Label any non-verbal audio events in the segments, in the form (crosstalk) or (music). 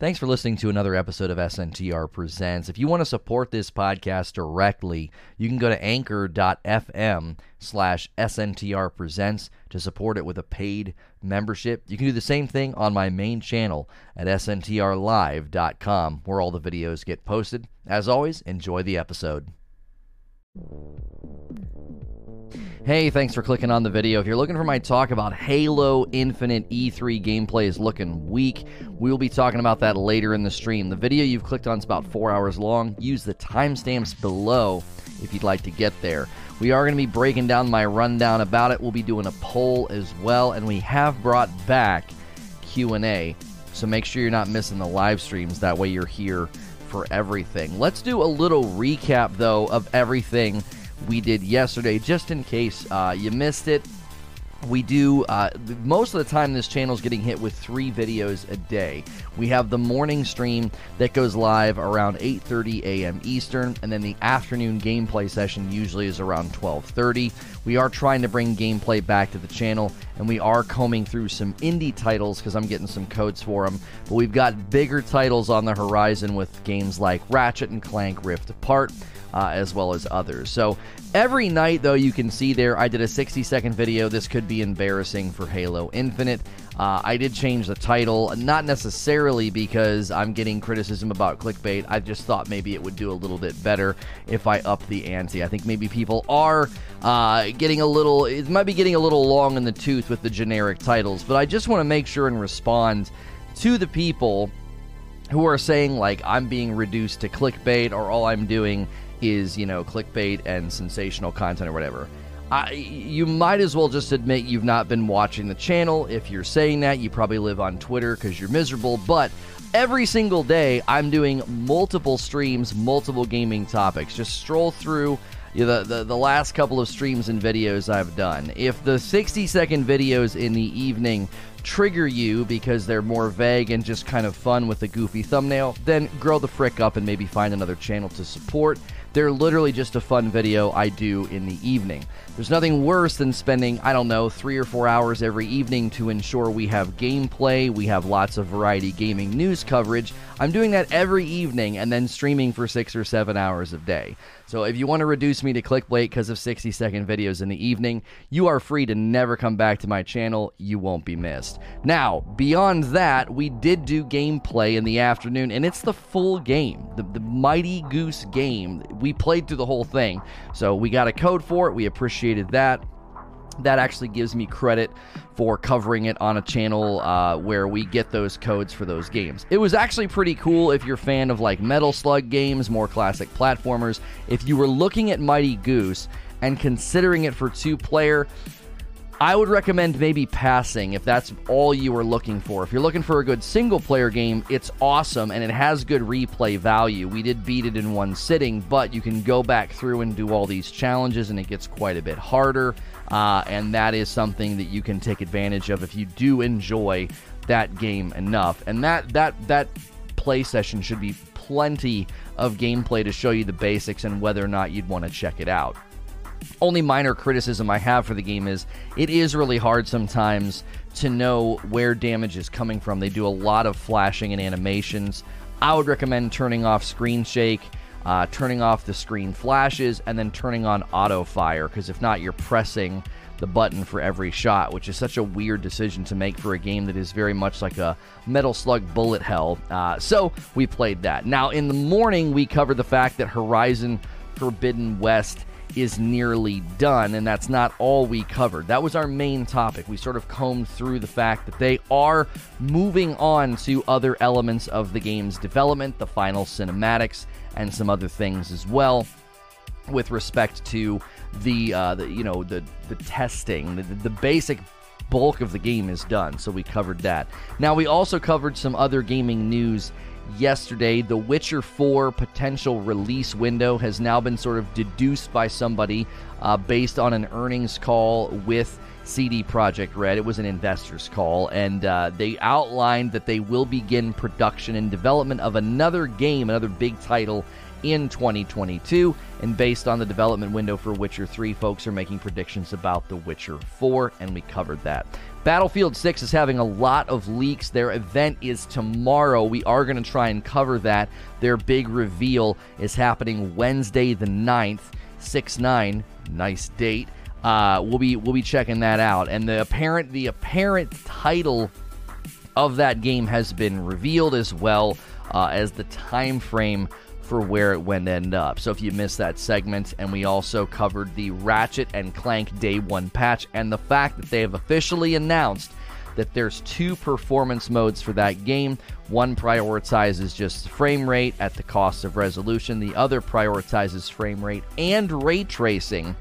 Thanks for listening to another episode of SNTR Presents. If you want to support this podcast directly, you can go to anchor.fm slash SNTR Presents to support it with a paid membership. You can do the same thing on my main channel at SNTRlive.com, where all the videos get posted. As always, enjoy the episode. Hey, thanks for clicking on the video. If you're looking for my talk about Halo Infinite E3 gameplay is looking weak, we will be talking about that later in the stream. The video you've clicked on is about four hours long. Use the timestamps below if you'd like to get there. We are going to be breaking down my rundown about it. We'll be doing a poll as well, and we have brought back Q&A. So make sure you're not missing the live streams. That way you're here for everything. Let's do a little recap, though, of everything we did yesterday, just in case uh, you missed it. We do uh, most of the time. This channel is getting hit with three videos a day. We have the morning stream that goes live around 8:30 a.m. Eastern, and then the afternoon gameplay session usually is around 12:30. We are trying to bring gameplay back to the channel, and we are combing through some indie titles because I'm getting some codes for them. But we've got bigger titles on the horizon with games like Ratchet and Clank Rift Apart uh, as well as others. So every night, though, you can see there, I did a 60 second video. This could be embarrassing for Halo Infinite. Uh, I did change the title, not necessarily because I'm getting criticism about clickbait. I just thought maybe it would do a little bit better if I up the ante. I think maybe people are uh, getting a little, it might be getting a little long in the tooth with the generic titles, but I just want to make sure and respond to the people who are saying, like, I'm being reduced to clickbait or all I'm doing is you know clickbait and sensational content or whatever. I, you might as well just admit you've not been watching the channel. If you're saying that, you probably live on Twitter because you're miserable. But every single day, I'm doing multiple streams, multiple gaming topics. Just stroll through you know, the, the, the last couple of streams and videos I've done. If the 60 second videos in the evening trigger you because they're more vague and just kind of fun with a goofy thumbnail, then grow the frick up and maybe find another channel to support. They're literally just a fun video I do in the evening. There's nothing worse than spending, I don't know, three or four hours every evening to ensure we have gameplay, we have lots of variety gaming news coverage. I'm doing that every evening and then streaming for six or seven hours a day. So if you want to reduce me to clickbait because of 60 second videos in the evening, you are free to never come back to my channel. You won't be missed. Now, beyond that, we did do gameplay in the afternoon, and it's the full game, the, the Mighty Goose game. We played through the whole thing. So we got a code for it. We appreciated that that actually gives me credit for covering it on a channel uh, where we get those codes for those games. It was actually pretty cool if you're a fan of like Metal Slug games, more classic platformers. If you were looking at Mighty Goose and considering it for two player, I would recommend maybe passing if that's all you are looking for. If you're looking for a good single player game, it's awesome and it has good replay value. We did beat it in one sitting, but you can go back through and do all these challenges and it gets quite a bit harder. Uh, and that is something that you can take advantage of if you do enjoy that game enough. And that that that play session should be plenty of gameplay to show you the basics and whether or not you'd want to check it out only minor criticism I have for the game is it is really hard sometimes to know where damage is coming from. They do a lot of flashing and animations. I would recommend turning off screen shake, uh, turning off the screen flashes, and then turning on auto fire, because if not, you're pressing the button for every shot, which is such a weird decision to make for a game that is very much like a Metal Slug bullet hell. Uh, so we played that. Now, in the morning, we covered the fact that Horizon Forbidden West is nearly done, and that's not all we covered. That was our main topic. We sort of combed through the fact that they are moving on to other elements of the game's development, the final cinematics, and some other things as well with respect to the, uh, the you know the the testing the, the basic bulk of the game is done so we covered that now we also covered some other gaming news yesterday. The Witcher 4 potential release window has now been sort of deduced by somebody uh, based on an earnings call with CD Projekt Red. It was an investor's call, and uh, they outlined that they will begin production and development of another game, another big title in 2022. And based on the development window for Witcher 3, folks are making predictions about The Witcher 4, and we covered that. Battlefield 6 is having a lot of leaks. Their event is tomorrow. We are going to try and cover that. Their big reveal is happening Wednesday the 9th, 6 9. Nice date. Uh, we'll be we'll be checking that out. And the apparent the apparent title of that game has been revealed as well uh, as the time frame for where it went end up. So if you missed that segment, and we also covered the Ratchet and Clank Day One patch and the fact that they have officially announced that there's two performance modes for that game. One prioritizes just frame rate at the cost of resolution. The other prioritizes frame rate and ray tracing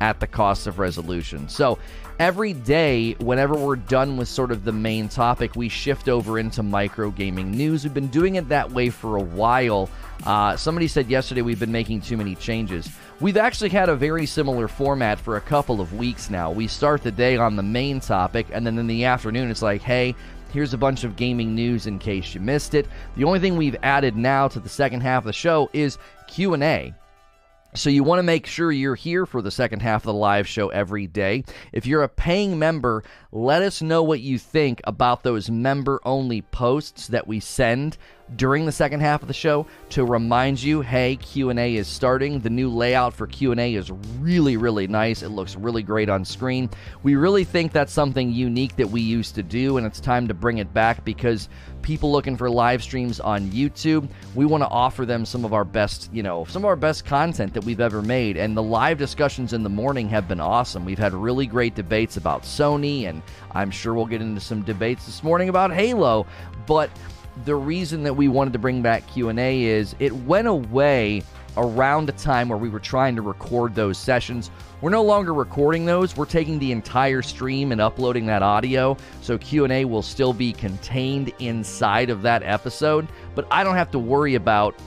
at the cost of resolution. So every day, whenever we're done with sort of the main topic, we shift over into micro gaming news. We've been doing it that way for a while. Uh, somebody said yesterday we've been making too many changes. We've actually had a very similar format for a couple of weeks now. We start the day on the main topic, and then in the afternoon, it's like, hey, here's a bunch of gaming news in case you missed it. The only thing we've added now to the second half of the show is Q&A. So you want to make sure you're here for the second half of the live show every day. If you're a paying member, let us know what you think about those member only posts that we send during the second half of the show to remind you, hey, Q&A is starting. The new layout for Q&A is really really nice. It looks really great on screen. We really think that's something unique that we used to do and it's time to bring it back because people looking for live streams on YouTube, we want to offer them some of our best, you know, some of our best content that we've ever made and the live discussions in the morning have been awesome. We've had really great debates about Sony and I'm sure we'll get into some debates this morning about Halo, but the reason that we wanted to bring back Q&A is it went away around the time where we were trying to record those sessions. We're no longer recording those. We're taking the entire stream and uploading that audio. So Q&A will still be contained inside of that episode, but I don't have to worry about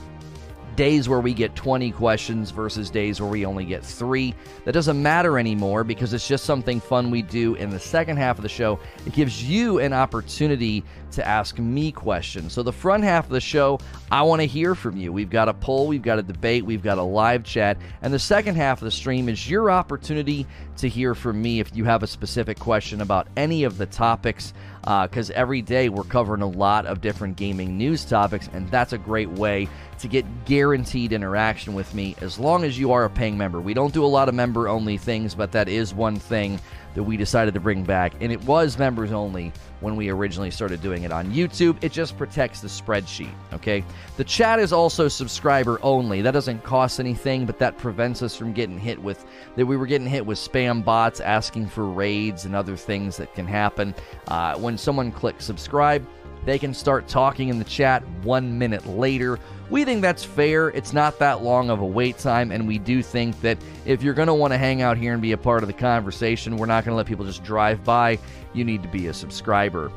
days where we get 20 questions versus days where we only get three. That doesn't matter anymore because it's just something fun we do in the second half of the show. It gives you an opportunity to ask me questions. So, the front half of the show, I want to hear from you. We've got a poll, we've got a debate, we've got a live chat. And the second half of the stream is your opportunity to hear from me if you have a specific question about any of the topics because uh, every day we're covering a lot of different gaming news topics, and that's a great way to get guaranteed interaction with me as long as you are a paying member. We don't do a lot of member only things, but that is one thing that we decided to bring back. And it was members only when we originally started doing it on YouTube. It just protects the spreadsheet, okay? The chat is also subscriber only. That doesn't cost anything, but that prevents us from getting hit with that we were getting hit with spam bots asking for raids and other things that can happen. Uh, when someone clicks subscribe, they can start talking in the chat one minute later we think that's fair. It's not that long of a wait time, and we do think that if you're going to want to hang out here and be a part of the conversation, we're not going to let people just drive by. You need to be a subscriber.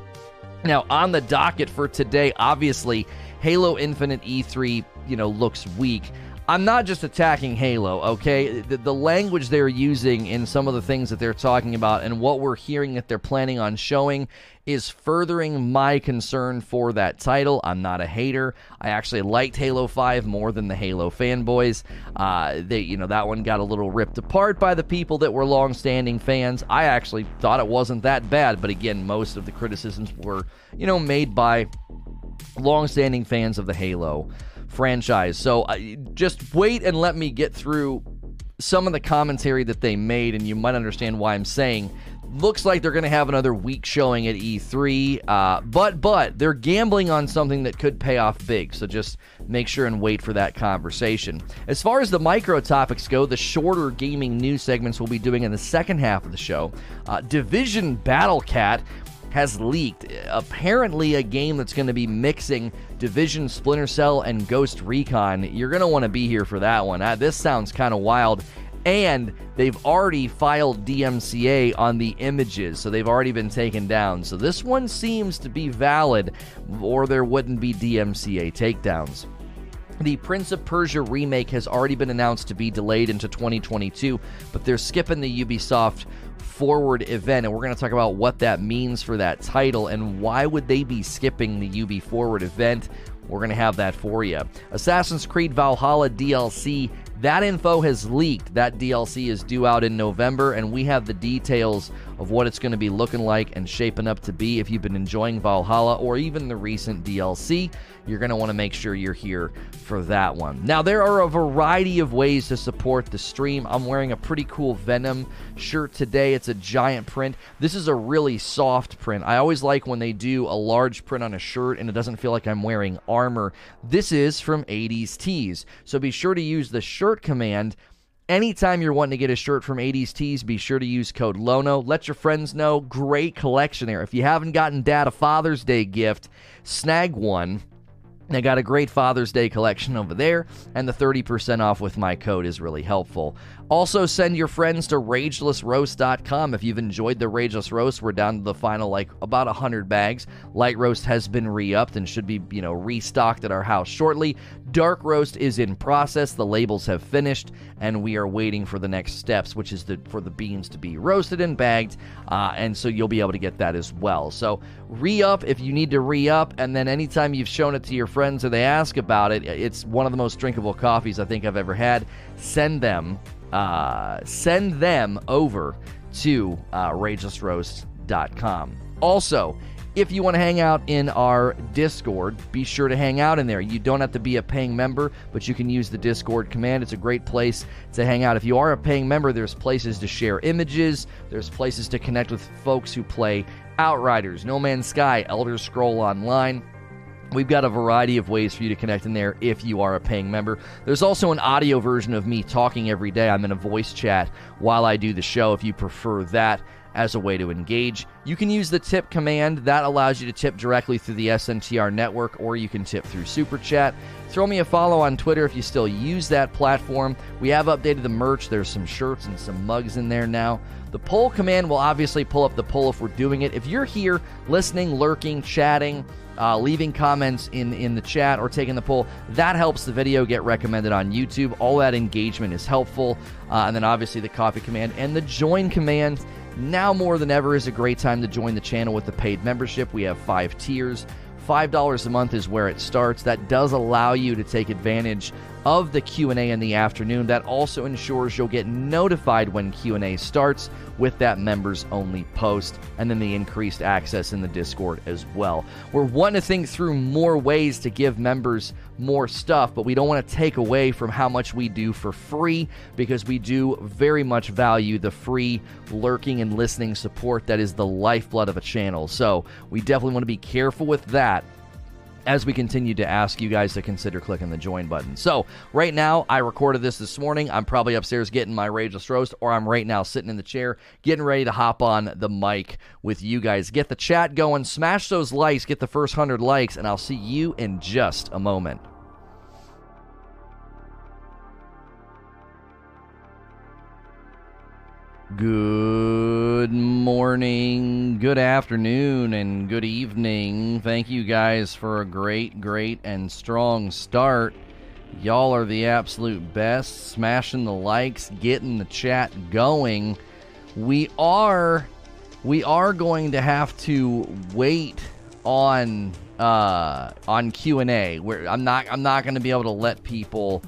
Now, on the docket for today, obviously, Halo Infinite E3, you know, looks weak. I'm not just attacking Halo, okay? The, the, language they're using in some of the things that they're talking about and what we're hearing that they're planning on showing is furthering my concern for that title. I'm not a hater. I actually liked Halo 5 more than the Halo fanboys. Uh, they, you know, that one got a little ripped apart by the people that were long-standing fans. I actually thought it wasn't that bad, but again, most of the criticisms were, you know, made by long-standing fans of the Halo franchise. So uh, just wait and let me get through some of the commentary that they made, and you might understand why I'm saying. Looks like they're going to have another weak showing at E3, uh, but but they're gambling on something that could pay off big. So just make sure and wait for that conversation. As far as the micro topics go, the shorter gaming news segments we'll be doing in the second half of the show. Uh, Division Battle Cat has leaked. Apparently, a game that's going to be mixing Division, Splinter Cell, and Ghost Recon. You're going to want to be here for that one. Uh, this sounds kind of wild. And they've already filed DMCA on the images, so they've already been taken down. So this one seems to be valid, or there wouldn't be DMCA takedowns. The Prince of Persia remake has already been announced to be delayed into 2022, but they're skipping the Ubisoft Forward event, and we're going to talk about what that means for that title and why would they be skipping the UB Forward event. We're going to have that for you. Assassin's Creed Valhalla DLC that info has leaked. That DLC is due out in November, and we have the details of what it's going to be looking like and shaping up to be. If you've been enjoying Valhalla or even the recent DLC, you're going to want to make sure you're here for that one. Now, there are a variety of ways to support the stream. I'm wearing a pretty cool Venom shirt today. It's a giant print. This is a really soft print. I always like when they do a large print on a shirt and it doesn't feel like I'm wearing armor. This is from 80s Tees. So be sure to use the shirt command Anytime you're wanting to get a shirt from 80s Tees, be sure to use code LONO. Let your friends know. Great collection there. If you haven't gotten Dad a Father's Day gift, snag one they got a great Father's Day collection over there, and the 30% off with my code is really helpful. Also, send your friends to ragelessroast.com if you've enjoyed the Rageless Roast. We're down to the final, like, about 100 bags. Light Roast has been re upped and should be, you know, restocked at our house shortly. Dark Roast is in process. The labels have finished, and we are waiting for the next steps, which is the, for the beans to be roasted and bagged. Uh, and so you'll be able to get that as well. So, re up if you need to re up, and then anytime you've shown it to your friends or they ask about it, it's one of the most drinkable coffees I think I've ever had. Send them uh, send them over to uh, ragelessroast.com. Also, if you want to hang out in our Discord, be sure to hang out in there. You don't have to be a paying member, but you can use the Discord command. It's a great place to hang out. If you are a paying member, there's places to share images, there's places to connect with folks who play Outriders, No Man's Sky, Elder Scroll Online. We've got a variety of ways for you to connect in there if you are a paying member. There's also an audio version of me talking every day. I'm in a voice chat while I do the show if you prefer that as a way to engage. You can use the tip command. That allows you to tip directly through the SNTR network, or you can tip through Super Chat. Throw me a follow on Twitter if you still use that platform. We have updated the merch. There's some shirts and some mugs in there now. The poll command will obviously pull up the poll if we're doing it. If you're here listening, lurking, chatting, uh, leaving comments in in the chat or taking the poll. That helps the video get recommended on YouTube. All that engagement is helpful. Uh, and then obviously the copy command and the join command. Now more than ever is a great time to join the channel with the paid membership. We have five tiers. $5 a month is where it starts. That does allow you to take advantage of the Q&A in the afternoon. That also ensures you'll get notified when Q&A starts with that members only post and then the increased access in the Discord as well. We're wanting to think through more ways to give members more stuff, but we don't want to take away from how much we do for free because we do very much value the free lurking and listening support that is the lifeblood of a channel. So, we definitely want to be careful with that as we continue to ask you guys to consider clicking the join button. So, right now, I recorded this this morning. I'm probably upstairs getting my Rageless Roast, or I'm right now sitting in the chair getting ready to hop on the mic with you guys. Get the chat going, smash those likes, get the first 100 likes, and I'll see you in just a moment. Good morning, good afternoon, and good evening. Thank you guys for a great, great, and strong start. Y'all are the absolute best. Smashing the likes, getting the chat going. We are, we are going to have to wait on uh, on Q and A. Where I'm not, I'm not going to be able to let people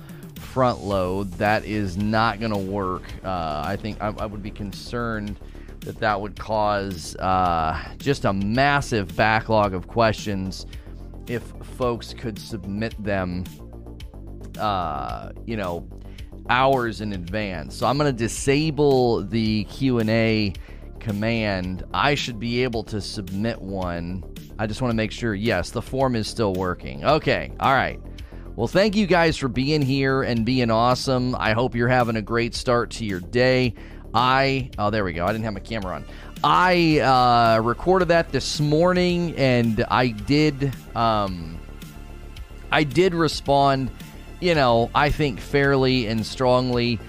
front load. That is not going to work. Uh, I think I, I, would be concerned that that would cause uh, just a massive backlog of questions if folks could submit them, uh, you know, hours in advance. So I'm going to disable the Q and A command. I should be able to submit one. I just want to make sure. Yes, the form is still working. Okay. All right. Well, thank you guys for being here and being awesome. I hope you're having a great start to your day. I, oh, there we go. I didn't have my camera on. I uh, recorded that this morning and I did, um, I did respond, you know, I think fairly and strongly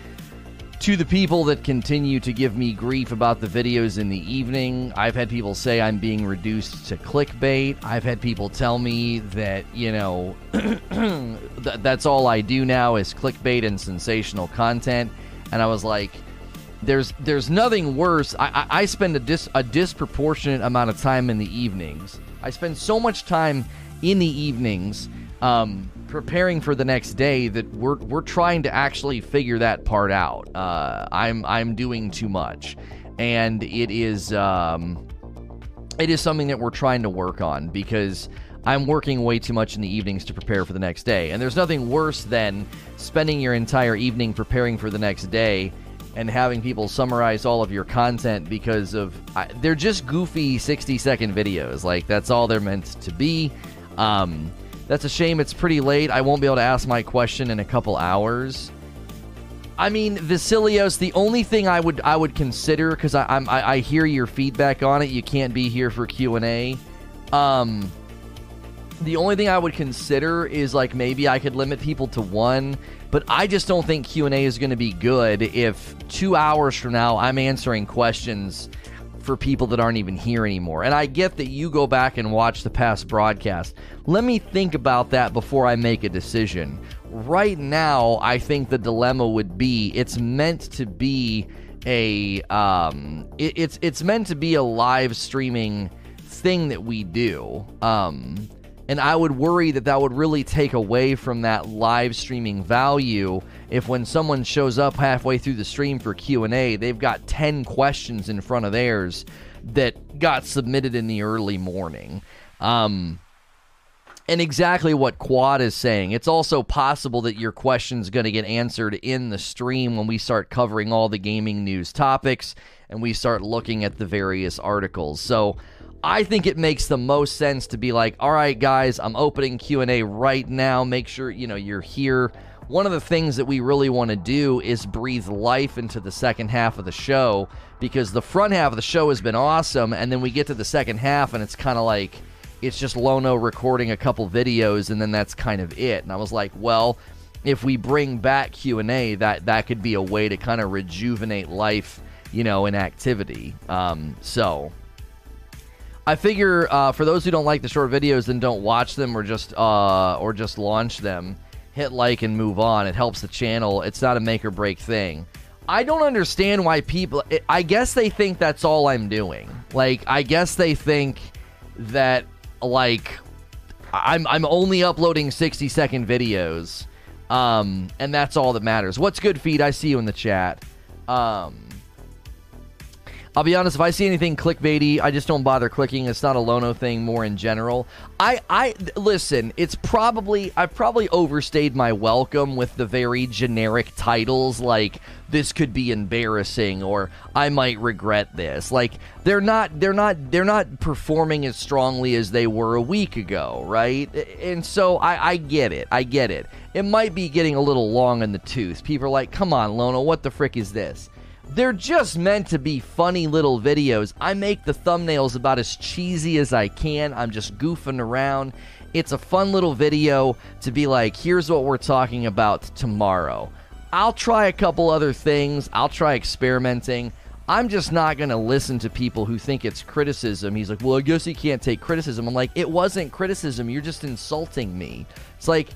to the people that continue to give me grief about the videos in the evening, I've had people say I'm being reduced to clickbait. I've had people tell me that, you know, (clears throat) th- that's all I do now is clickbait and sensational content. And I was like, there's there's nothing worse. I, I, I spend a, dis, a disproportionate amount of time in the evenings. I spend so much time in the evenings um, preparing for the next day that we're we're trying to actually figure that part out. Uh, I'm I'm doing too much, and it is um, it is something that we're trying to work on because. I'm working way too much in the evenings to prepare for the next day. And there's nothing worse than spending your entire evening preparing for the next day and having people summarize all of your content because of I, they're just goofy 60 second videos. Like that's all they're meant to be. Um, that's a shame. It's pretty late. I won't be able to ask my question in a couple hours. I mean, Vasilios. The only thing I would I would consider because I, I, I hear your feedback on it. You can't be here for Q and A. Um, the only thing I would consider is like maybe I could limit people to one, but I just don't think Q and A is going to be good if two hours from now I'm answering questions for people that aren't even here anymore. And I get that you go back and watch the past broadcast. Let me think about that before I make a decision. Right now, I think the dilemma would be it's meant to be a um, it, it's it's meant to be a live streaming thing that we do. Um, and I would worry that that would really take away from that live streaming value if when someone shows up halfway through the stream for Q&A, they've got 10 questions in front of theirs that got submitted in the early morning. Um, and exactly what Quad is saying. It's also possible that your question's going to get answered in the stream when we start covering all the gaming news topics and we start looking at the various articles. So I think it makes the most sense to be like, all right, guys, I'm opening Q&A right now. Make sure, you know, you're here. One of the things that we really want to do is breathe life into the second half of the show because the front half of the show has been awesome. And then we get to the second half and it's kind of like, it's just Lono recording a couple videos and then that's kind of it. And I was like, well, if we bring back Q&A, that, that could be a way to kind of rejuvenate life, you know, in activity. Um, so I figure uh, for those who don't like the short videos and don't watch them or just uh, or just launch them, hit like and move on. It helps the channel. It's not a make or break thing. I don't understand why people. I guess they think that's all I'm doing. Like I guess they think that like I'm I'm only uploading 60 second videos, um, and that's all that matters. What's good, feed? I see you in the chat. Um, I'll be honest, if I see anything clickbaity, I just don't bother clicking. It's not a Lono thing, more in general. I, I listen. It's probably I've probably overstayed my welcome with the very generic titles like "This could be embarrassing" or "I might regret this." Like they're not they're not they're not performing as strongly as they were a week ago, right? And so I, I get it. I get it. It might be getting a little long in the tooth. People are like, "Come on, Lono, what the frick is this?" They're just meant to be funny little videos. I make the thumbnails about as cheesy as I can. I'm just goofing around. It's a fun little video to be like, here's what we're talking about tomorrow. I'll try a couple other things, I'll try experimenting. I'm just not going to listen to people who think it's criticism. He's like, well, I guess he can't take criticism. I'm like, it wasn't criticism. You're just insulting me. It's like,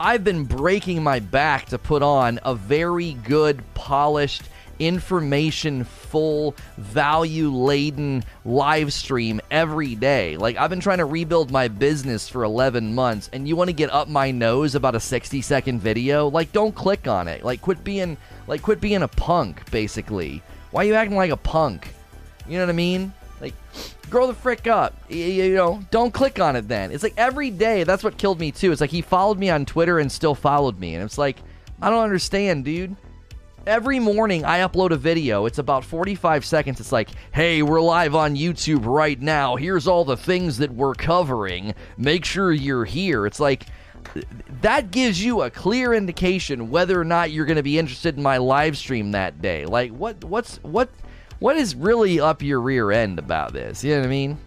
I've been breaking my back to put on a very good, polished, information full, value laden live stream every day. Like, I've been trying to rebuild my business for 11 months, and you want to get up my nose about a 60 second video? Like, don't click on it. Like, quit being, like, quit being a punk, basically. Why are you acting like a punk? You know what I mean? Like, grow the frick up. You, you know, don't click on it then. It's like every day, that's what killed me too. It's like he followed me on Twitter and still followed me. And it's like, I don't understand, dude. Every morning I upload a video. It's about 45 seconds. It's like, hey, we're live on YouTube right now. Here's all the things that we're covering. Make sure you're here. It's like, that gives you a clear indication whether or not you're going to be interested in my live stream that day. Like, what, what's, what, what is really up your rear end about this? You know what I mean?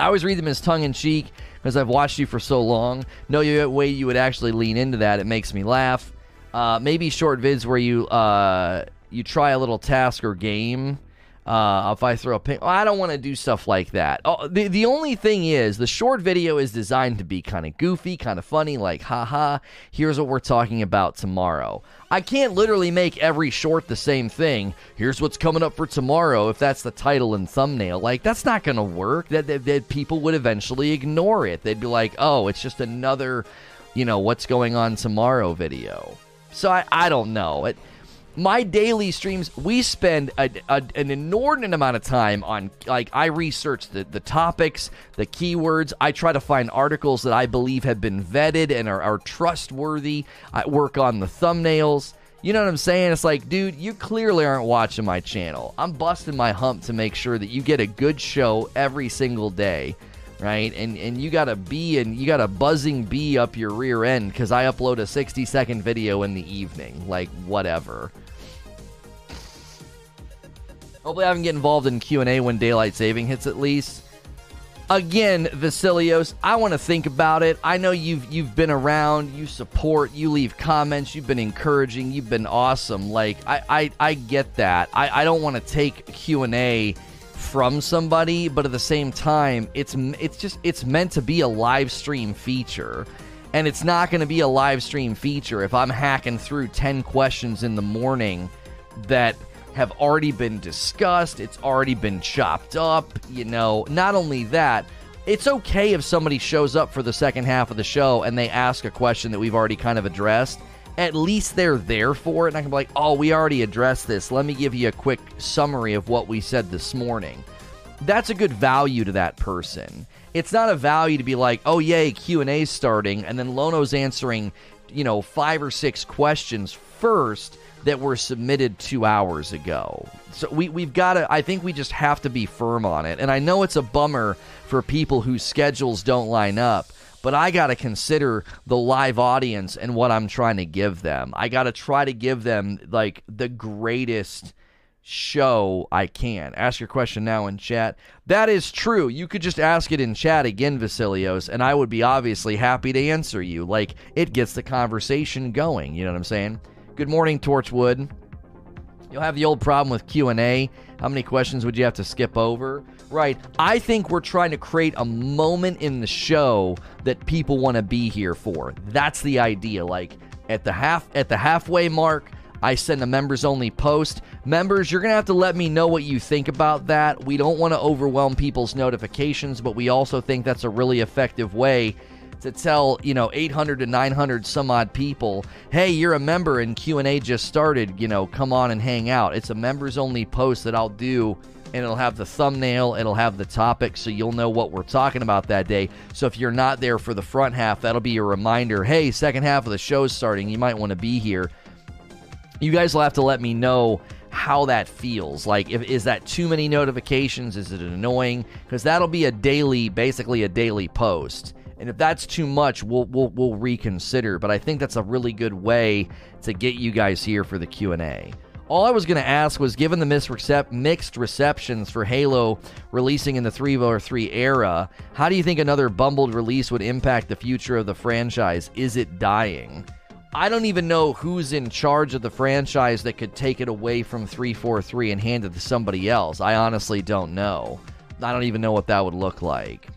I always read them as tongue in cheek because I've watched you for so long. No way you would actually lean into that. It makes me laugh. Uh, maybe short vids where you uh, you try a little task or game. Uh, if I throw a ping, I don't want to do stuff like that. Oh, the the only thing is, the short video is designed to be kind of goofy, kind of funny, like haha. Here's what we're talking about tomorrow. I can't literally make every short the same thing. Here's what's coming up for tomorrow. If that's the title and thumbnail, like that's not gonna work. That, that, that people would eventually ignore it. They'd be like, oh, it's just another, you know, what's going on tomorrow video. So I I don't know. It my daily streams we spend a, a, an inordinate amount of time on like i research the, the topics the keywords. I try to find articles that i believe have been vetted and are, are trustworthy. I work on the thumbnails. You know what i'm saying? It's like dude you clearly aren't watching my channel. I'm busting my hump to make sure that you get a good show every single day right? And and you got a bee and you got a buzzing bee up your rear end because I upload a 60 second video in the evening, like whatever. Hopefully, I can get involved in Q and A when daylight saving hits at least. Again, Vasilios, I want to think about it. I know you've you've been around, you support, you leave comments, you've been encouraging, you've been awesome. Like I I, I get that. I, I don't want to take Q and A from somebody, but at the same time, it's it's just it's meant to be a live stream feature. And it's not going to be a live stream feature if I'm hacking through 10 questions in the morning that have already been discussed, it's already been chopped up, you know. Not only that, it's okay if somebody shows up for the second half of the show and they ask a question that we've already kind of addressed. At least they're there for it, and I can be like, oh, we already addressed this. Let me give you a quick summary of what we said this morning. That's a good value to that person. It's not a value to be like, oh, yay, Q and A starting, and then Lono's answering, you know, five or six questions first that were submitted two hours ago. So we, we've got to, I think we just have to be firm on it. And I know it's a bummer for people whose schedules don't line up, but I got to consider the live audience and what I'm trying to give them. I got to try to give them like the greatest show I can. Ask your question now in chat. That is true. You could just ask it in chat again, Vasilios, and I would be obviously happy to answer you. Like, it gets the conversation going. You know what I'm saying? Good morning, Torchwood. You'll have the old problem with Q&A. How many questions would you have to skip over? Right. I think we're trying to create a moment in the show that people want to be here for. That's the idea. Like at the half at the halfway mark, I send a members only post. Members, you're going to have to let me know what you think about that. We don't want to overwhelm people's notifications, but we also think that's a really effective way to tell you know 800 to 900 some odd people hey you're a member and q&a just started you know come on and hang out it's a members only post that i'll do and it'll have the thumbnail it'll have the topic so you'll know what we're talking about that day so if you're not there for the front half that'll be a reminder hey second half of the show's starting you might want to be here you guys will have to let me know how that feels. Like, if is that too many notifications? Is it annoying? Because that'll be a daily, basically a daily post. And if that's too much, we'll, we'll we'll reconsider. But I think that's a really good way to get you guys here for the Q and A. All I was going to ask was, given the misrecept- mixed receptions for Halo releasing in the 3 era, how do you think another bumbled release would impact the future of the franchise? Is it dying? I don't even know who's in charge of the franchise that could take it away from 343 and hand it to somebody else. I honestly don't know. I don't even know what that would look like.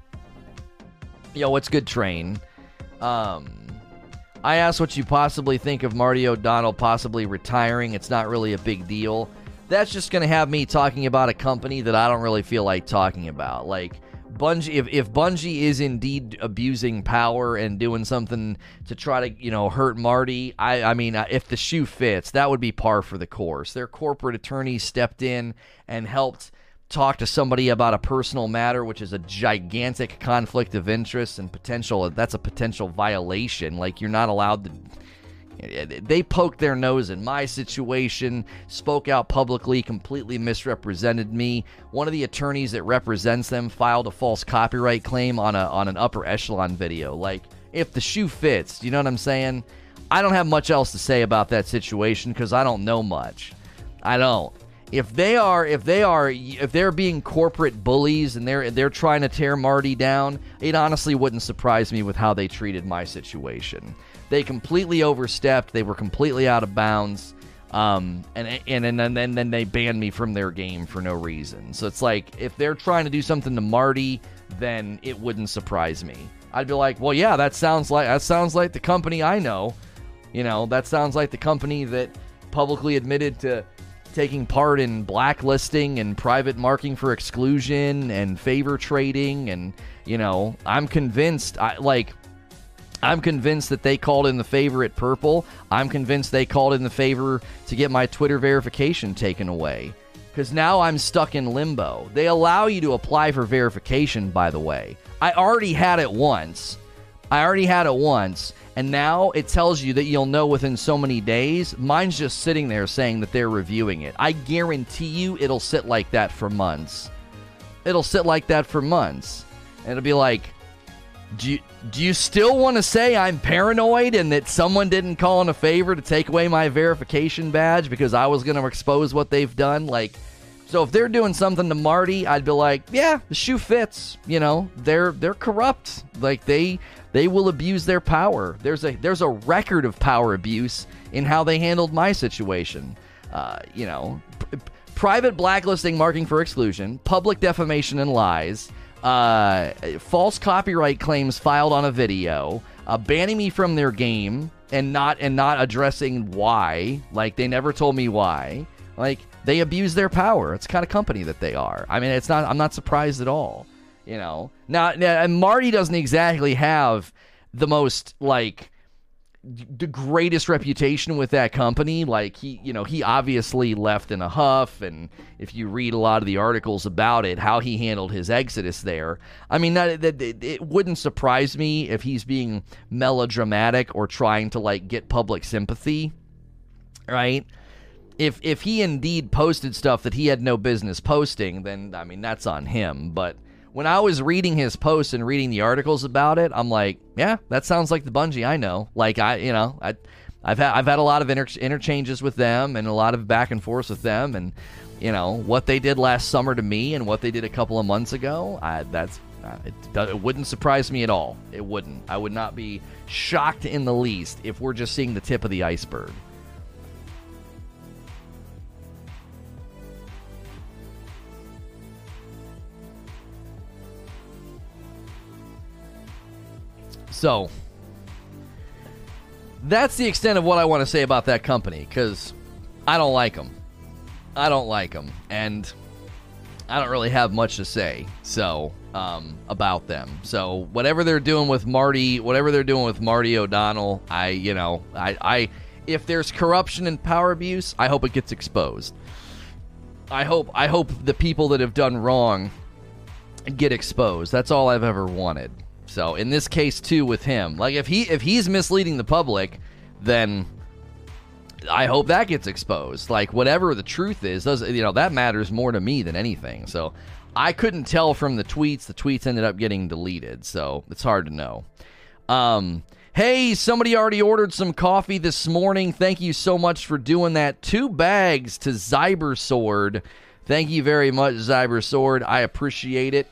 Yo, what's good, train? Um, I asked what you possibly think of Marty O'Donnell possibly retiring. It's not really a big deal. That's just going to have me talking about a company that I don't really feel like talking about. Like, Bungie, if, if Bungie is indeed abusing power and doing something to try to, you know, hurt Marty, I, I mean, uh, if the shoe fits, that would be par for the course. Their corporate attorney stepped in and helped talk to somebody about a personal matter, which is a gigantic conflict of interest and potential, that's a potential violation. Like, you're not allowed to. They poked their nose in my situation, spoke out publicly, completely misrepresented me. One of the attorneys that represents them filed a false copyright claim on a on an upper echelon video. Like, if the shoe fits, you know what I'm saying? I don't have much else to say about that situation because I don't know much. I don't if they are if they are if they're being corporate bullies and they're they're trying to tear Marty down, it honestly wouldn't surprise me with how they treated my situation. They completely overstepped. They were completely out of bounds. Um, and and and then then, then they banned me from their game for no reason. So it's like if they're trying to do something to Marty, then it wouldn't surprise me. I'd be like, well, yeah, that sounds like that sounds like the company I know. You know, that sounds like the company that publicly admitted to taking part in blacklisting and private marking for exclusion and favor trading and you know, I'm convinced I like I'm convinced that they called in the favor at purple. I'm convinced they called in the favor to get my Twitter verification taken away. Because now I'm stuck in limbo. They allow you to apply for verification, by the way. I already had it once. I already had it once. And now it tells you that you'll know within so many days. Mine's just sitting there saying that they're reviewing it. I guarantee you it'll sit like that for months. It'll sit like that for months. And it'll be like, do you, do you still want to say I'm paranoid and that someone didn't call in a favor to take away my verification badge because I was going to expose what they've done? Like, so if they're doing something to Marty, I'd be like, yeah, the shoe fits. You know, they're they're corrupt. Like they they will abuse their power. There's a there's a record of power abuse in how they handled my situation. Uh, you know, p- private blacklisting, marking for exclusion, public defamation and lies uh, false copyright claims filed on a video, uh, banning me from their game and not and not addressing why. Like they never told me why. Like they abuse their power. It's the kind of company that they are. I mean, it's not. I'm not surprised at all. You know. Now, now and Marty doesn't exactly have the most like the greatest reputation with that company. Like he, you know, he obviously left in a huff, and if you read a lot of the articles about it, how he handled his exodus there, I mean, that, that it wouldn't surprise me if he's being melodramatic or trying to like get public sympathy, right? If if he indeed posted stuff that he had no business posting, then I mean that's on him, but when I was reading his posts and reading the articles about it, I'm like, yeah, that sounds like the Bungie I know. Like I, you know, I, I've had I've had a lot of inter- interchanges with them and a lot of back and forth with them, and you know what they did last summer to me and what they did a couple of months ago. I, that's uh, it, it wouldn't surprise me at all. It wouldn't. I would not be shocked in the least if we're just seeing the tip of the iceberg. So, that's the extent of what I want to say about that company because I don't like them. I don't like them, and I don't really have much to say. So um, about them. So whatever they're doing with Marty, whatever they're doing with Marty O'Donnell, I you know I I if there's corruption and power abuse, I hope it gets exposed. I hope I hope the people that have done wrong get exposed. That's all I've ever wanted. So in this case too with him, like if he if he's misleading the public, then I hope that gets exposed. Like whatever the truth is, does you know that matters more to me than anything. So I couldn't tell from the tweets. The tweets ended up getting deleted, so it's hard to know. Um, hey, somebody already ordered some coffee this morning. Thank you so much for doing that. Two bags to Zyber Sword. Thank you very much, Zyber Sword. I appreciate it.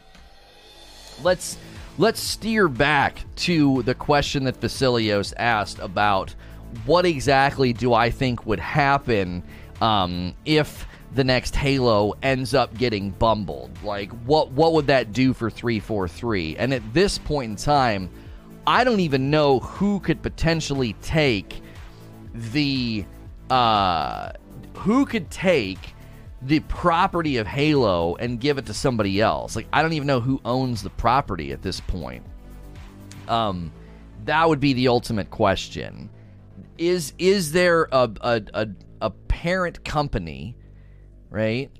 Let's let's steer back to the question that Vasilios asked about what exactly do I think would happen um, if the next Halo ends up getting bumbled? Like, what what would that do for 343? And at this point in time, I don't even know who could potentially take the uh, who could take the property of Halo and give it to somebody else. Like I don't even know who owns the property at this point. Um, that would be the ultimate question. Is is there a a, a, a parent company, right?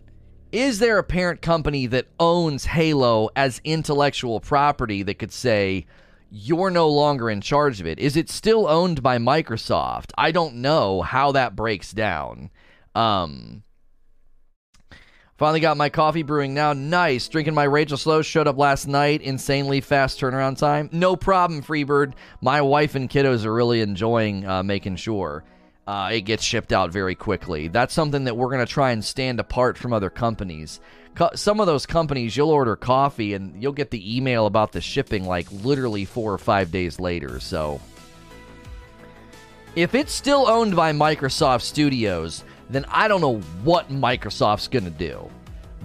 Is there a parent company that owns Halo as intellectual property that could say, you're no longer in charge of it? Is it still owned by Microsoft? I don't know how that breaks down. Um, Finally got my coffee brewing now. Nice. Drinking my Rageless Roast. Showed up last night. Insanely fast turnaround time. No problem, Freebird. My wife and kiddos are really enjoying uh, making sure uh, it gets shipped out very quickly. That's something that we're going to try and stand apart from other companies. Co- some of those companies, you'll order coffee and you'll get the email about the shipping like literally four or five days later. So If it's still owned by Microsoft Studios, then I don't know what Microsoft's going to do.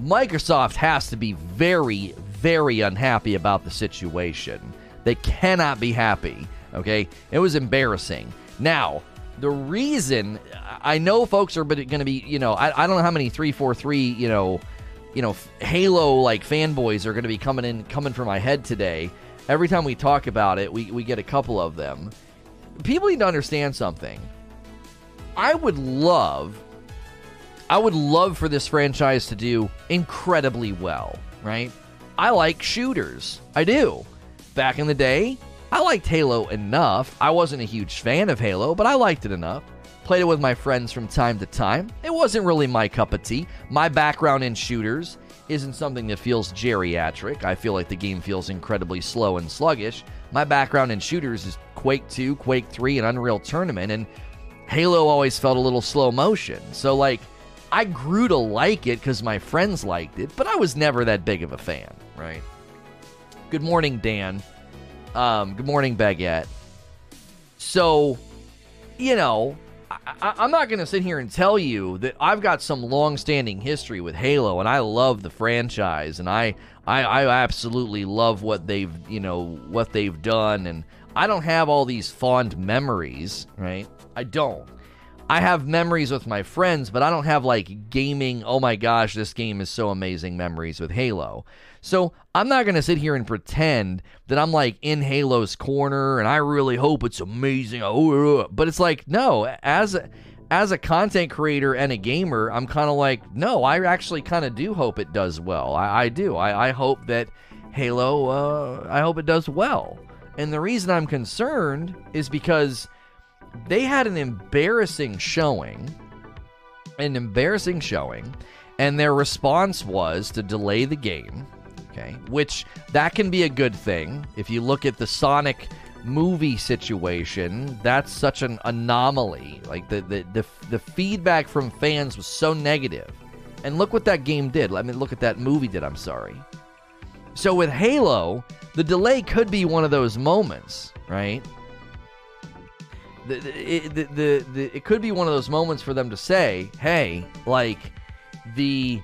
Microsoft has to be very, very unhappy about the situation. They cannot be happy. Okay? It was embarrassing. Now, the reason I know folks are going to be, you know, I, I don't know how many 343, you know, you know, Halo like fanboys are going to be coming in, coming for my head today. Every time we talk about it, we, we get a couple of them. People need to understand something. I would love, I would love for this franchise to do incredibly well, right? I like shooters. I do. Back in the day, I liked Halo enough. I wasn't a huge fan of Halo, but I liked it enough. Played it with my friends from time to time. It wasn't really my cup of tea. My background in shooters isn't something that feels geriatric. I feel like the game feels incredibly slow and sluggish. My background in shooters is Quake 2, Quake 3, and Unreal Tournament, and Halo always felt a little slow motion. So, like, I grew to like it because my friends liked it, but I was never that big of a fan, right? Good morning, Dan. Um, good morning, Baguette. So, you know, I, am not going to sit here and tell you that I've got some long-standing history with Halo, and I love the franchise, and I, I, I absolutely love what they've, you know, what they've done, and I don't have all these fond memories, right? I don't. I have memories with my friends, but I don't have like gaming. Oh my gosh, this game is so amazing. Memories with Halo. So I'm not going to sit here and pretend that I'm like in Halo's corner and I really hope it's amazing. But it's like, no, as a, as a content creator and a gamer, I'm kind of like, no, I actually kind of do hope it does well. I, I do. I, I, hope that Halo, uh, I hope it does well. And the reason I'm concerned is because they had an embarrassing showing, an embarrassing showing, and their response was to delay the game okay? Which that can be a good thing. If you look at the Sonic movie situation, that's such an anomaly. Like the the the, the feedback from fans was so. And look what that game did. Let me look at that movie did, I'm sorry. So with Halo, the delay could be one of those moments, right? The, the, the, the, it could be one of those moments for them to say, hey, like, the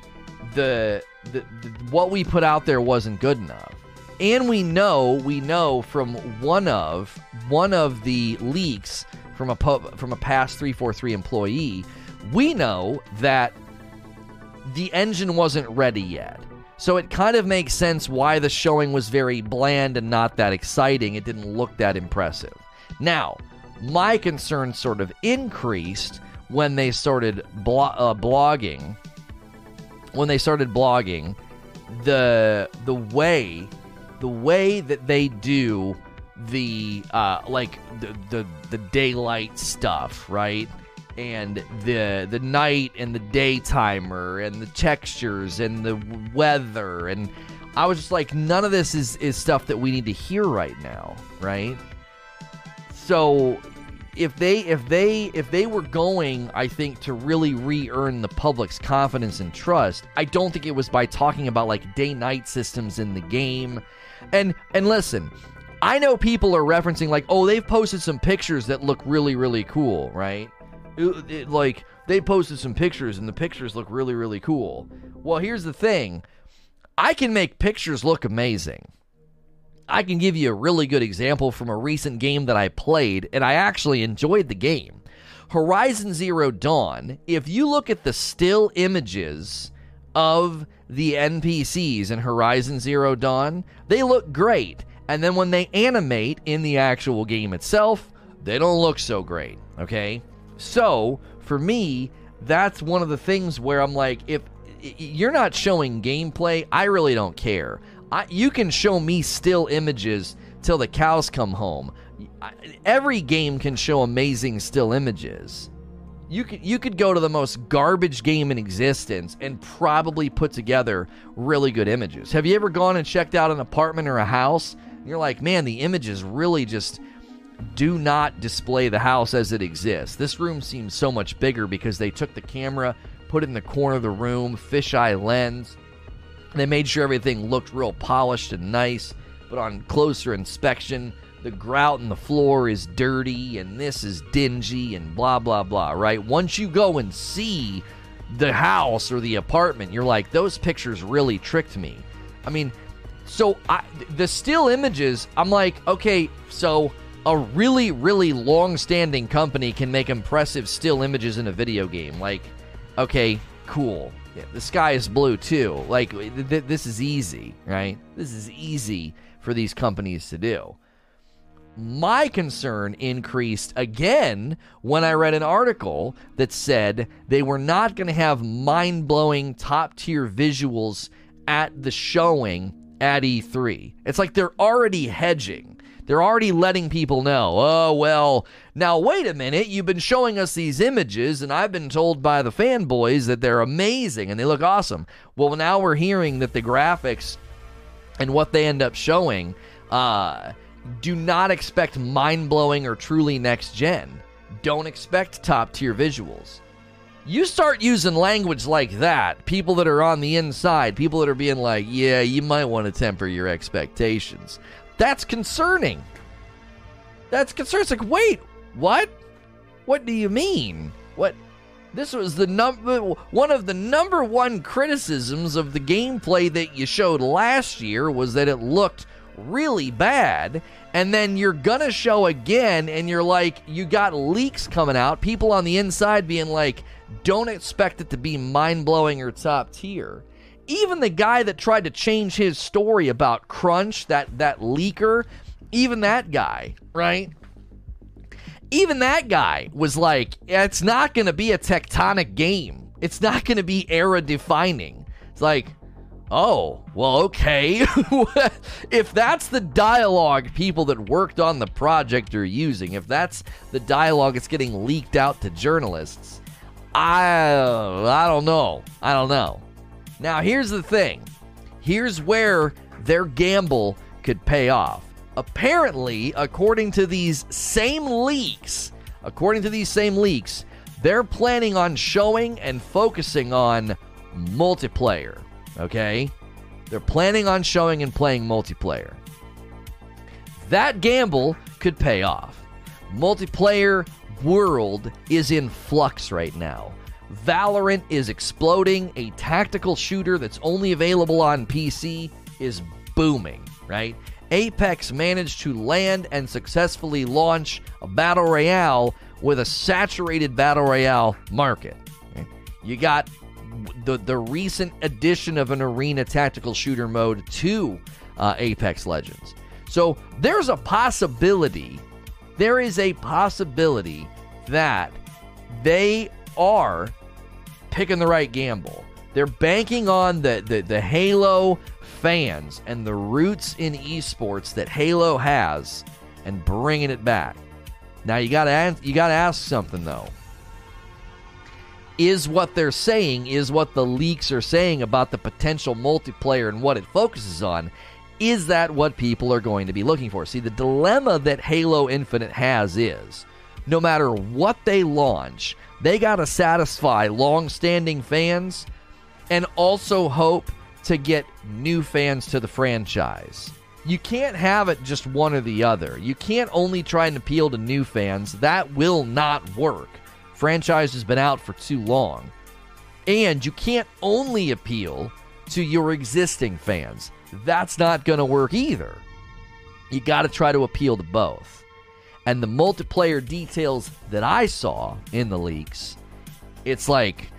the the, the, what we put out there wasn't good enough. And we know, we know from one of one of the leaks from a pub, from a past 343 employee, we know that the engine wasn't ready yet. So it kind of makes sense why the showing was very bland and not that exciting. It didn't look that impressive. Now, my concern sort of increased when they started blo- uh, blogging when they started blogging, the the way the way that they do the uh, like the, the the daylight stuff, right? And the the night and the day timer and the textures and the weather and I was just like none of this is is stuff that we need to hear right now, right? So if they if they if they were going i think to really re-earn the public's confidence and trust i don't think it was by talking about like day night systems in the game. And and listen i know people are referencing like oh they've posted some pictures that look really really cool right? It, it, like they posted some pictures and the pictures look really really cool. Well here's the thing. I can make pictures look amazing I can give you a really good example from a recent game that I played, and I actually enjoyed the game. Horizon Zero Dawn, if you look at the still images of the NPCs in Horizon Zero Dawn, they look great. And then when they animate in the actual game itself, they don't look so great, okay? So, for me, that's one of the things where I'm like, if you're not showing gameplay, I really don't care. I, you can show me still images till the cows come home. Every game can show amazing still images. You could you could go to the most garbage game in existence and probably put together really good images. Have you ever gone and checked out an apartment or a house? And you're like, man, the images really just do not display the house as it exists. This room seems so much bigger because they took the camera, put it in the corner of the room, fisheye lens, they made sure everything looked real polished and nice, but on closer inspection, the grout in the floor is dirty and this is dingy and blah blah blah, right? Once you go and see the house or the apartment, you're like, those pictures really tricked me. I mean, so I, the still images, I'm like, okay, so a really, really long standing company can make impressive still images in a video game. Like, okay, cool. Yeah, the sky is blue too. Like, th- th- this is easy, right? This is easy for these companies to do. My concern increased again when I read an article that said they were not going to have mind blowing top tier visuals at the showing at E3. It's like they're already hedging. They're already letting people know, oh, well, now wait a minute. You've been showing us these images, and I've been told by the fanboys that they're amazing and they look awesome. Well, now we're hearing that the graphics and what they end up showing uh, do not expect mind blowing or truly next gen. Don't expect top tier visuals. You start using language like that, people that are on the inside, people that are being like, yeah, you might want to temper your expectations. That's concerning. That's concerning. It's like, wait, what? What do you mean? What? This was the number one of the number one criticisms of the gameplay that you showed last year was that it looked really bad and then you're gonna show again and you're like you got leaks coming out people on the inside being like don't expect it to be mind-blowing or top tier even the guy that tried to change his story about Crunch, that that leaker, even that guy, right? Even that guy was like, it's not going to be a tectonic game. It's not going to be era defining. It's like, oh, well, okay. (laughs) if that's the dialogue people that worked on the project are using, if that's the dialogue that's getting leaked out to journalists, I I don't know. I don't know. Now, here's the thing here's where their gamble could pay off. Apparently, according to these same leaks, according to these same leaks, they're planning on showing and focusing on multiplayer. Okay? They're planning on showing and playing multiplayer. That gamble could pay off. Multiplayer world is in flux right now. Valorant is exploding. A tactical shooter that's only available on PC is booming, right? Apex managed to land and successfully launch a battle royale with a saturated battle royale market. You got the the recent addition of an arena tactical shooter mode to uh, Apex Legends. So there's a possibility, there is a possibility that they are picking the right gamble. They're banking on the, the, the Halo fans and the roots in esports that Halo has and bringing it back. Now you gotta you gotta ask something though. Is what they're saying is what the leaks are saying about the potential multiplayer and what it focuses on? Is that what people are going to be looking for? See, the dilemma that Halo Infinite has is no matter what they launch, they got to satisfy long standing fans and also hope to get new fans to the franchise. You can't have it just one or the other. You can't only try and appeal to new fans. That will not work. Franchise has been out for too long. And you can't only appeal to your existing fans. That's not going to work either. You got to try to appeal to both. And the multiplayer details that I saw in the leaks, it's like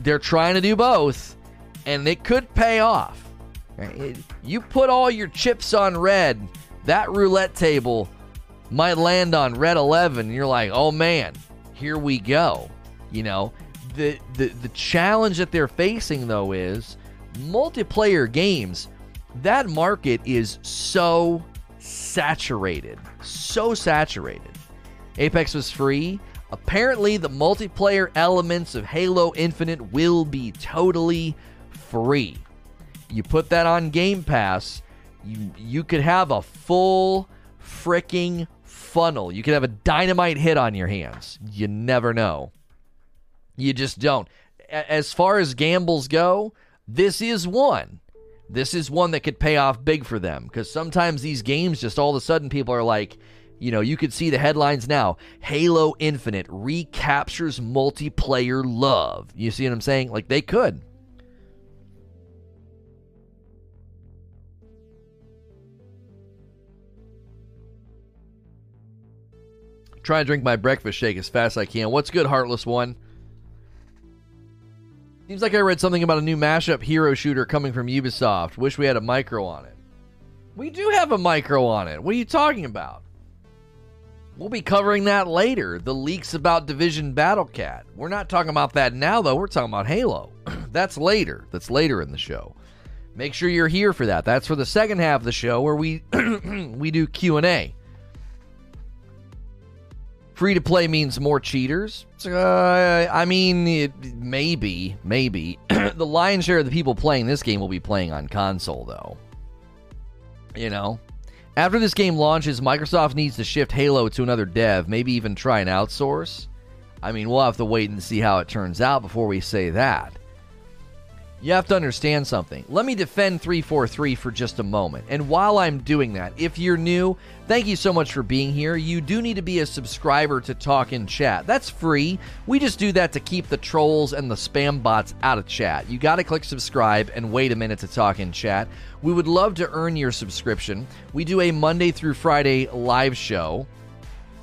they're trying to do both, and it could pay off. You put all your chips on red, that roulette table might land on red 11, and you're like, oh man, here we go. You know, the, the, the challenge that they're facing, though, is multiplayer games. That market is so saturated. So saturated. Apex was free. Apparently, the multiplayer elements of Halo Infinite will be totally free. You put that on Game Pass, you you could have a full freaking funnel. You could have a dynamite hit on your hands. You never know. You just don't. As far as gambles go, this is one. This is one that could pay off big for them because sometimes these games just all of a sudden people are like, you know, you could see the headlines now Halo Infinite recaptures multiplayer love. You see what I'm saying? Like they could. Try to drink my breakfast shake as fast as I can. What's good, Heartless One? Seems like I read something about a new mashup hero shooter coming from Ubisoft. Wish we had a micro on it. We do have a micro on it. What are you talking about? We'll be covering that later. The leaks about Division Battlecat. We're not talking about that now, though. We're talking about Halo. (clears throat) That's later. That's later in the show. Make sure you're here for that. That's for the second half of the show where we (clears throat) we do Q and A. Free to play means more cheaters. Uh, I mean, it, maybe, maybe. (clears throat) the lion's share of the people playing this game will be playing on console, though. You know? After this game launches, Microsoft needs to shift Halo to another dev, maybe even try and outsource. I mean, we'll have to wait and see how it turns out before we say that you have to understand something. Let me defend 343 for just a moment. And while I'm doing that, if you're new, thank you so much for being here. You do need to be a subscriber to talk in chat. That's free. We just do that to keep the trolls and the spam bots out of chat. You got to click subscribe and wait a minute to talk in chat. We would love to earn your subscription. We do a Monday through Friday live show,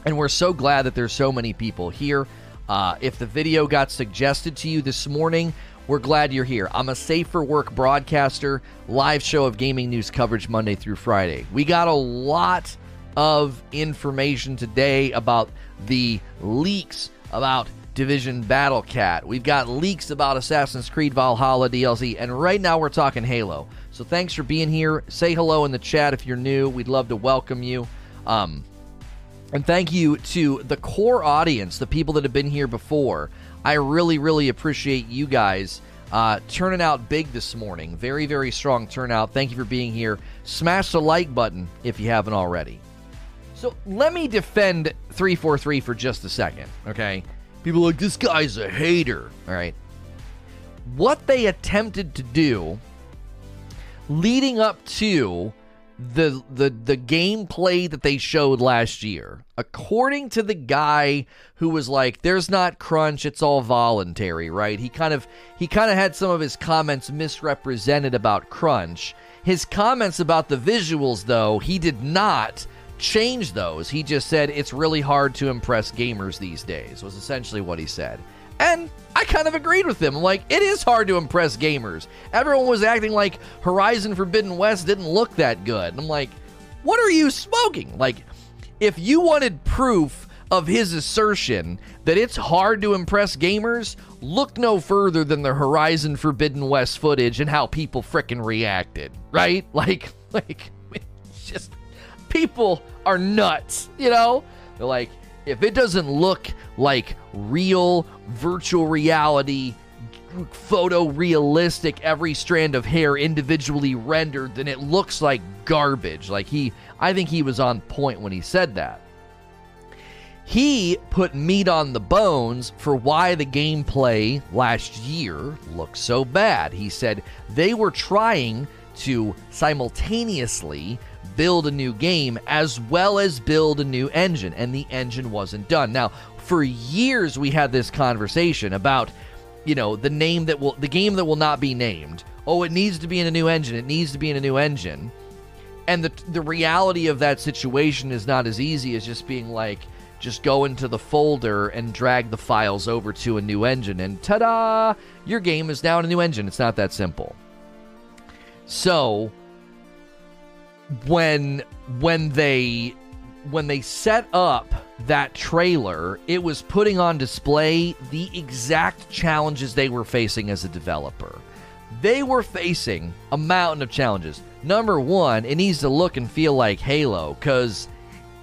and we're so glad that there's so many people here. Uh, if the video got suggested to you this morning, we're glad you're here. I'm a safe for work broadcaster, live show of gaming news coverage Monday through Friday. We got a lot of information today about the leaks about Division Battle Cat. We've got leaks about Assassin's Creed Valhalla DLC, and right now we're talking Halo. So thanks for being here. Say hello in the chat if you're new. We'd love to welcome you. Um, and thank you to the core audience, the people that have been here before. I really, really appreciate you guys uh, turning out big this morning. Very, very strong turnout. Thank you for being here. Smash the like button if you haven't already. So let me defend 343 for just a second, okay? People like, this guy's a hater, all right? What they attempted to do leading up to the the the gameplay that they showed last year according to the guy who was like there's not crunch it's all voluntary right? He kind of he kind of had some of his comments misrepresented about crunch. His comments about the visuals though he did not change those. He just said it's really hard to impress gamers these days was essentially what he said and I kind of agreed with him. Like, it is hard to impress gamers. Everyone was acting like Horizon Forbidden West didn't look that good. And I'm like, what are you smoking? Like, if you wanted proof of his assertion that it's hard to impress gamers, look no further than the Horizon Forbidden West footage and how people fricking reacted, right? (laughs) Like, like, (laughs) just people are nuts, you know? They're like, if it doesn't look like real virtual reality photorealistic every strand of hair individually rendered then it looks like garbage. Like he i think he was on point when he said that. He put meat on the bones for why the gameplay last year looked so bad. He said they were trying to simultaneously build a new game as well as build a new engine, and the engine wasn't done. Now, for years we had this conversation about, you know, the name that will, the game that will not be named. Oh, it needs to be in a new engine. It needs to be in a new engine. And the the reality of that situation is not as easy as just being like, just go into the folder and drag the files over to a new engine, and ta-da, your game is now in a new engine. It's not that simple. So when when they when they set up that trailer, it was putting on display the exact challenges they were facing as a developer. They were facing a mountain of challenges. Number one, it needs to look and feel like Halo because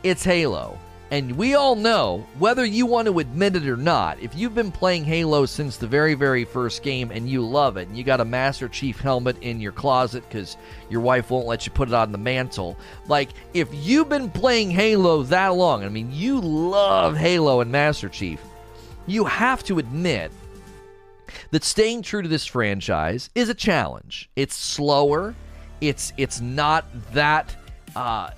it's Halo. And we all know, whether you want to admit it or not, if you've been playing Halo since the very, very first game and you love it, and you got a Master Chief helmet in your closet because your wife won't let you put it on the mantle, like, if you've been playing Halo that long, I mean, you love Halo and Master Chief, you have to admit that staying true to this franchise is a challenge. It's slower, It's it's not that uh,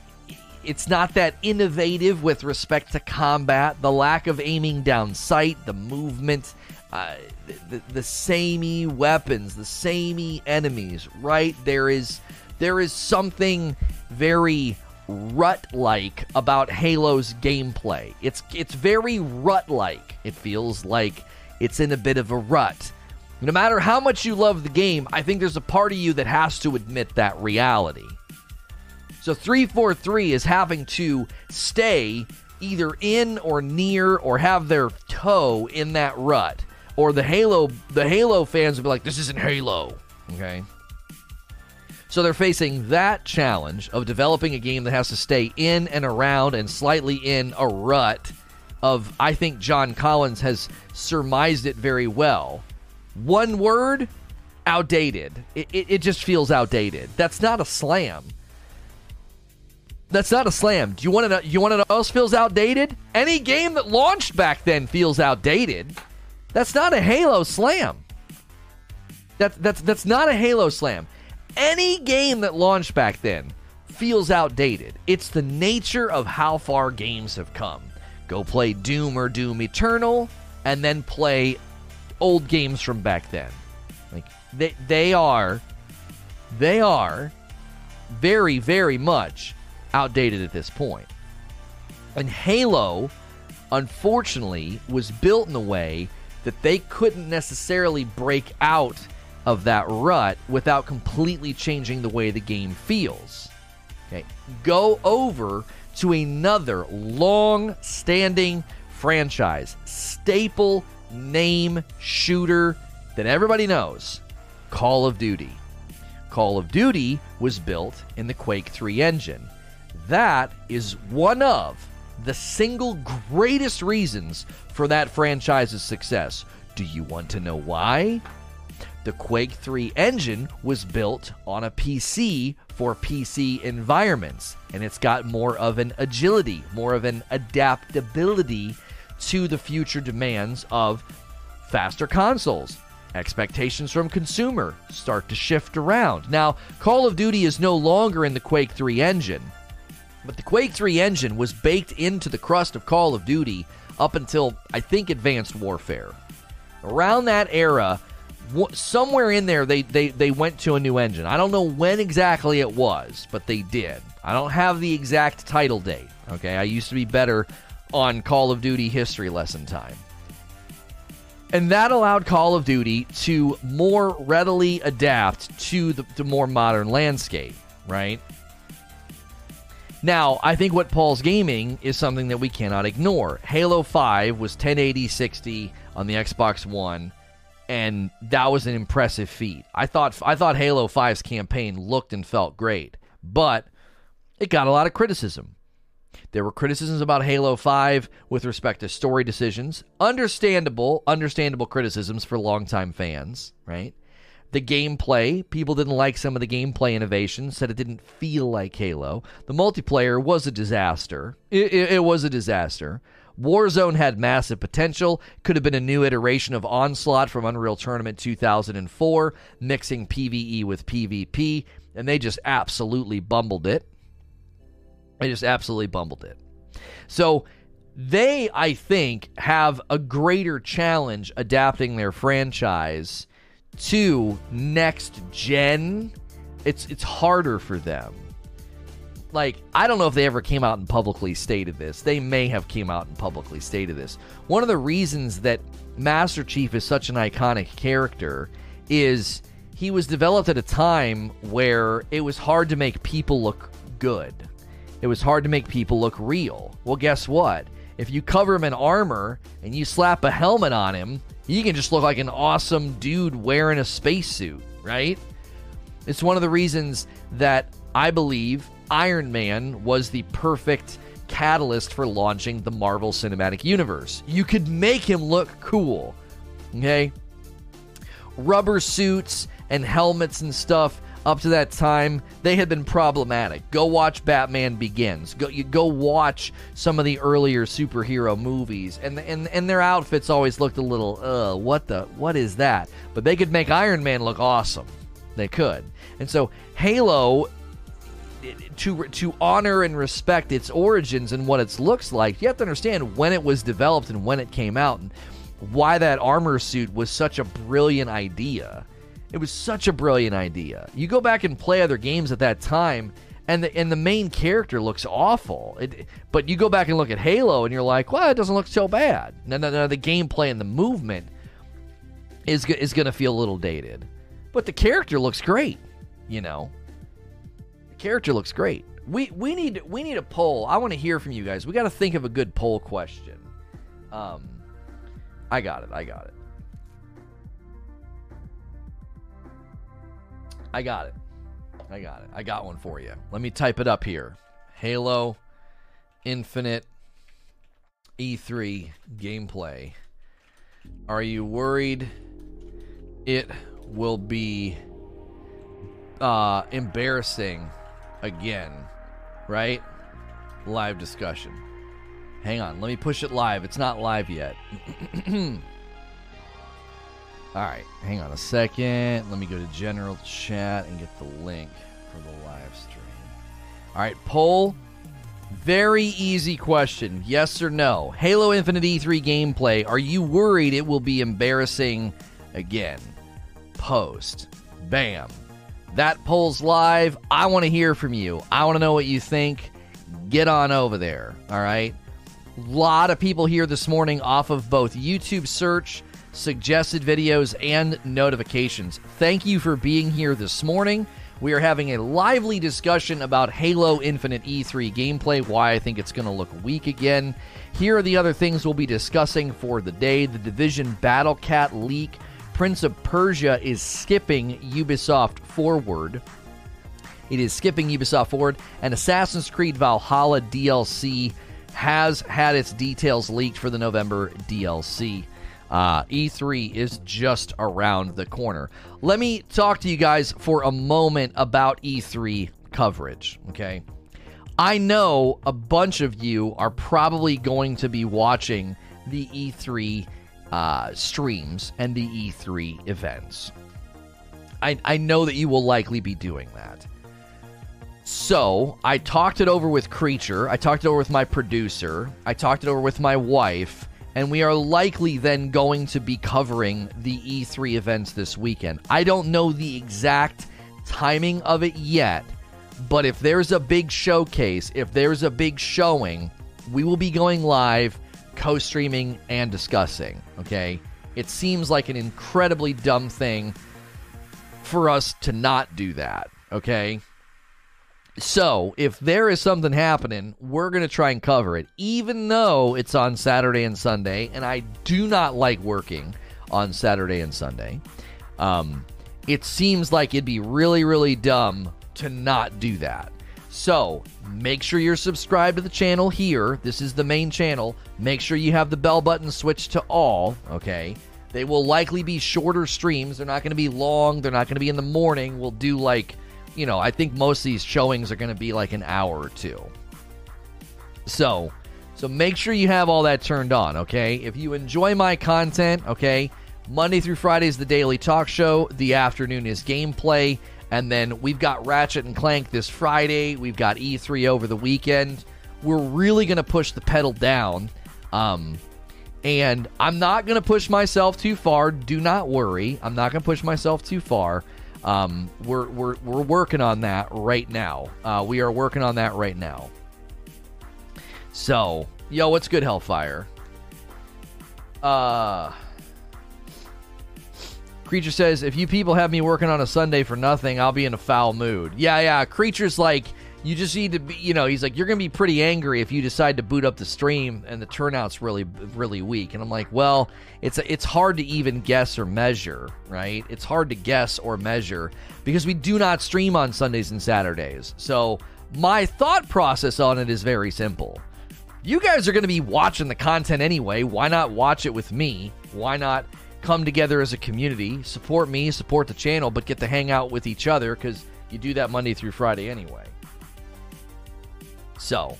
it's not that innovative with respect to combat. The lack of aiming down sight, the movement, uh, the, the samey weapons, the samey enemies. Right there is there is something very rut-like about Halo's gameplay. It's it's very rut-like. It feels like it's in a bit of a rut. No matter how much you love the game, I think there's a part of you that has to admit that reality. So 343 is having to stay either in or near or have their toe in that rut. Or the Halo the Halo fans will be like, this isn't Halo. Okay. So they're facing that challenge of developing a game that has to stay in and around and slightly in a rut of I think John Collins has surmised it very well. One word, outdated. It, it, it just feels outdated. That's not a slam. That's not a slam. Do you want to know, you want to know else feels outdated? Any game that launched back then feels outdated. That's not a Halo slam. That's that's that's not a Halo slam. Any game that launched back then feels outdated. It's the nature of how far games have come. Go play Doom or Doom Eternal and then play old games from back then. Like they they are they are very very much outdated at this point. And Halo unfortunately was built in a way that they couldn't necessarily break out of that rut without completely changing the way the game feels. Okay. Go over to another long standing franchise, staple name shooter that everybody knows Call of Duty. Call of Duty was built in the Quake 3 engine. That is one of the single greatest reasons for that franchise's success. Do you want to know why? The Quake 3 engine was built on a PC for PC environments, and it's got more of an agility, more of an adaptability to the future demands of faster consoles. Expectations from consumer start to shift around. Now, Call of Duty is no longer in the Quake 3 engine, but the Quake 3 engine was baked into the crust of Call of Duty up until I think Advanced Warfare. Around that era, somewhere in there they, they, they went to a new engine. I don't know when exactly it was, but they did. I don't have the exact title date. Okay, I used to be better on Call of Duty history lesson time. And that allowed Call of Duty to more readily adapt to the, the more modern landscape, right? Now, I think what Paul's gaming is something that we cannot ignore. Halo 5 was 1080 60 on the Xbox One, and that was an impressive feat. I thought I thought Halo 5's campaign looked and felt great, but it got a lot of criticism. There were criticisms about Halo 5 with respect to story decisions. Understandable, understandable criticisms for longtime fans, right? The gameplay, people didn't like some of the gameplay innovations, said it didn't feel like Halo. The multiplayer was a disaster. It, it, it was a disaster. Warzone had massive potential, could have been a new iteration of Onslaught from Unreal Tournament 2004, mixing PvE with PvP, and they just absolutely bumbled it. They just absolutely bumbled it. So they, I think, have a greater challenge adapting their franchise to next gen, it's it's harder for them. Like I don't know if they ever came out and publicly stated this. They may have came out and publicly stated this. One of the reasons that Master Chief is such an iconic character is he was developed at a time where it was hard to make people look good. It was hard to make people look real. Well, guess what? If you cover him in armor and you slap a helmet on him, he can just look like an awesome dude wearing a spacesuit, right? It's one of the reasons that I believe Iron Man was the perfect catalyst for launching the Marvel Cinematic Universe. You could make him look cool, okay? Rubber suits and helmets and stuff up to that time, they had been problematic. Go watch Batman Begins. Go you go watch some of the earlier superhero movies, and and and their outfits always looked a little, uh, what the, what is that? But they could make Iron Man look awesome. They could. And so Halo to to honor and respect its origins and what it looks like, you have to understand when it was developed and when it came out and why that armor suit was such a brilliant idea. It was such a brilliant idea. You go back and play other games at that time and the and the main character looks awful. It, but you go back and look at Halo and you're like, "Well, it doesn't look so bad." No, no, no, the gameplay and the movement is is going to feel a little dated. But the character looks great, you know the character looks great. We we need we need a poll. I want to hear from you guys. We got to think of a good poll question. Um, I got it. I got it. I got it. I got it. I got one for you. Let me type it up here. Halo Infinite E3 gameplay. Are you worried it will be uh, embarrassing again, right? Live discussion. Hang on, let me push it live. It's not live yet. (clears throat) All right, hang on a second. Let me go to general chat and get the link for the live stream. All right, poll. Very easy question. Yes or no? Halo Infinite E3 gameplay. Are you worried it will be embarrassing again? Post. Bam. That poll's live. I want to hear from you. I want to know what you think. Get on over there. All right. A lot of people here this morning off of both YouTube search, suggested videos, and notifications. Thank you for being here this morning. We are having a lively discussion about Halo Infinite E3 gameplay, why I think it's going to look weak again. Here are the other things we'll be discussing for the day the Division Battle Cat leak Prince of Persia is skipping Ubisoft forward. It is skipping Ubisoft forward, and Assassin's Creed Valhalla DLC has had its details leaked for the November DLC. Uh, E3 is just around the corner. Let me talk to you guys for a moment about E3 coverage, okay? I know a bunch of you are probably going to be watching the E3 uh, streams and the E3 events. I, I know that you will likely be doing that. So I talked it over with Creature. I talked it over with my producer. I talked it over with my wife. And we are likely then going to be covering the E3 events this weekend. I don't know the exact timing of it yet, but if there's a big showcase, if there's a big showing, we will be going live co streaming and discussing. Okay. It seems like an incredibly dumb thing for us to not do that. Okay. So, if there is something happening, we're going to try and cover it, even though it's on Saturday and Sunday. And I do not like working on Saturday and Sunday. Um, it seems like it'd be really, really dumb to not do that. So make sure you're subscribed to the channel here. This is the main channel. Make sure you have the bell button switched to all, okay? They will likely be shorter streams. They're not going to be long. They're not going to be in the morning. We'll do like, you know, I think most of these showings are going to be like an hour or two. So, so make sure you have all that turned on, okay? If you enjoy my content, okay, Monday through Friday is the daily talk show. The afternoon is gameplay. And then we've got Ratchet and Clank this Friday. We've got E3 over the weekend. We're really going to push the pedal down. Um, and I'm not going to push myself too far. Do not worry. I'm not going to push myself too far. Um, we're, we're, we're working on that right now. Uh, we are working on that right now. So, yo, what's good, Hellfire? Uh, Creature says, if you people have me working on a Sunday for nothing, I'll be in a foul mood. Yeah, yeah. Creature's like, you just need to be, you know, he's like, you're going to be pretty angry if you decide to boot up the stream and the turnout's really, really weak. And I'm like, well, it's, it's hard to even guess or measure, right? It's hard to guess or measure because we do not stream on Sundays and Saturdays. So my thought process on it is very simple. You guys are going to be watching the content anyway. Why not watch it with me? Why not come together as a community, support me, support the channel, but get to hang out with each other because you do that Monday through Friday anyway. So,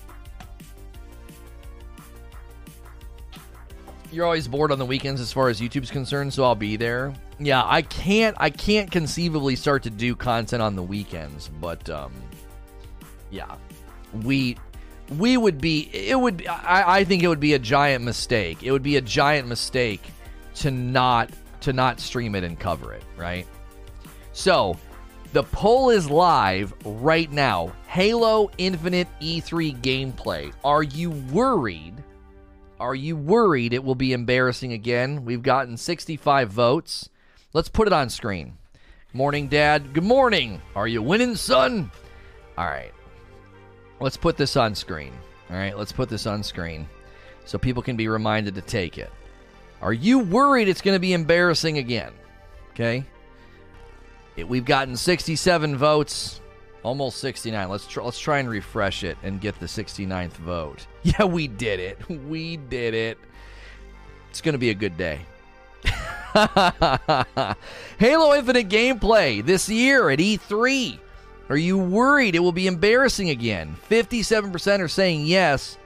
You're always bored on the weekends as far as YouTube's concerned, so I'll be there. Yeah, I can't I can't conceivably start to do content on the weekends, but um yeah. We we would be it would I, I think it would be a giant mistake. It would be a giant mistake to not to not stream it and cover it, right? So, the poll is live right now. Halo Infinite E3 gameplay. Are you worried? Are you worried it will be embarrassing again? We've gotten 65 votes. Let's put it on screen. Morning, Dad. Good morning. Are you winning, son? All right. Let's put this on screen. All right, let's put this on screen so people can be reminded to take it. Are you worried it's going to be embarrassing again? Okay. It, we've gotten 67 votes, almost 69. Let's try, let's try and refresh it and get the 69th vote. (laughs) Yeah, we did it. We did it. It's going to be a good day. (laughs) Halo Infinite gameplay this year at E3. Are you worried it will be embarrassing again? 57% are saying yes,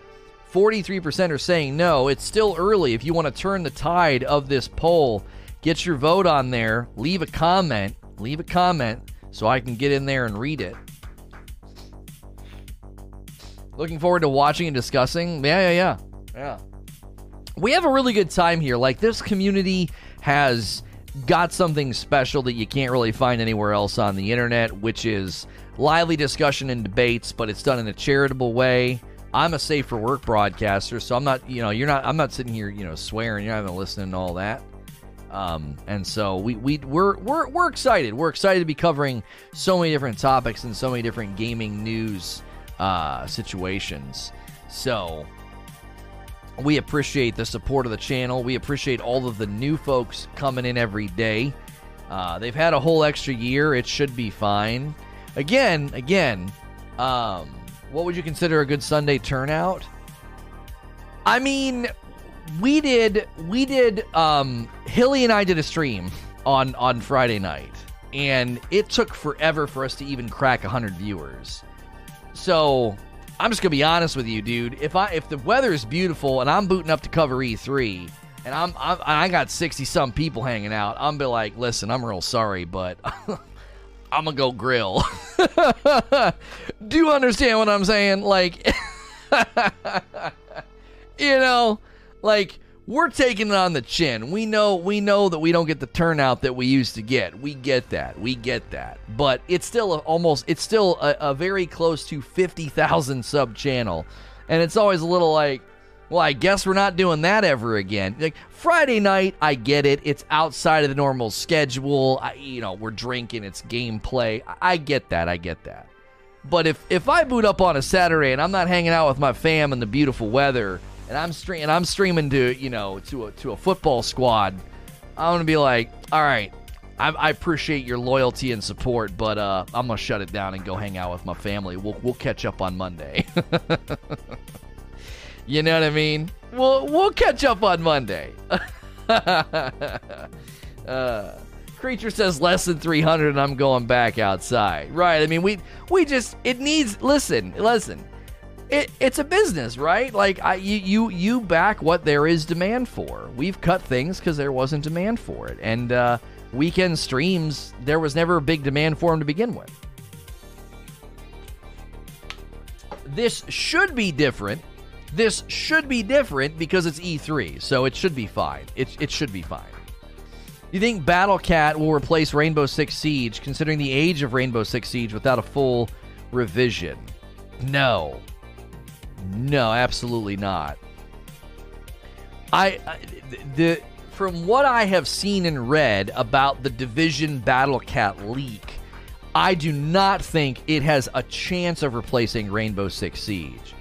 43% are saying no. It's still early. If you want to turn the tide of this poll, get your vote on there, leave a comment, leave a comment so I can get in there and read it. Looking forward to watching and discussing. Yeah, yeah, yeah. Yeah. We have a really good time here. Like, this community has got something special that you can't really find anywhere else on the internet, which is lively discussion and debates, but it's done in a charitable way. I'm a safe for work broadcaster, so I'm not, you know, you're not, I'm not sitting here, you know, swearing. You're not even listening to all that. Um, and so we, we we're, we're we're excited. We're excited to be covering so many different topics and so many different gaming news uh, situations. So we appreciate the support of the channel. We appreciate all of the new folks coming in every day. Uh, they've had a whole extra year. It should be fine. Again, again, um, what would you consider a good Sunday turnout? I mean, we did we did um Hilly and I did a stream on on Friday night and it took forever for us to even crack 100 viewers. So, I'm just going to be honest with you, dude. If I if the weather is beautiful and I'm booting up to cover E3 and I'm, I'm I got 60 some people hanging out, I'm be like, "Listen, I'm real sorry, but I'm going to go grill." (laughs) Do you understand what I'm saying? Like (laughs) you know, like we're taking it on the chin. We know we know that we don't get the turnout that we used to get. We get that. We get that. But it's still a, almost it's still a, a very close to 50,000 sub channel. And it's always a little like well, I guess we're not doing that ever again. Like Friday night, I get it. It's outside of the normal schedule. I, you know, we're drinking. It's gameplay. I, I get that. I get that. But if if I boot up on a Saturday and I'm not hanging out with my fam in the beautiful weather, and I'm stream and I'm streaming to you know to a to a football squad, I'm gonna be like, all right, I, I appreciate your loyalty and support, but uh, I'm gonna shut it down and go hang out with my family. We'll we'll catch up on Monday. (laughs) you know what I mean? We'll we'll catch up on Monday. (laughs) uh, creature says less than 300 and I'm going back outside. Right. I mean, we we just it needs listen, listen it, it's a business, right? Like I, you, you, you back what there is demand for. We've cut things because there wasn't demand for it, and uh, weekend streams there was never a big demand for them to begin with. This should be different. This should be different because it's E3, so it should be fine. It, it should be fine. You think Battle Cat will replace Rainbow Six Siege, considering the age of Rainbow Six Siege, without a full revision? No. No, absolutely not. I, I the from what I have seen and read about the Division Battle Cat leak, I do not think it has a chance of replacing Rainbow Six Siege.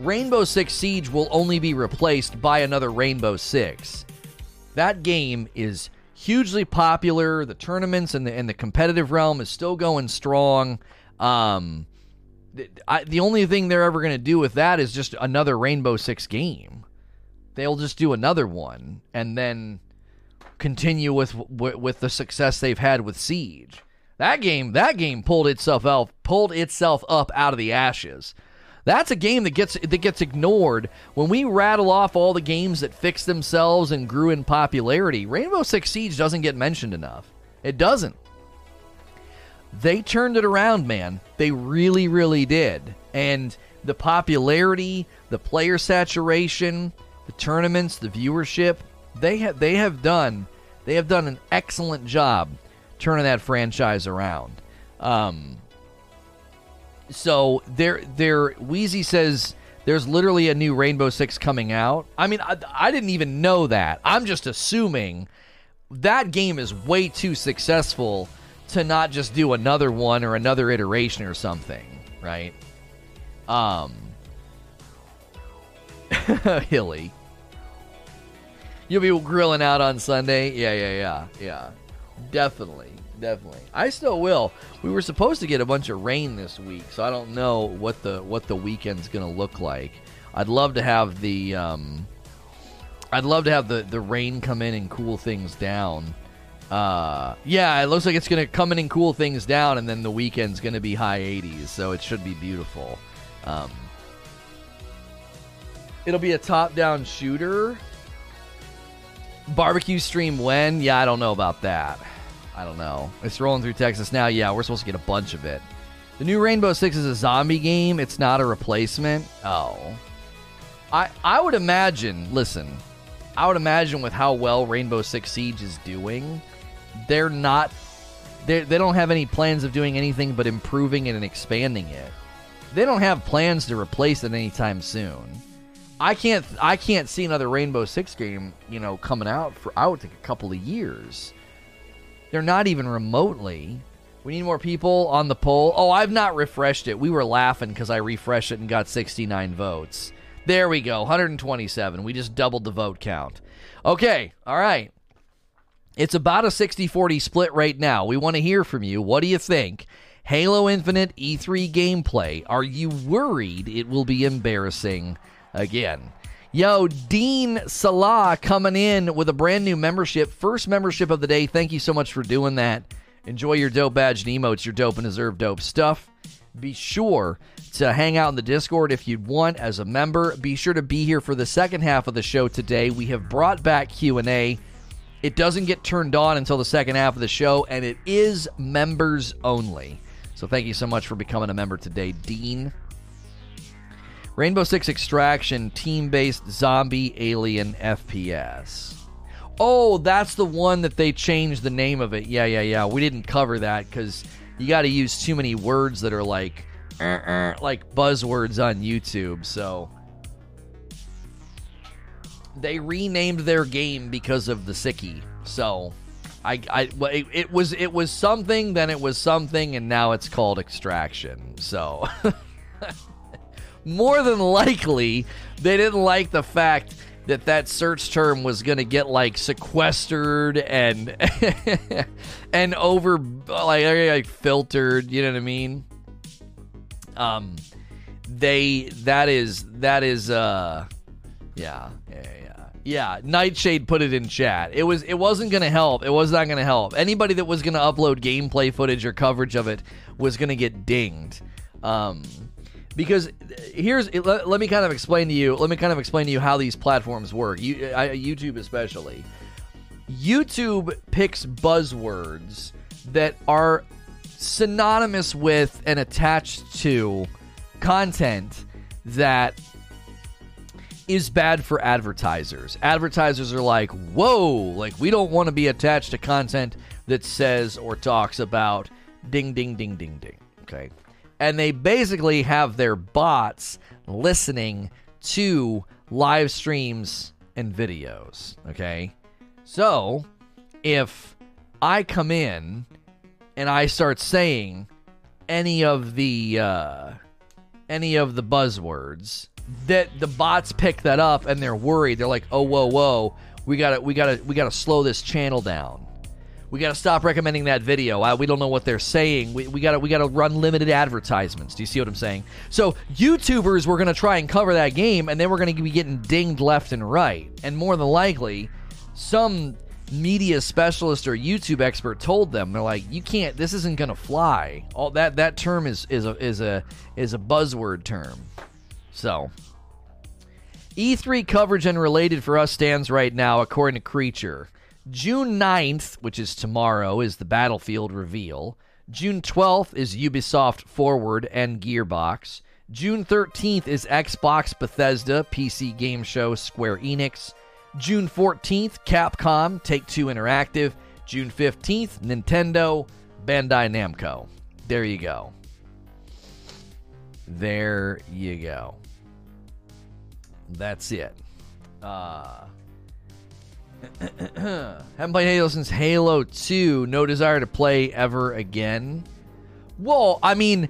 Rainbow Six Siege will only be replaced by another Rainbow Six. That game is hugely popular. The tournaments and the and the competitive realm is still going strong. Um, I, the only thing they're ever going to do with that is just another Rainbow Six game. They'll just do another one and then continue with with the success they've had with Siege. That game, that game pulled itself out, pulled itself up out of the ashes. That's a game that gets that gets ignored when we rattle off all the games that fixed themselves and grew in popularity. Rainbow Six Siege doesn't get mentioned enough. It doesn't. They turned it around, man. They really, really did. And the popularity, the player saturation, the tournaments, the viewership, they have they have done they have done an excellent job turning that franchise around. Um, so there, there. Wheezy says there's literally a new Rainbow Six coming out. I mean, I, I didn't even know that. I'm just assuming that game is way too successful to not just do another one or another iteration or something, right? Um, (laughs) Hilly. You'll be grilling out on Sunday. Yeah, yeah, yeah, yeah. Definitely, definitely. I still will. We were supposed to get a bunch of rain this week, so I don't know what the what the weekend's going to look like. I'd love to have the um, I'd love to have the the rain come in and cool things down. Uh, yeah, it looks like it's going to come in and cool things down, and then the weekend's going to be high 80s, so it should be beautiful. Um, it'll be a top-down shooter. Barbecue stream when? Yeah, I don't know about that. I don't know. It's rolling through Texas now. Yeah, we're supposed to get a bunch of it. The new Rainbow Six is a zombie game. It's not a replacement. Oh. I I would imagine, listen, I would imagine with how well Rainbow Six Siege is doing, they're not they they don't have any plans of doing anything but improving it and expanding it. They don't have plans to replace it anytime soon. I can't I can't see another Rainbow Six game, you know, coming out for I would think a couple of years. They're not even remotely. We need more people on the poll. Oh, I've not refreshed it. We were laughing because I refreshed it and got 69 votes. There we go, 127. We just doubled the vote count. Okay, all right. It's about a 60 40 split right now. We want to hear from you. What do you think? Halo Infinite E3 gameplay. Are you worried it will be embarrassing again? Yo, Dean Salah coming in with a brand new membership. First membership of the day. Thank you so much for doing that. Enjoy your dope badge and emotes, your dope and deserve dope stuff. Be sure to hang out in the Discord if you'd want as a member. Be sure to be here for the second half of the show today. We have brought back Q&A. It doesn't get turned on until the second half of the show and it is members only. So thank you so much for becoming a member today, Dean. Rainbow Six Extraction, team based zombie alien FPS. Oh, that's the one that they changed the name of it. Yeah, yeah, yeah. We didn't cover that because you got to use too many words that are like, uh, uh, like buzzwords on YouTube. So they renamed their game because of the sickie. So I, I, it, was, it was something, then it was something, and now it's called Extraction. So. (laughs) more than likely they didn't like the fact that that search term was going to get like sequestered and (laughs) and over like, like filtered you know what i mean um they that is that is uh yeah yeah yeah nightshade put it in chat. It was it wasn't gonna help. It was not gonna help. Anybody that was gonna upload gameplay footage or coverage of it was gonna get dinged. Um because here's let, let, me kind of explain to you let me kind of explain to you how these platforms work. You, I, youtube especially. Youtube picks buzzwords that are synonymous with and attached to content that is bad for advertisers advertisers are like whoa like we don't want to be attached to content that says or talks about ding ding ding ding ding okay and they basically have their bots listening to live streams and videos. Okay. So if I come in and I start saying any of the uh, any of the buzzwords that the bots pick that up and they're worried they're like oh whoa whoa we gotta we gotta we gotta slow this channel down we got to stop recommending that video. Uh, we don't know what they're saying. We, we got to we got to run limited advertisements. Do you see what I'm saying? So YouTubers were to try and cover that game, and then we're to be getting dinged left and right. And more than likely, some media specialist or YouTube expert told them they're like, you can't. This isn't to fly. All that that term is is a is a is a buzzword term. So, E3 coverage and related for us stands right now, according to Creature. June 9th, which is tomorrow, is the Battlefield reveal. June 12th is Ubisoft Forward and Gearbox. June 13th is Xbox Bethesda, PC Game Show, Square Enix. June 14th, Capcom, Take Two Interactive. June 15th, Nintendo, Bandai Namco. There you go. There you go. That's it. Uh, (clears throat) haven't played Halo since Halo 2. No desire to play ever again. Well, I mean,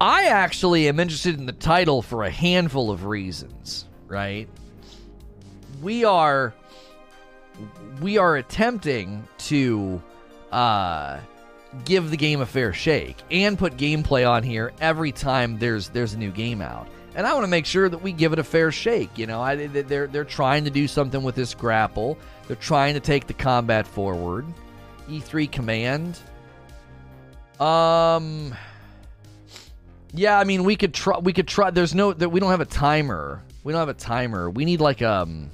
I actually am interested in the title for a handful of reasons, right? We are we are attempting to uh give the game a fair shake and put gameplay on here every time there's there's a new game out. And I want to make sure that we give it a fair shake. You know, I, they're they're trying to do something with this grapple. They're trying to take the combat forward. E3 command. Um. Yeah, I mean, we could try. We could try. There's no. That we don't have a timer. We don't have a timer. We need like um.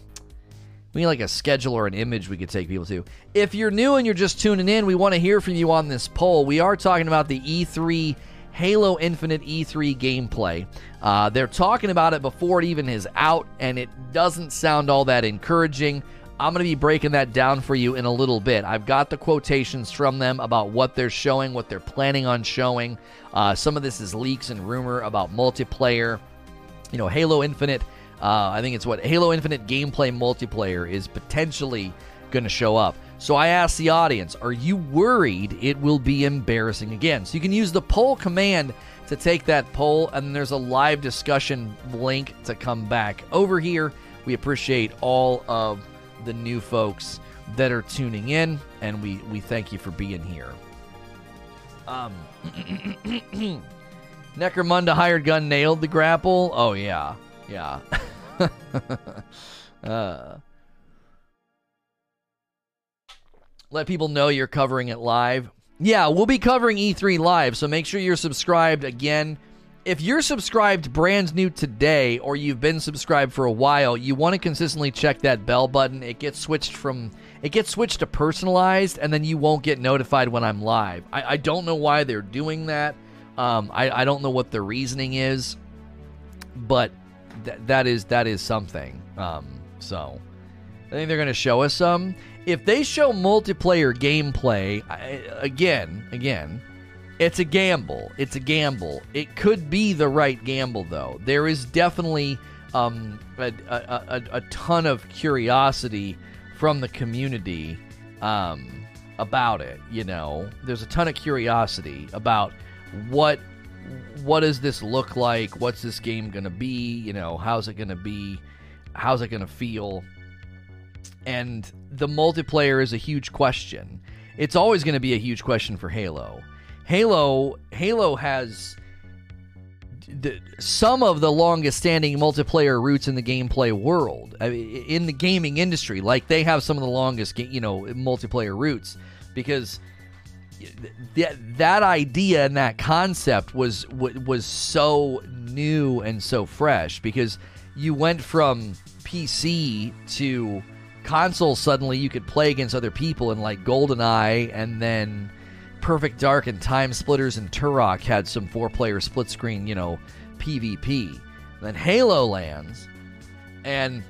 We need like a schedule or an image we could take people to. If you're new and you're just tuning in, we want to hear from you on this poll. We are talking about the E3 Halo Infinite E3 gameplay. Uh, they're talking about it before it even is out, and it doesn't sound all that encouraging. I'm going to be breaking that down for you in a little bit. I've got the quotations from them about what they're showing, what they're planning on showing. Uh, some of this is leaks and rumor about multiplayer. You know, Halo Infinite, uh, I think it's what Halo Infinite gameplay multiplayer is potentially going to show up. So I asked the audience, are you worried it will be embarrassing again? So you can use the poll command to take that poll, and there's a live discussion link to come back over here. We appreciate all of the new folks that are tuning in, and we, we thank you for being here. Um, (clears throat) Necromunda hired gun nailed the grapple. Oh yeah, yeah. (laughs) uh, let people know you're covering it live. Yeah, we'll be covering E3 live, so make sure you're subscribed again. If you're subscribed brand new today or you've been subscribed for a while, you want to consistently check that bell button. It gets switched from it gets switched to personalized and then you won't get notified when I'm live. I, I don't know why they're doing that. Um, I, I don't know what the reasoning is, but th- that is that is something. Um, so I think they're going to show us some if they show multiplayer gameplay, again, again, it's a gamble. It's a gamble. It could be the right gamble, though. There is definitely um, a, a, a, a, ton of curiosity from the community um, about it. You know, there's a ton of curiosity about what what does this look like? What's this game gonna be? You know, how's it gonna be? How's it gonna feel? And the multiplayer is a huge question. It's always going to be a huge question for Halo. Halo Halo has some of the longest standing multiplayer routes in the gameplay world I mean, in the gaming industry like they have some of the longest you know multiplayer routes because that that idea and that concept was was so new and so fresh because you went from PC to console suddenly you could play against other people in like GoldenEye and then Perfect Dark and Time Splitters and Turok had some four player split screen, you know, PvP. Then Halo lands and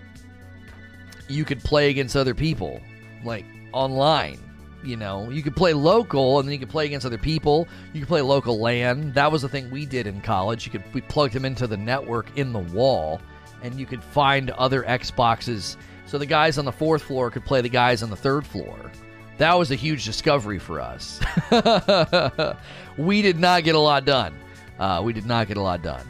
you could play against other people like online. You know, you could play local and then you could play against other people. You could play local LAN. That was the thing we did in college. You could we plugged them into the network in the wall and you could find other Xboxes so the guys on the fourth floor could play the guys on the third floor. That was a huge discovery for us. (laughs) we did not get a lot done. Uh, we did not get a lot done.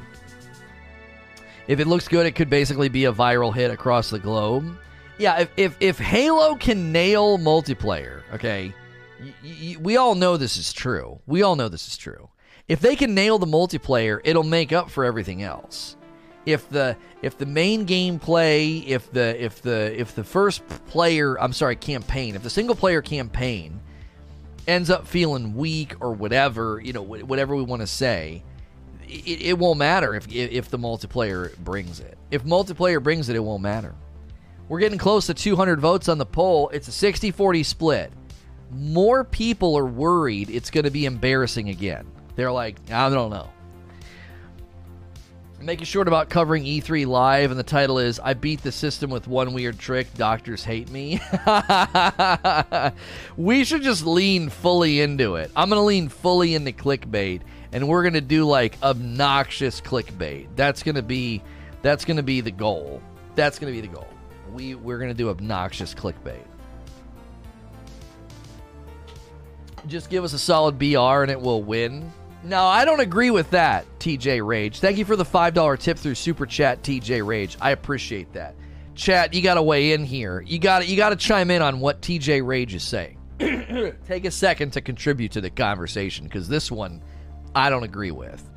If it looks good, it could basically be a viral hit across the globe. Yeah, if, if, if Halo can nail multiplayer, okay, y- y- we all know this is true. We all know this is true. If they can nail the multiplayer, it'll make up for everything else if the if the main gameplay, if the if the if the first player, I'm sorry, campaign, if the single player campaign ends up feeling weak or whatever, you know, whatever we want to say, it, it won't matter if if the multiplayer brings it. If multiplayer brings it, it won't matter. We're getting close to 200 votes on the poll. It's a 60-40 split. More people are worried it's going to be embarrassing again. They're like, I don't know. Making short about covering E3 live, and the title is I Beat the System with One Weird Trick, Doctors Hate Me. (laughs) we should just lean fully into it. I'm going to lean fully into clickbait, and we're going to do like obnoxious clickbait. That's going to be that's going to be the goal. That's going to be the goal. We we're going to do obnoxious clickbait. Just give us a solid BR and it will win. No, I don't agree with that, TJ Rage. Thank you for the $5 tip through Super Chat, TJ Rage. I appreciate that. Chat, you got to weigh in here. You got you got to chime in on what TJ Rage is saying. (coughs) Take a second to contribute to the conversation cuz this one I don't agree with.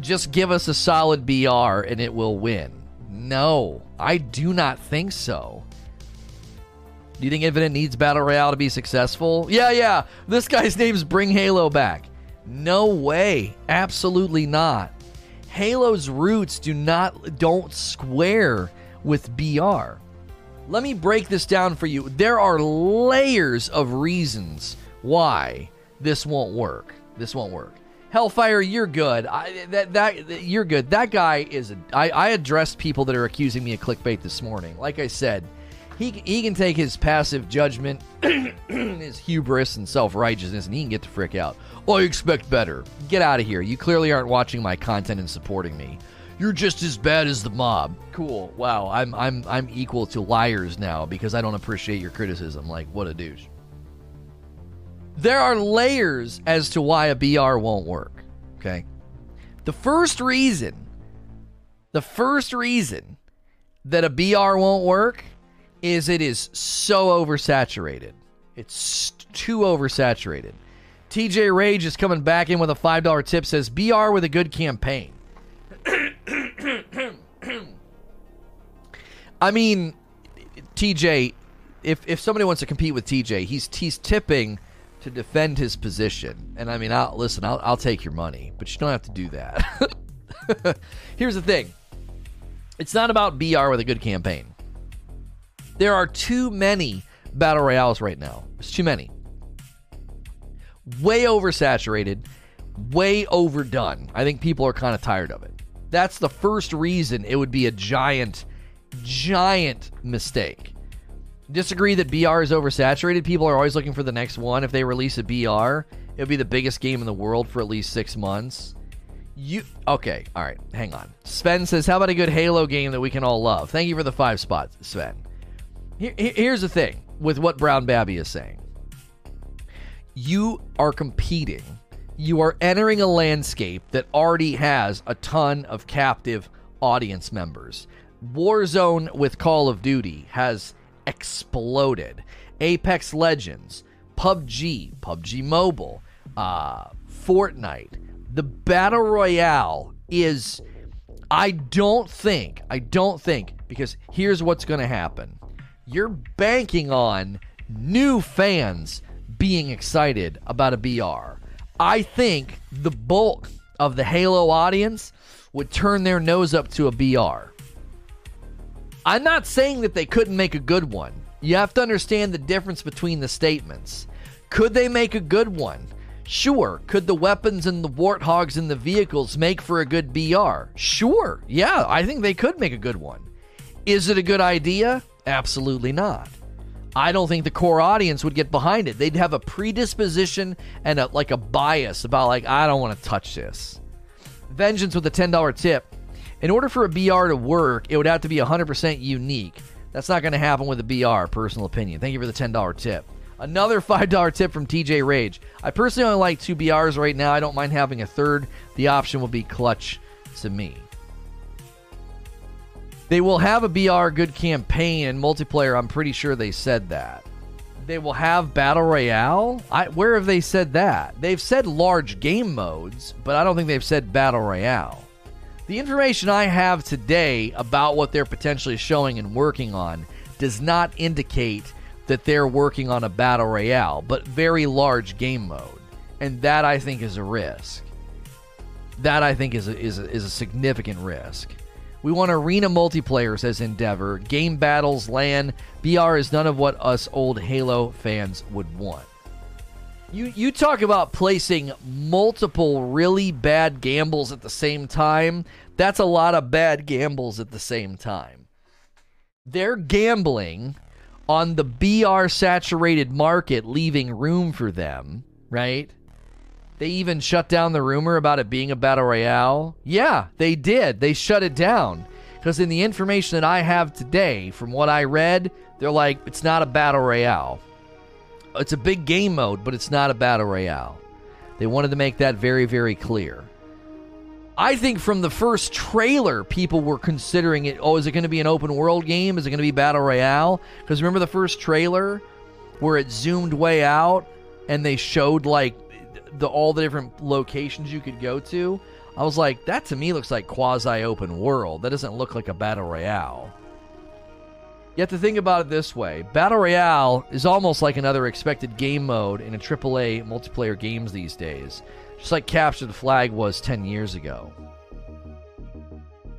Just give us a solid BR and it will win. No, I do not think so. Do you think Infinite needs Battle Royale to be successful? Yeah, yeah. This guy's name's Bring Halo Back. No way. Absolutely not. Halo's roots do not don't square with BR. Let me break this down for you. There are layers of reasons why this won't work. This won't work. Hellfire, you're good. I, that that you're good. That guy is. A, I, I addressed people that are accusing me of clickbait this morning. Like I said, he he can take his passive judgment, (clears throat) his hubris and self righteousness, and he can get the frick out. Oh, I expect better. Get out of here. You clearly aren't watching my content and supporting me. You're just as bad as the mob. Cool. Wow. I'm I'm I'm equal to liars now because I don't appreciate your criticism. Like what a douche. There are layers as to why a BR won't work. Okay. The first reason, the first reason that a BR won't work is it is so oversaturated. It's too oversaturated. TJ Rage is coming back in with a $5 tip says BR with a good campaign. (coughs) I mean, TJ, if if somebody wants to compete with TJ, he's he's tipping to defend his position. And I mean, I'll listen, I'll, I'll take your money, but you don't have to do that. (laughs) Here's the thing. It's not about BR with a good campaign. There are too many battle royales right now. It's too many. Way oversaturated, way overdone. I think people are kind of tired of it. That's the first reason it would be a giant, giant mistake. Disagree that BR is oversaturated. People are always looking for the next one. If they release a BR, it would be the biggest game in the world for at least six months. You okay? All right, hang on. Sven says, "How about a good Halo game that we can all love?" Thank you for the five spots, Sven. Here, here's the thing with what Brown Babby is saying. You are competing. You are entering a landscape that already has a ton of captive audience members. Warzone with Call of Duty has exploded. Apex Legends, PUBG, PUBG Mobile, uh, Fortnite. The Battle Royale is, I don't think, I don't think, because here's what's going to happen. You're banking on new fans being excited about a BR. I think the bulk of the Halo audience would turn their nose up to a BR. I'm not saying that they couldn't make a good one. You have to understand the difference between the statements. Could they make a good one? Sure. Could the weapons and the warthogs and the vehicles make for a good BR? Sure. Yeah, I think they could make a good one. Is it a good idea? Absolutely not. I don't think the core audience would get behind it. They'd have a predisposition and a, like a bias about like I don't want to touch this. Vengeance with a $10 tip. In order for a BR to work, it would have to be 100% unique. That's not going to happen with a BR, personal opinion. Thank you for the $10 tip. Another (laughs) $5 tip from TJ Rage. I personally only like two BRs right now. I don't mind having a third. The option will be clutch to me. They will have a BR good campaign and multiplayer. I'm pretty sure they said that. They will have Battle Royale? I, where have they said that? They've said large game modes, but I don't think they've said Battle Royale. The information I have today about what they're potentially showing and working on does not indicate that they're working on a battle royale, but very large game mode. And that I think is a risk. That I think is a, is a, is a significant risk. We want arena multiplayer, says Endeavor. Game battles, LAN. BR is none of what us old Halo fans would want. You you talk about placing multiple really bad gambles at the same time. That's a lot of bad gambles at the same time. They're gambling on the BR saturated market, leaving room for them, right? They even shut down the rumor about it being a battle royale. Yeah, they did. They shut it down. Because in the information that I have today, from what I read, they're like, it's not a battle royale. It's a big game mode, but it's not a battle royale. They wanted to make that very, very clear. I think from the first trailer, people were considering it. Oh, is it going to be an open world game? Is it going to be battle royale? Because remember the first trailer where it zoomed way out and they showed like the all the different locations you could go to. I was like, that to me looks like quasi open world. That doesn't look like a battle royale. You have to think about it this way Battle Royale is almost like another expected game mode in a AAA multiplayer games these days, just like Capture the Flag was 10 years ago.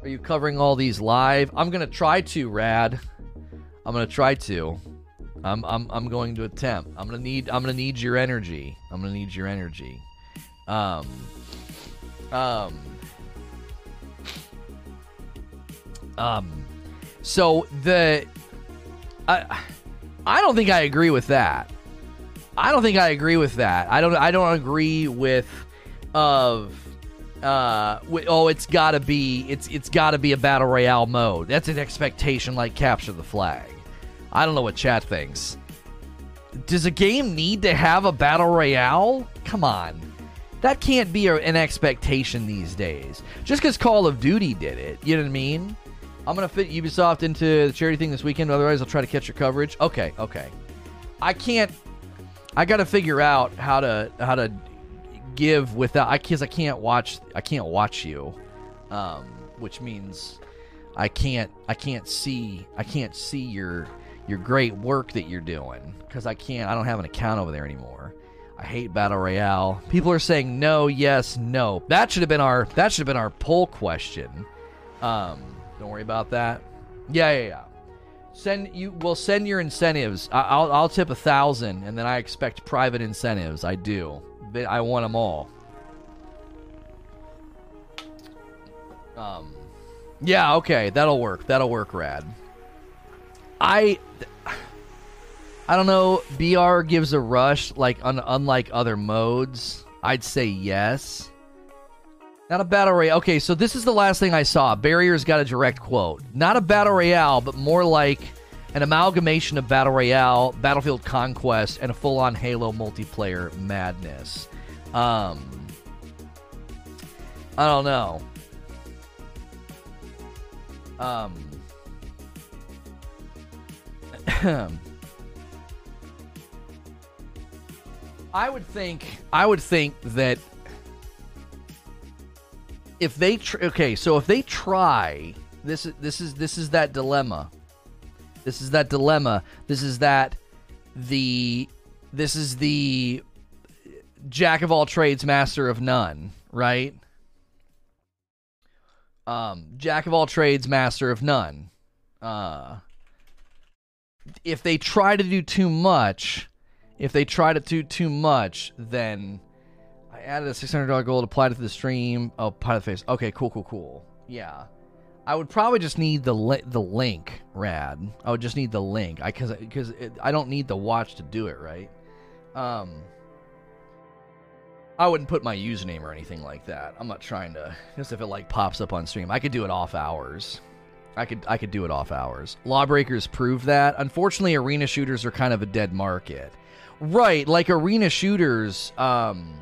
Are you covering all these live? I'm going to try to, Rad. I'm going to try to. I'm, I'm, I'm going to attempt. I'm gonna need I'm gonna need your energy. I'm gonna need your energy. Um, um, um. So the I I don't think I agree with that. I don't think I agree with that. I don't I don't agree with of uh oh it's got to be it's it's got to be a battle royale mode. That's an expectation like capture the flag. I don't know what chat thinks. Does a game need to have a battle royale? Come on. That can't be an expectation these days. Just because Call of Duty did it, you know what I mean? I'm going to fit Ubisoft into the charity thing this weekend, otherwise, I'll try to catch your coverage. Okay, okay. I can't. I got to figure out how to how to give without I because I can't watch I can't watch you, um, which means I can't I can't see I can't see your your great work that you're doing because I can't. I don't have an account over there anymore. I hate battle royale. People are saying no, yes, no. That should have been our that should have been our poll question. Um, don't worry about that. Yeah, yeah, yeah. Send you. Well, send your incentives. I, I'll I'll tip a thousand, and then I expect private incentives. I do. I want them all. Um, yeah. Okay, that'll work. That'll work. Rad. I I don't know. BR gives a rush like un- unlike other modes. I'd say yes. Not a battle royale. Okay, so this is the last thing I saw. Barrier's got a direct quote. Not a battle royale, but more like an amalgamation of battle royale, Battlefield Conquest, and a full-on Halo multiplayer madness. Um, I don't know. Um. I would think I would think that if they tr- okay, so if they try this is this is this is that dilemma. This is that dilemma. This is that the this is the jack of all trades, master of none, right? Um, jack of all trades, master of none. Uh, if they try to do too much, if they try to do too much, then I added a six hundred dollar gold applied it to the stream. Oh, pilot face. Okay, cool, cool, cool. Yeah, I would probably just need the li- the link. Rad. I would just need the link. I because because I don't need the watch to do it, right? Um. I wouldn't put my username or anything like that. I'm not trying to. Just if it like pops up on stream, I could do it off hours. I could I could do it off hours. Lawbreakers prove that. Unfortunately, arena shooters are kind of a dead market. Right, like arena shooters um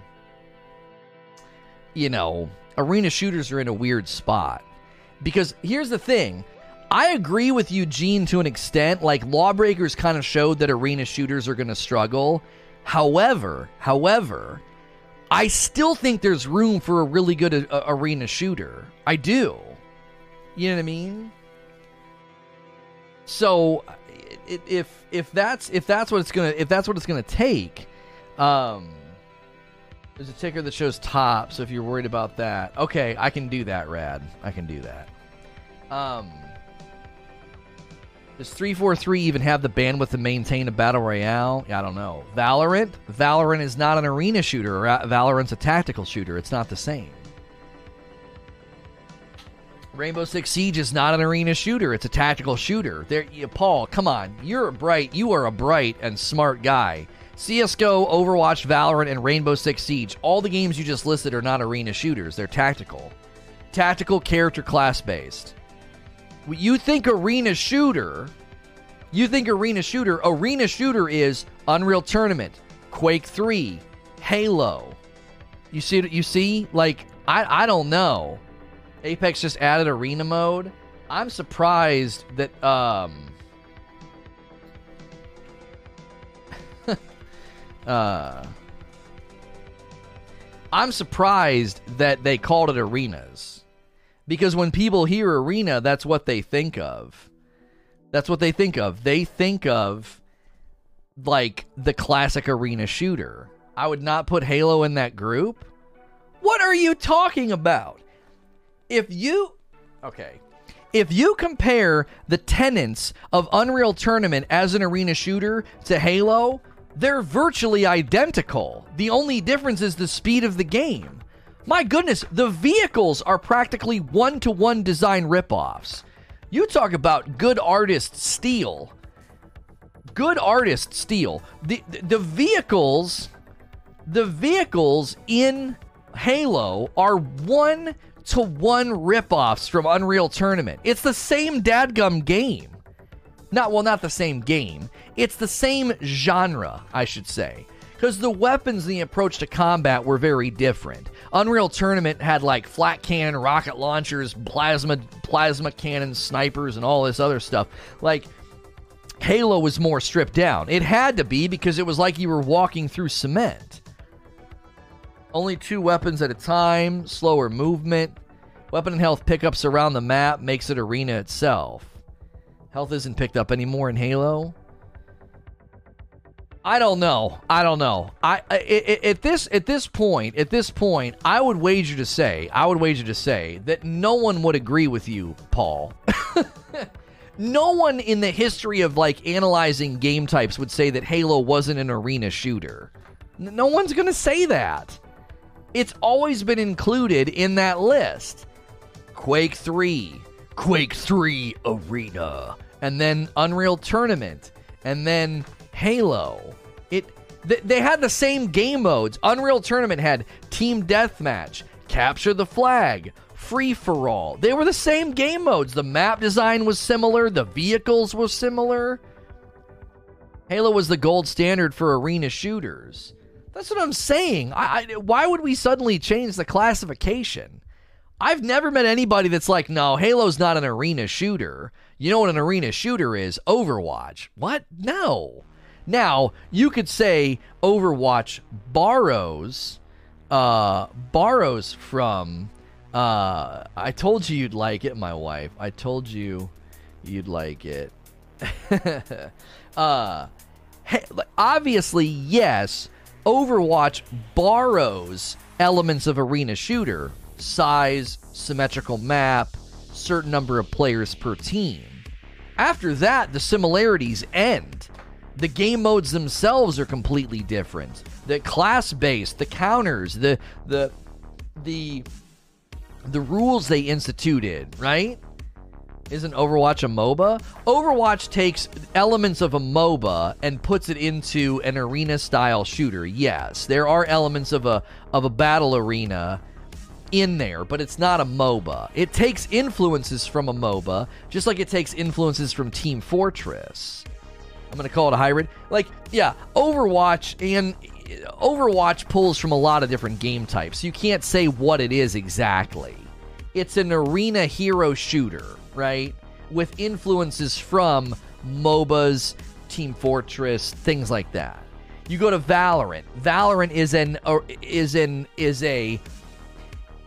you know, arena shooters are in a weird spot. Because here's the thing, I agree with Eugene to an extent. Like Lawbreakers kind of showed that arena shooters are going to struggle. However, however, I still think there's room for a really good uh, arena shooter. I do. You know what I mean? So if if that's if that's what it's gonna if that's what it's gonna take, um, There's a ticker that shows top, so if you're worried about that, okay, I can do that, Rad. I can do that. Um, does 343 even have the bandwidth to maintain a battle royale? I don't know. Valorant? Valorant is not an arena shooter. Valorant's a tactical shooter. It's not the same. Rainbow Six Siege is not an arena shooter. It's a tactical shooter. There, you, Paul, come on. You're a bright. You are a bright and smart guy. CS:GO, Overwatch, Valorant, and Rainbow Six Siege. All the games you just listed are not arena shooters. They're tactical, tactical character class based. You think arena shooter? You think arena shooter? Arena shooter is Unreal Tournament, Quake Three, Halo. You see? You see? Like I, I don't know. Apex just added arena mode. I'm surprised that um (laughs) uh I'm surprised that they called it arenas. Because when people hear arena, that's what they think of. That's what they think of. They think of like the classic arena shooter. I would not put Halo in that group. What are you talking about? If you okay if you compare the tenets of Unreal Tournament as an arena shooter to Halo, they're virtually identical. The only difference is the speed of the game. My goodness, the vehicles are practically one to one design ripoffs. You talk about good artist steal. Good artist steal. The, the, the vehicles the vehicles in Halo are one to one ripoffs from Unreal Tournament. It's the same dadgum game. Not well, not the same game. It's the same genre, I should say. Because the weapons and the approach to combat were very different. Unreal Tournament had like flak cannon, rocket launchers, plasma plasma cannon, snipers, and all this other stuff. Like Halo was more stripped down. It had to be because it was like you were walking through cement. Only two weapons at a time, slower movement. Weapon and health pickups around the map makes it arena itself. Health isn't picked up anymore in Halo. I don't know. I don't know. I, I at this at this point, at this point, I would wager to say, I would wager to say that no one would agree with you, Paul. (laughs) no one in the history of like analyzing game types would say that Halo wasn't an arena shooter. No one's going to say that. It's always been included in that list. Quake 3, Quake 3 Arena, and then Unreal Tournament, and then Halo. It th- they had the same game modes. Unreal Tournament had Team Deathmatch, Capture the Flag, Free for All. They were the same game modes. The map design was similar, the vehicles were similar. Halo was the gold standard for arena shooters. That's what I'm saying. I, I, why would we suddenly change the classification? I've never met anybody that's like, no, Halo's not an arena shooter. You know what an arena shooter is? Overwatch. What? No. Now, you could say Overwatch borrows uh borrows from uh I told you you'd like it, my wife. I told you you'd like it. (laughs) uh hey, obviously, yes, Overwatch borrows elements of arena shooter, size, symmetrical map, certain number of players per team. After that, the similarities end. The game modes themselves are completely different. The class based, the counters, the the the the rules they instituted, right? Isn't Overwatch a MOBA? Overwatch takes elements of a MOBA and puts it into an arena style shooter. Yes, there are elements of a of a battle arena in there, but it's not a MOBA. It takes influences from a MOBA, just like it takes influences from Team Fortress. I'm going to call it a hybrid. Like, yeah, Overwatch and Overwatch pulls from a lot of different game types. You can't say what it is exactly. It's an arena hero shooter right? With influences from MOBAs, Team Fortress, things like that. You go to Valorant. Valorant is an uh, is an is a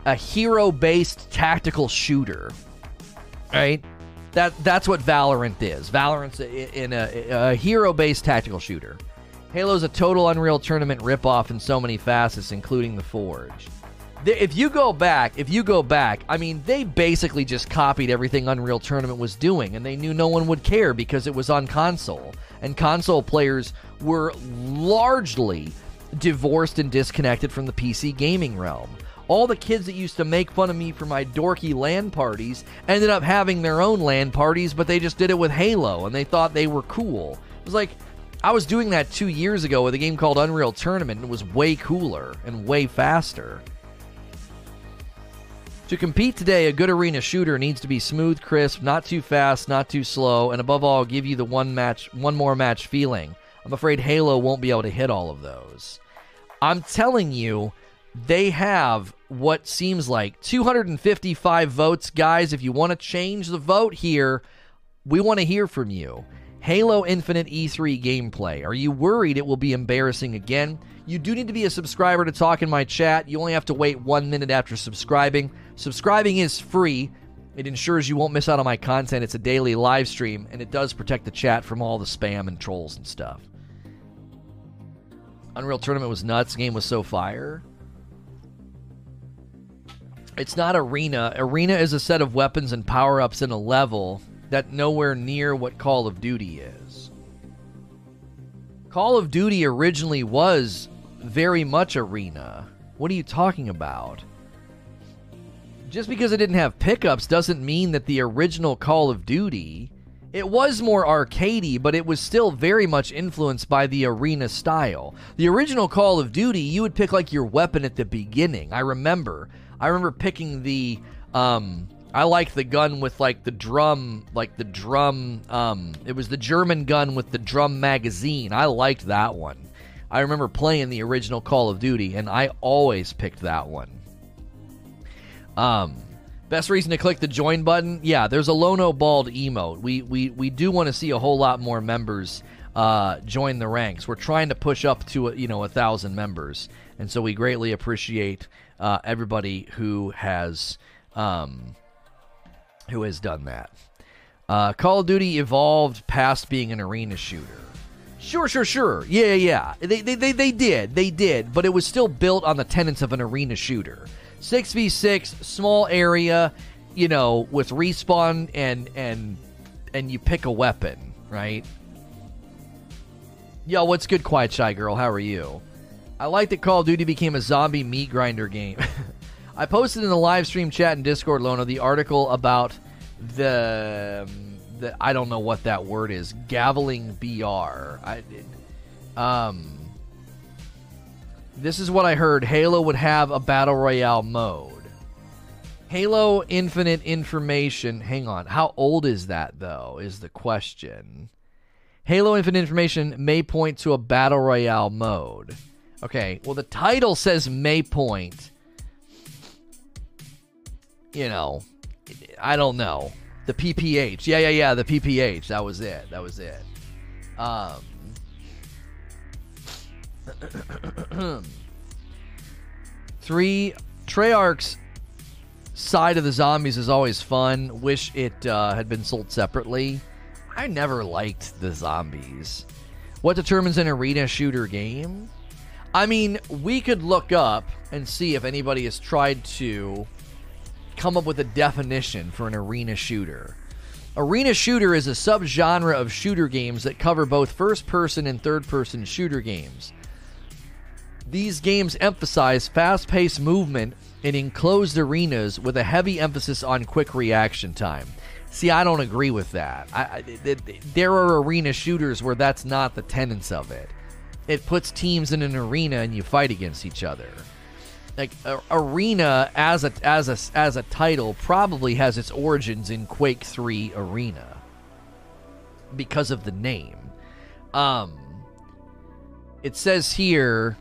a hero-based tactical shooter, right? That that's what Valorant is. Valorant's in a, a hero-based tactical shooter. Halo's a total Unreal Tournament ripoff in so many facets, including the Forge. If you go back, if you go back, I mean, they basically just copied everything Unreal Tournament was doing, and they knew no one would care because it was on console. And console players were largely divorced and disconnected from the PC gaming realm. All the kids that used to make fun of me for my dorky LAN parties ended up having their own LAN parties, but they just did it with Halo and they thought they were cool. It was like, I was doing that two years ago with a game called Unreal Tournament and it was way cooler and way faster. To compete today, a good arena shooter needs to be smooth, crisp, not too fast, not too slow, and above all, give you the one match, one more match feeling. I'm afraid Halo won't be able to hit all of those. I'm telling you, they have what seems like 255 votes. Guys, if you want to change the vote here, we want to hear from you. Halo Infinite E3 gameplay. Are you worried it will be embarrassing again? You do need to be a subscriber to talk in my chat. You only have to wait one minute after subscribing. Subscribing is free. It ensures you won't miss out on my content. It's a daily live stream, and it does protect the chat from all the spam and trolls and stuff. Unreal Tournament was nuts. game was so fire. It's not Arena. Arena is a set of weapons and power ups in a level that nowhere near what Call of Duty is. Call of Duty originally was very much Arena. What are you talking about? Just because it didn't have pickups doesn't mean that the original Call of Duty it was more arcadey, but it was still very much influenced by the arena style. The original Call of Duty, you would pick like your weapon at the beginning. I remember I remember picking the um I like the gun with like the drum like the drum um it was the German gun with the drum magazine. I liked that one. I remember playing the original Call of Duty and I always picked that one. Um Best reason to click the join button? Yeah, there's a Lono Bald emote. We we we do want to see a whole lot more members uh, join the ranks. We're trying to push up to you know a thousand members, and so we greatly appreciate uh, everybody who has um, who has done that. Uh, Call of Duty evolved past being an arena shooter. Sure, sure, sure. Yeah, yeah. They, they, they, they did. They did. But it was still built on the tenets of an arena shooter. 6v6, small area, you know, with respawn and and and you pick a weapon, right? Yo, what's good, Quiet Shy Girl? How are you? I like that Call of Duty became a zombie meat grinder game. (laughs) I posted in the live stream chat and Discord, Lona, the article about the, the I don't know what that word is, gaveling BR. I, um, this is what I heard. Halo would have a battle royale mode. Halo Infinite Information. Hang on. How old is that, though, is the question. Halo Infinite Information may point to a battle royale mode. Okay, well, the title says May Point. You know, I don't know. The PPH. Yeah, yeah, yeah, the PPH. That was it. That was it. Um. (coughs) Three, Treyarch's side of the zombies is always fun. Wish it uh, had been sold separately. I never liked the zombies. What determines an arena shooter game? I mean, we could look up and see if anybody has tried to come up with a definition for an arena shooter. Arena shooter is a subgenre of shooter games that cover both first person and third person shooter games. These games emphasize fast paced movement in enclosed arenas with a heavy emphasis on quick reaction time. See, I don't agree with that. I, I, there are arena shooters where that's not the tenets of it it puts teams in an arena and you fight against each other. Like uh, arena as a as a as a title probably has its origins in Quake 3 Arena because of the name. Um it says here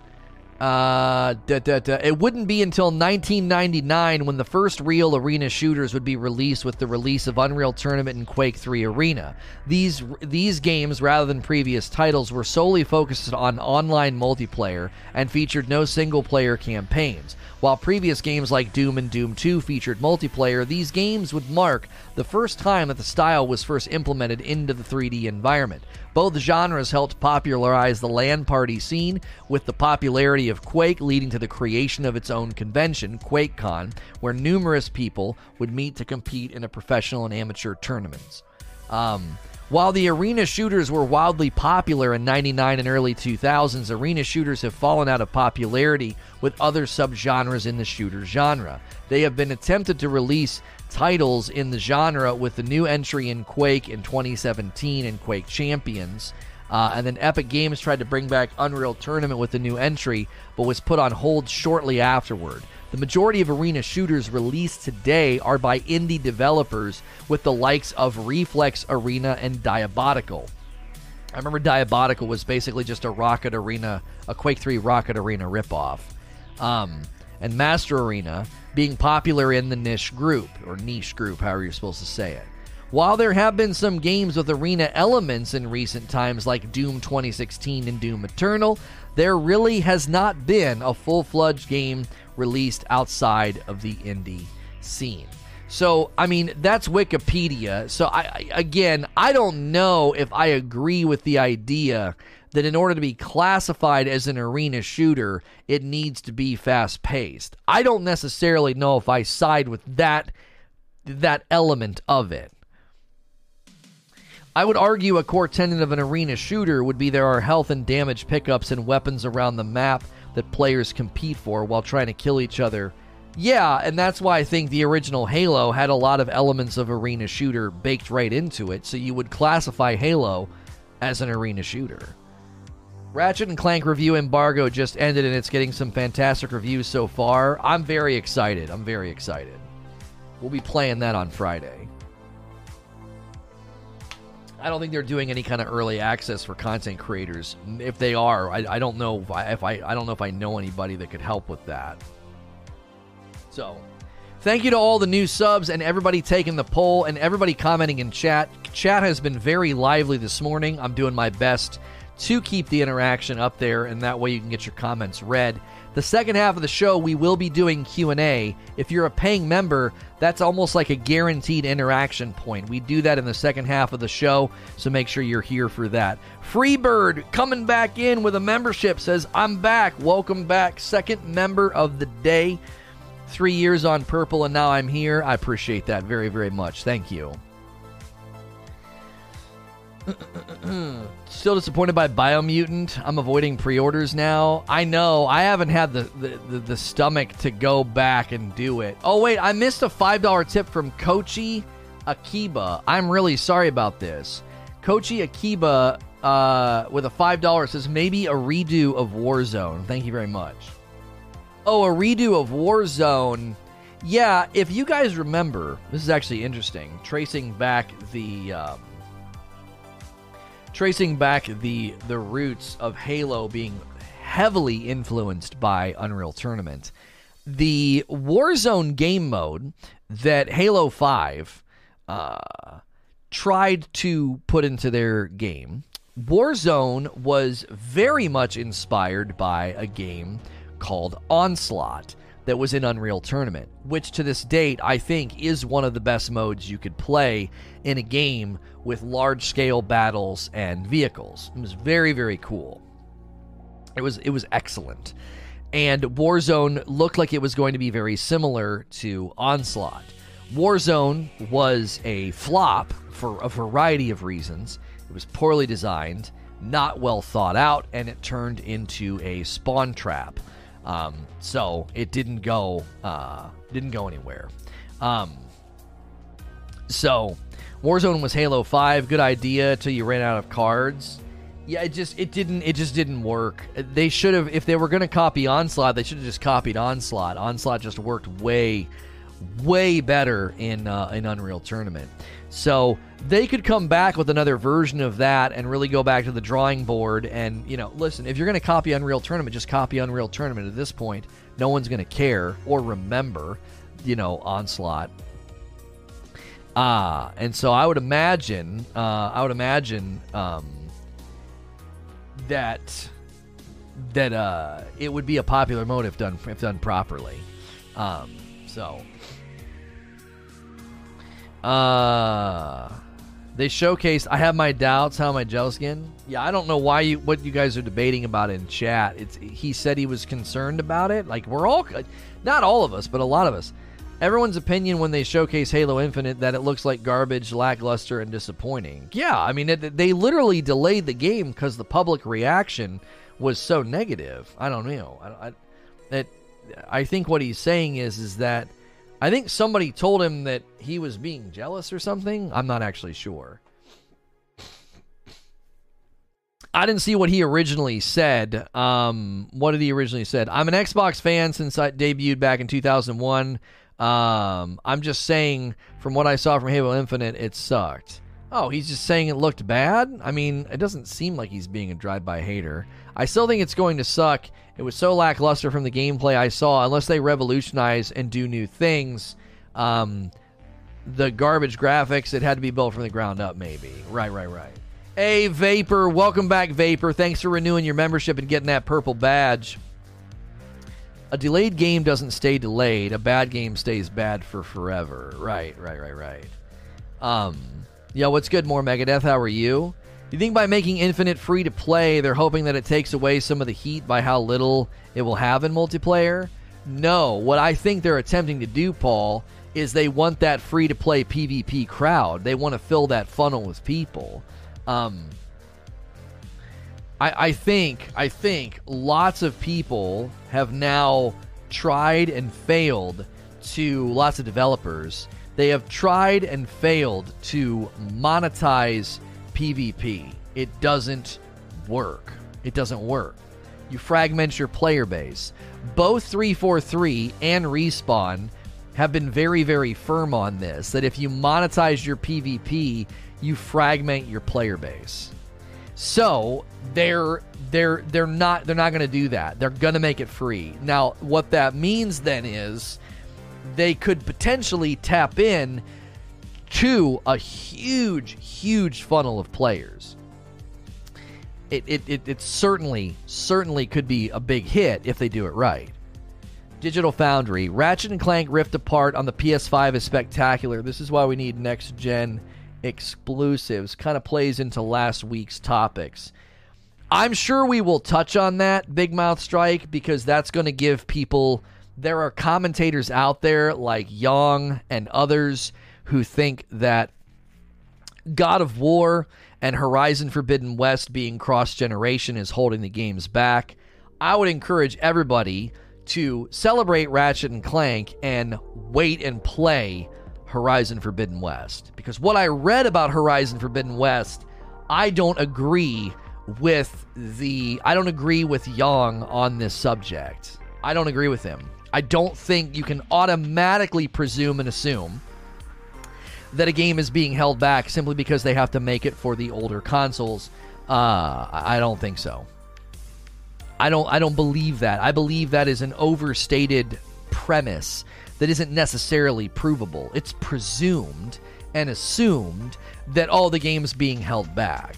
Uh, da, da, da. It wouldn't be until 1999 when the first real arena shooters would be released with the release of Unreal Tournament and Quake 3 Arena. These these games, rather than previous titles, were solely focused on online multiplayer and featured no single player campaigns. While previous games like Doom and Doom 2 featured multiplayer, these games would mark the first time that the style was first implemented into the 3D environment. Both genres helped popularize the LAN party scene, with the popularity of Quake leading to the creation of its own convention, QuakeCon, where numerous people would meet to compete in a professional and amateur tournaments. Um, while the arena shooters were wildly popular in 99 and early 2000s, arena shooters have fallen out of popularity with other subgenres in the shooter genre. They have been attempted to release titles in the genre with the new entry in Quake in 2017 and Quake Champions. Uh, and then Epic Games tried to bring back Unreal Tournament with the new entry, but was put on hold shortly afterward. The majority of arena shooters released today are by indie developers with the likes of Reflex Arena and Diabotical. I remember Diabotical was basically just a Rocket Arena, a Quake 3 Rocket Arena ripoff. Um, and Master Arena being popular in the niche group, or niche group, however you're supposed to say it. While there have been some games with arena elements in recent times, like Doom 2016 and Doom Eternal, there really has not been a full fledged game released outside of the indie scene. So, I mean, that's Wikipedia. So, I, I, again, I don't know if I agree with the idea that in order to be classified as an arena shooter, it needs to be fast paced. I don't necessarily know if I side with that that element of it. I would argue a core tenet of an arena shooter would be there are health and damage pickups and weapons around the map that players compete for while trying to kill each other. Yeah, and that's why I think the original Halo had a lot of elements of arena shooter baked right into it, so you would classify Halo as an arena shooter. Ratchet and Clank review embargo just ended and it's getting some fantastic reviews so far. I'm very excited. I'm very excited. We'll be playing that on Friday. I don't think they're doing any kind of early access for content creators. If they are, I, I don't know if I, if I I don't know if I know anybody that could help with that. So, thank you to all the new subs and everybody taking the poll and everybody commenting in chat. Chat has been very lively this morning. I'm doing my best to keep the interaction up there, and that way you can get your comments read. The second half of the show, we will be doing Q&A. If you're a paying member, that's almost like a guaranteed interaction point. We do that in the second half of the show, so make sure you're here for that. Freebird coming back in with a membership says, I'm back. Welcome back. Second member of the day. Three years on Purple, and now I'm here. I appreciate that very, very much. Thank you. Still disappointed by Biomutant. I'm avoiding pre-orders now. I know. I haven't had the, the, the, the stomach to go back and do it. Oh wait, I missed a five dollar tip from Kochi Akiba. I'm really sorry about this. Kochi Akiba uh, with a five dollar says maybe a redo of Warzone. Thank you very much. Oh, a redo of Warzone. Yeah, if you guys remember, this is actually interesting. Tracing back the um, tracing back the the roots of Halo being heavily influenced by Unreal Tournament. The Warzone game mode that Halo 5 uh, tried to put into their game, Warzone was very much inspired by a game called Onslaught that was in Unreal Tournament, which to this date I think is one of the best modes you could play in a game with large scale battles and vehicles. It was very very cool. It was it was excellent. And Warzone looked like it was going to be very similar to Onslaught. Warzone was a flop for a variety of reasons. It was poorly designed, not well thought out, and it turned into a spawn trap. Um, so it didn't go uh, didn't go anywhere. Um, so Warzone was Halo 5, good idea till you ran out of cards. Yeah, it just it didn't it just didn't work. They should have if they were going to copy Onslaught, they should have just copied Onslaught. Onslaught just worked way way better in uh, in Unreal Tournament. So they could come back with another version of that and really go back to the drawing board. And you know, listen, if you're going to copy Unreal Tournament, just copy Unreal Tournament. At this point, no one's going to care or remember, you know, Onslaught. Ah, and so I would imagine, uh, I would imagine um, that that uh, it would be a popular mode if done if done properly. Um, so, uh, they showcased. I have my doubts. How am I gel skin? Yeah, I don't know why you what you guys are debating about in chat. It's he said he was concerned about it. Like we're all, not all of us, but a lot of us. Everyone's opinion when they showcase Halo Infinite that it looks like garbage, lackluster, and disappointing. Yeah, I mean it, they literally delayed the game because the public reaction was so negative. I don't know. I, I, it, I think what he's saying is is that I think somebody told him that he was being jealous or something. I'm not actually sure. I didn't see what he originally said. Um, what did he originally said? I'm an Xbox fan since I debuted back in 2001. Um, I'm just saying from what I saw from Halo Infinite, it sucked. Oh, he's just saying it looked bad? I mean, it doesn't seem like he's being a drive-by hater. I still think it's going to suck. It was so lackluster from the gameplay I saw. Unless they revolutionize and do new things, um, the garbage graphics, it had to be built from the ground up, maybe. Right, right, right. Hey, Vapor. Welcome back, Vapor. Thanks for renewing your membership and getting that purple badge. A delayed game doesn't stay delayed. A bad game stays bad for forever. Right, right, right, right. Um, yeah, what's good, more Megadeth? How are you? You think by making Infinite free to play, they're hoping that it takes away some of the heat by how little it will have in multiplayer? No. What I think they're attempting to do, Paul, is they want that free to play PvP crowd. They want to fill that funnel with people. Um, I, I think I think lots of people have now tried and failed to lots of developers. They have tried and failed to monetize PvP. It doesn't work. It doesn't work. You fragment your player base. Both 343 and Respawn have been very, very firm on this that if you monetize your PvP, you fragment your player base. So they're they're they're not they're not going to do that. They're going to make it free. Now, what that means then is they could potentially tap in to a huge, huge funnel of players. It, it, it, it, certainly, certainly could be a big hit if they do it right. Digital Foundry, Ratchet and Clank Rift Apart on the PS5 is spectacular. This is why we need next gen exclusives. Kind of plays into last week's topics. I'm sure we will touch on that, Big Mouth Strike, because that's going to give people. There are commentators out there like Young and others who think that God of War and Horizon Forbidden West being cross generation is holding the games back. I would encourage everybody to celebrate Ratchet and Clank and wait and play Horizon Forbidden West. Because what I read about Horizon Forbidden West, I don't agree with the I don't agree with Young on this subject. I don't agree with him. I don't think you can automatically presume and assume that a game is being held back simply because they have to make it for the older consoles. Uh, I don't think so. I don't. I don't believe that. I believe that is an overstated premise that isn't necessarily provable. It's presumed and assumed that all the games being held back.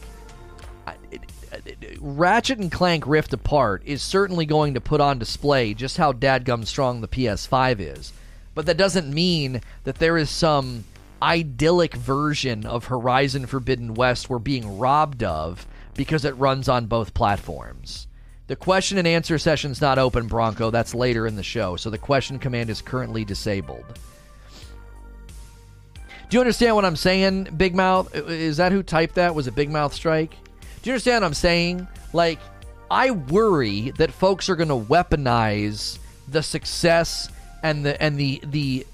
Ratchet and Clank Rift Apart is certainly going to put on display just how dadgum strong the PS5 is. But that doesn't mean that there is some idyllic version of Horizon Forbidden West we're being robbed of because it runs on both platforms. The question and answer session's not open, Bronco. That's later in the show, so the question command is currently disabled. Do you understand what I'm saying, Big Mouth? Is that who typed that? Was it Big Mouth Strike? Do you understand what I'm saying? Like, I worry that folks are going to weaponize the success and the and the the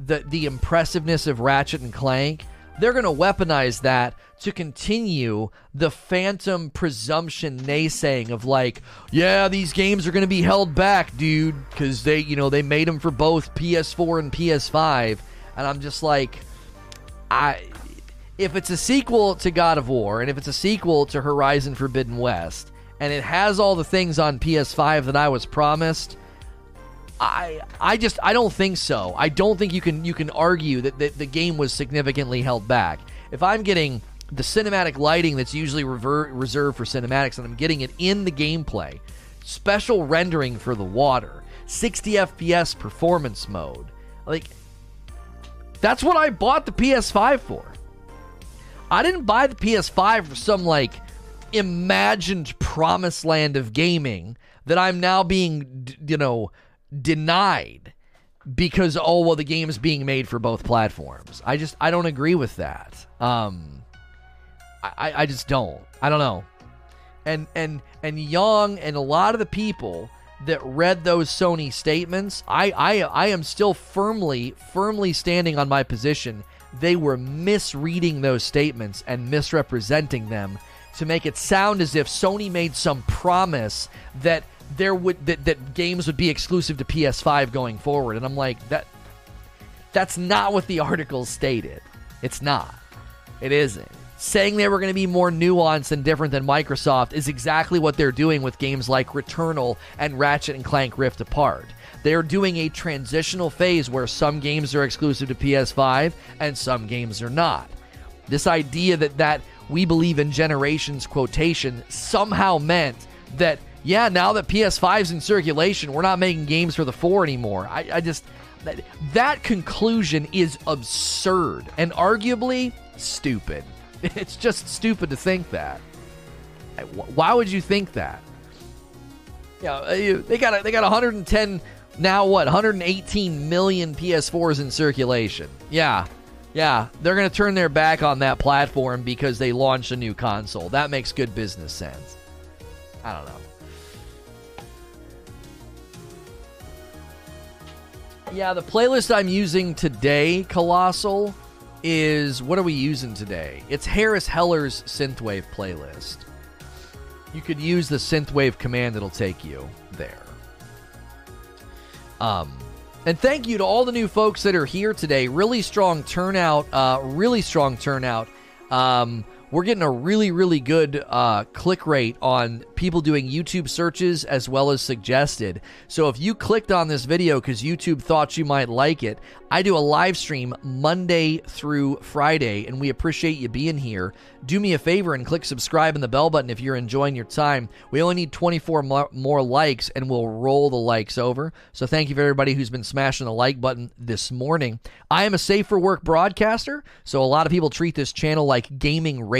the the impressiveness of Ratchet and Clank they're going to weaponize that to continue the phantom presumption naysaying of like, yeah, these games are going to be held back, dude, because they, you know, they made them for both PS4 and PS5, and I'm just like, I. If it's a sequel to God of War, and if it's a sequel to Horizon Forbidden West, and it has all the things on PS5 that I was promised, I I just I don't think so. I don't think you can you can argue that the, the game was significantly held back. If I'm getting the cinematic lighting that's usually rever- reserved for cinematics and I'm getting it in the gameplay, special rendering for the water, 60 FPS performance mode. Like that's what I bought the PS5 for. I didn't buy the PS5 for some like imagined promised land of gaming that I'm now being you know denied because oh well the game is being made for both platforms. I just I don't agree with that. Um I, I just don't. I don't know. And and and Young and a lot of the people that read those Sony statements, I I I am still firmly firmly standing on my position. They were misreading those statements and misrepresenting them to make it sound as if Sony made some promise that there would that, that games would be exclusive to PS5 going forward. And I'm like, that that's not what the (laughs) article stated. It's not. It isn't. Saying they were going to be more nuanced and different than Microsoft is exactly what they're doing with games like Returnal and Ratchet and Clank Rift Apart. They're doing a transitional phase where some games are exclusive to PS5 and some games are not. This idea that that we believe in generations quotation somehow meant that yeah, now that PS5's in circulation, we're not making games for the 4 anymore. I, I just. That, that conclusion is absurd and arguably stupid. (laughs) It's just stupid to think that. Why would you think that? Yeah, uh, they got they got 110 now what 118 million PS4s in circulation. Yeah, yeah, they're gonna turn their back on that platform because they launched a new console. That makes good business sense. I don't know. Yeah, the playlist I'm using today, Colossal, is what are we using today? It's Harris Heller's synthwave playlist. You could use the synthwave command; it'll take you there. Um, and thank you to all the new folks that are here today. Really strong turnout. Uh, really strong turnout. Um, we're getting a really, really good uh, click rate on people doing YouTube searches as well as suggested. So if you clicked on this video because YouTube thought you might like it, I do a live stream Monday through Friday, and we appreciate you being here. Do me a favor and click subscribe and the bell button if you're enjoying your time. We only need 24 more likes, and we'll roll the likes over. So thank you for everybody who's been smashing the like button this morning. I am a safe for work broadcaster, so a lot of people treat this channel like gaming radio,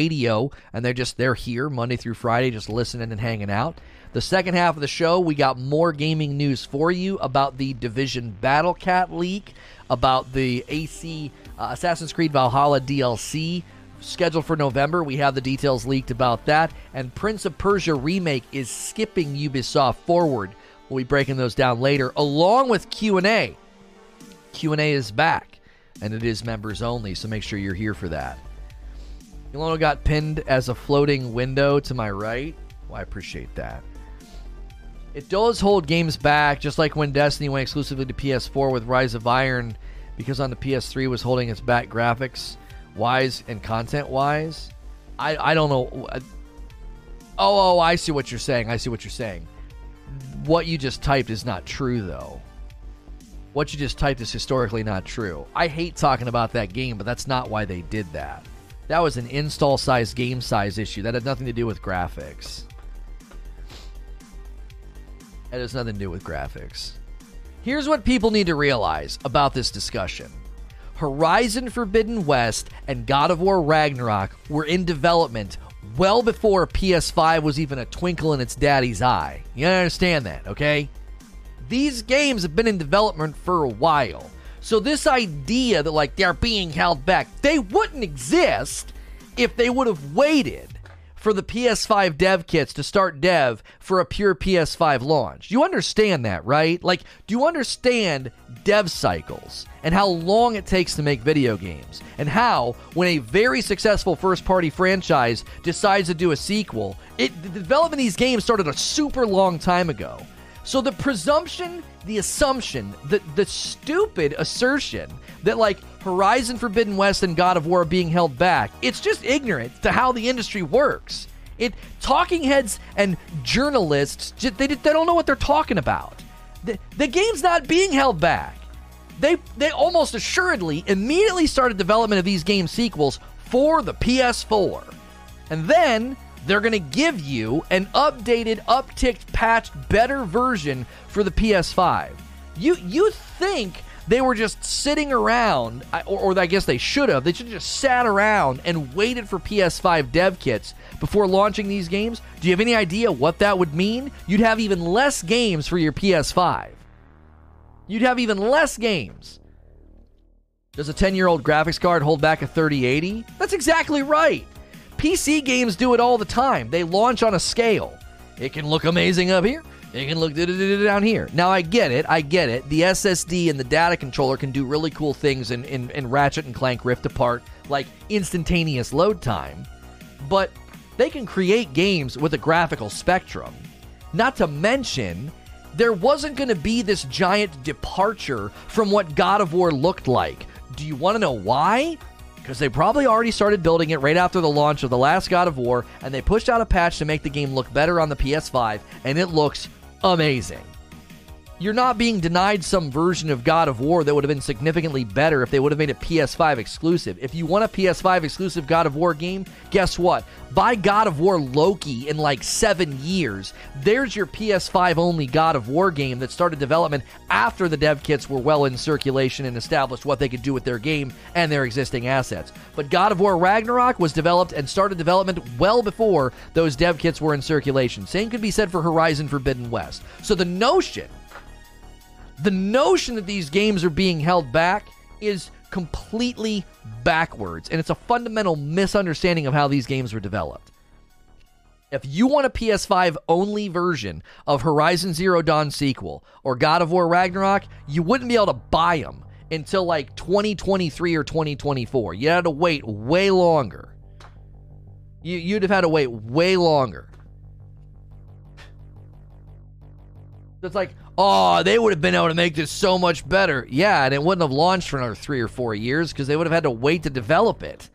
and they're just they're here Monday through Friday, just listening and hanging out. The second half of the show, we got more gaming news for you about the Division Battle Cat leak about the AC uh, Assassin's Creed Valhalla DLC scheduled for November. We have the details leaked about that. And Prince of Persia Remake is skipping Ubisoft forward. We'll be breaking those down later, along with Q&A. Q&A is back, and it is members only, so make sure you're here for that. Ilono got pinned as a floating window to my right. Well, I appreciate that. It does hold games back, just like when Destiny went exclusively to PS4 with Rise of Iron, because on the PS3 was holding its back graphics wise and content wise. I, I don't know. Uh, oh, oh, I see what you're saying. I see what you're saying. What you just typed is not true, though. What you just typed is historically not true. I hate talking about that game, but that's not why they did that. That was an install size game size issue. That had nothing to do with graphics. It has nothing to do with graphics. Here's what people need to realize about this discussion Horizon Forbidden West and God of War Ragnarok were in development well before PS5 was even a twinkle in its daddy's eye. You understand that, okay? These games have been in development for a while. So, this idea that, like, they're being held back, they wouldn't exist if they would have waited for the PS5 dev kits to start dev for a pure PS5 launch. You understand that, right? Like, do you understand dev cycles and how long it takes to make video games? And how, when a very successful first party franchise decides to do a sequel, it, the development of these games started a super long time ago. So the presumption, the assumption, the, the stupid assertion that like Horizon Forbidden West and God of War are being held back, it's just ignorant to how the industry works. It talking heads and journalists they, they don't know what they're talking about. The, the game's not being held back. They they almost assuredly immediately started development of these game sequels for the PS4. And then they're going to give you an updated, upticked, patched, better version for the PS5. You you think they were just sitting around, or, or I guess they should have. They should have just sat around and waited for PS5 dev kits before launching these games. Do you have any idea what that would mean? You'd have even less games for your PS5. You'd have even less games. Does a 10 year old graphics card hold back a 3080? That's exactly right. PC games do it all the time. They launch on a scale. It can look amazing up here. It can look down here. Now, I get it. I get it. The SSD and the data controller can do really cool things in, in, in Ratchet and Clank Rift Apart, like instantaneous load time. But they can create games with a graphical spectrum. Not to mention, there wasn't going to be this giant departure from what God of War looked like. Do you want to know why? Because they probably already started building it right after the launch of the last God of War, and they pushed out a patch to make the game look better on the PS5, and it looks amazing. You're not being denied some version of God of War that would have been significantly better if they would have made a PS5 exclusive. If you want a PS5 exclusive God of War game, guess what? Buy God of War Loki in like seven years. There's your PS5 only God of War game that started development after the dev kits were well in circulation and established what they could do with their game and their existing assets. But God of War Ragnarok was developed and started development well before those dev kits were in circulation. Same could be said for Horizon Forbidden West. So the notion the notion that these games are being held back is completely backwards, and it's a fundamental misunderstanding of how these games were developed. If you want a PS5 only version of Horizon Zero Dawn sequel or God of War Ragnarok, you wouldn't be able to buy them until like 2023 or 2024. You had to wait way longer. You, would have had to wait way longer. It's like, oh, they would have been able to make this so much better. Yeah, and it wouldn't have launched for another three or four years because they would have had to wait to develop it.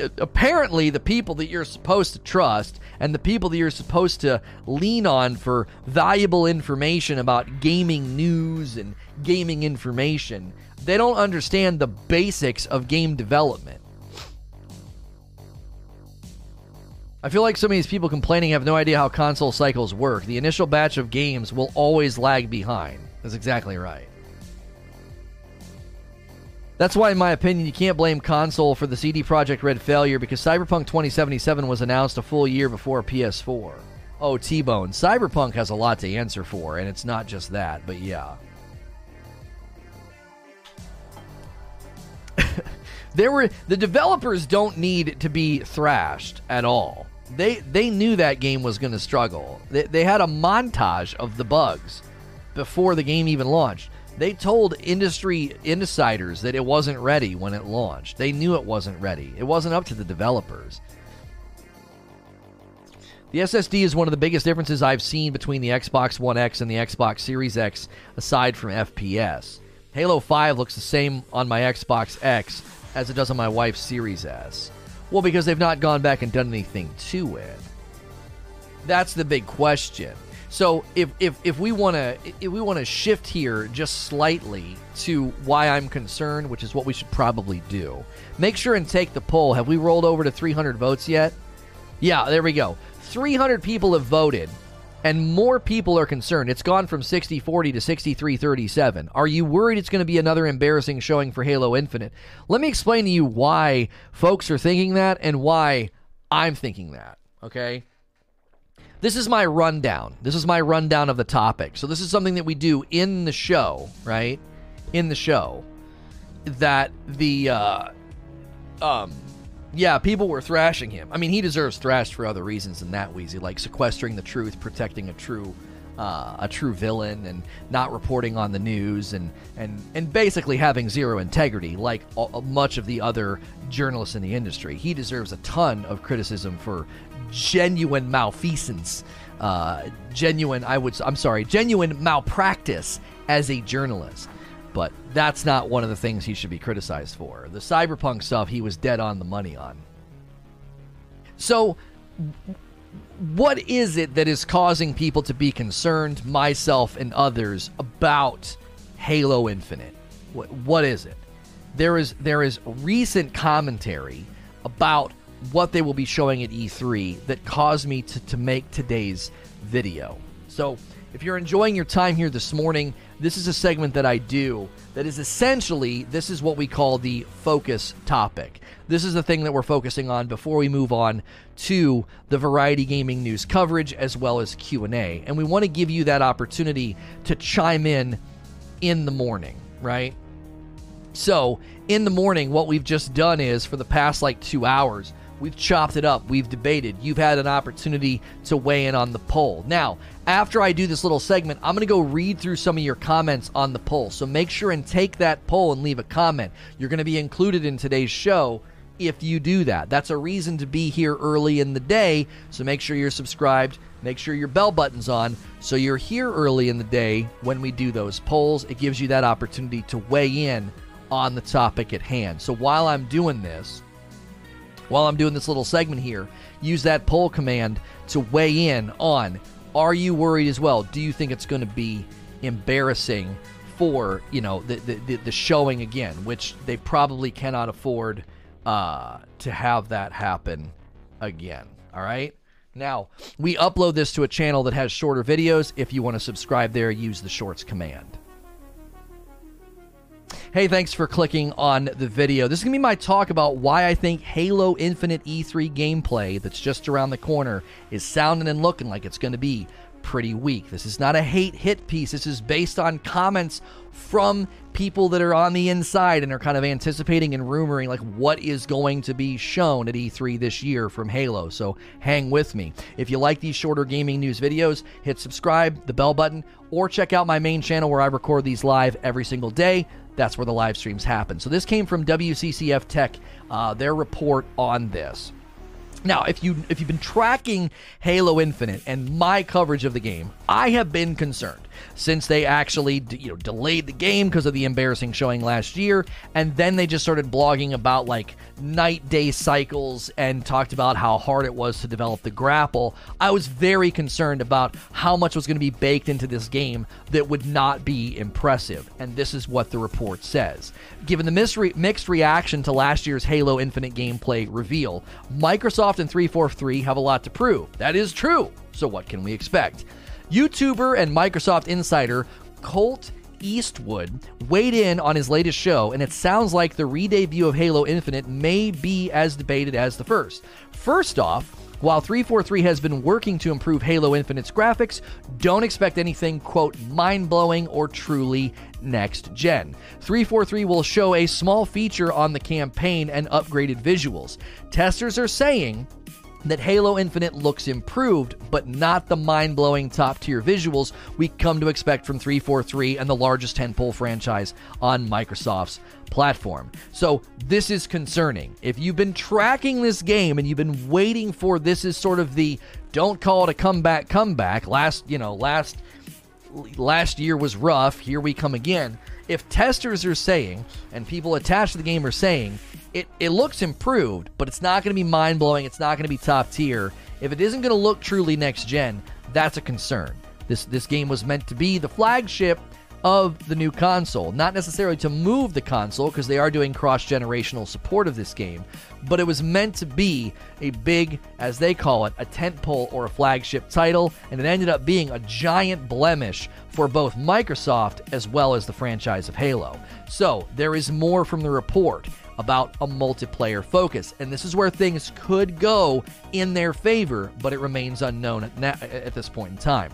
Uh, apparently, the people that you're supposed to trust and the people that you're supposed to lean on for valuable information about gaming news and gaming information, they don't understand the basics of game development. I feel like some of these people complaining have no idea how console cycles work. The initial batch of games will always lag behind. That's exactly right. That's why, in my opinion, you can't blame console for the CD Projekt Red failure because Cyberpunk 2077 was announced a full year before PS4. Oh, T Bone. Cyberpunk has a lot to answer for, and it's not just that, but yeah. (laughs) there were the developers don't need to be thrashed at all they they knew that game was going to struggle. They, they had a montage of the bugs before the game even launched. They told industry insiders that it wasn't ready when it launched. They knew it wasn't ready. It wasn't up to the developers. The SSD is one of the biggest differences I've seen between the Xbox One X and the Xbox Series X, aside from FPS. Halo 5 looks the same on my Xbox X as it does on my wife's Series S. Well, because they've not gone back and done anything to it. That's the big question. So if if, if we want to if we want to shift here just slightly to why I'm concerned, which is what we should probably do, make sure and take the poll. Have we rolled over to 300 votes yet? Yeah, there we go. 300 people have voted and more people are concerned. It's gone from 60 40 to 63 37. Are you worried it's going to be another embarrassing showing for Halo Infinite? Let me explain to you why folks are thinking that and why I'm thinking that, okay? This is my rundown. This is my rundown of the topic. So, this is something that we do in the show, right? In the show. That the, uh, um, yeah, people were thrashing him. I mean, he deserves thrashed for other reasons than that, Wheezy, like sequestering the truth, protecting a true uh, a true villain and not reporting on the news and and and basically having zero integrity like all, much of the other journalists in the industry. He deserves a ton of criticism for genuine malfeasance uh, genuine i would i'm sorry genuine malpractice as a journalist but that's not one of the things he should be criticized for the cyberpunk stuff he was dead on the money on so what is it that is causing people to be concerned, myself and others, about Halo Infinite? What, what is it? There is there is recent commentary about what they will be showing at E3 that caused me to, to make today's video. So, if you're enjoying your time here this morning, this is a segment that I do that is essentially this is what we call the focus topic. This is the thing that we're focusing on before we move on to the variety gaming news coverage as well as Q&A. And we want to give you that opportunity to chime in in the morning, right? So, in the morning what we've just done is for the past like 2 hours We've chopped it up. We've debated. You've had an opportunity to weigh in on the poll. Now, after I do this little segment, I'm going to go read through some of your comments on the poll. So make sure and take that poll and leave a comment. You're going to be included in today's show if you do that. That's a reason to be here early in the day. So make sure you're subscribed. Make sure your bell button's on so you're here early in the day when we do those polls. It gives you that opportunity to weigh in on the topic at hand. So while I'm doing this, while I'm doing this little segment here, use that poll command to weigh in on are you worried as well? Do you think it's going to be embarrassing for, you know, the, the, the showing again, which they probably cannot afford uh, to have that happen again. All right? Now, we upload this to a channel that has shorter videos. If you want to subscribe there, use the shorts command. Hey, thanks for clicking on the video. This is going to be my talk about why I think Halo Infinite E3 gameplay that's just around the corner is sounding and looking like it's going to be pretty weak. This is not a hate hit piece. This is based on comments from people that are on the inside and are kind of anticipating and rumoring like what is going to be shown at E3 this year from Halo. So hang with me. If you like these shorter gaming news videos, hit subscribe, the bell button, or check out my main channel where I record these live every single day that's where the live streams happen. So this came from WCCF Tech, uh, their report on this. Now, if you if you've been tracking Halo Infinite and my coverage of the game, I have been concerned since they actually you know delayed the game because of the embarrassing showing last year, and then they just started blogging about like night day cycles and talked about how hard it was to develop the grapple. I was very concerned about how much was going to be baked into this game that would not be impressive, and this is what the report says. Given the mixed reaction to last year's Halo Infinite gameplay reveal, Microsoft and 343 have a lot to prove. That is true. So what can we expect? YouTuber and Microsoft insider Colt Eastwood weighed in on his latest show, and it sounds like the re debut of Halo Infinite may be as debated as the first. First off, while 343 has been working to improve Halo Infinite's graphics, don't expect anything, quote, mind blowing or truly next gen. 343 will show a small feature on the campaign and upgraded visuals. Testers are saying that Halo Infinite looks improved, but not the mind blowing top tier visuals we come to expect from 343 and the largest tentpole franchise on Microsoft's platform. So, this is concerning. If you've been tracking this game and you've been waiting for this is sort of the don't call it a comeback comeback, last, you know, last last year was rough, here we come again. If testers are saying and people attached to the game are saying it, it looks improved, but it's not going to be mind blowing. It's not going to be top tier. If it isn't going to look truly next gen, that's a concern. This this game was meant to be the flagship of the new console, not necessarily to move the console because they are doing cross generational support of this game, but it was meant to be a big, as they call it, a tentpole or a flagship title, and it ended up being a giant blemish for both Microsoft as well as the franchise of Halo. So there is more from the report about a multiplayer focus. And this is where things could go in their favor, but it remains unknown at, na- at this point in time.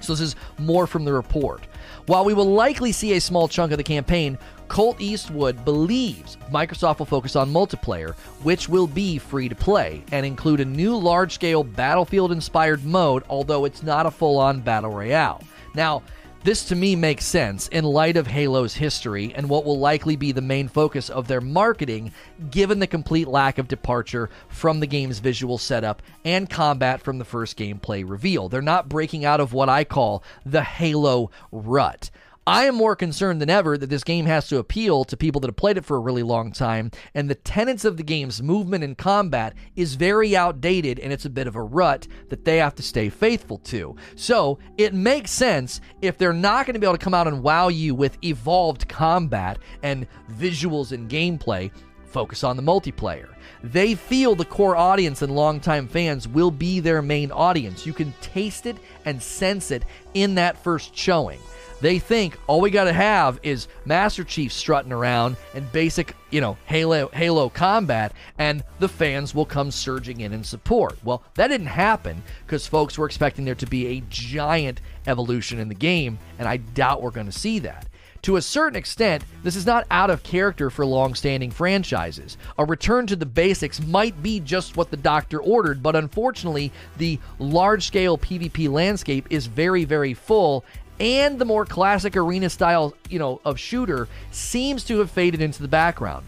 So, this is more from the report. While we will likely see a small chunk of the campaign, Colt Eastwood believes Microsoft will focus on multiplayer, which will be free to play, and include a new large scale Battlefield inspired mode, although it's not a full on Battle Royale. Now, this to me makes sense in light of Halo's history and what will likely be the main focus of their marketing, given the complete lack of departure from the game's visual setup and combat from the first gameplay reveal. They're not breaking out of what I call the Halo rut. I am more concerned than ever that this game has to appeal to people that have played it for a really long time, and the tenets of the game's movement and combat is very outdated, and it's a bit of a rut that they have to stay faithful to. So it makes sense if they're not going to be able to come out and wow you with evolved combat and visuals and gameplay. Focus on the multiplayer. They feel the core audience and longtime fans will be their main audience. You can taste it and sense it in that first showing. They think all we got to have is Master Chief strutting around and basic, you know, Halo Halo combat, and the fans will come surging in and support. Well, that didn't happen because folks were expecting there to be a giant evolution in the game, and I doubt we're going to see that. To a certain extent, this is not out of character for long standing franchises. A return to the basics might be just what the doctor ordered, but unfortunately, the large scale PvP landscape is very, very full, and the more classic arena style, you know, of shooter seems to have faded into the background.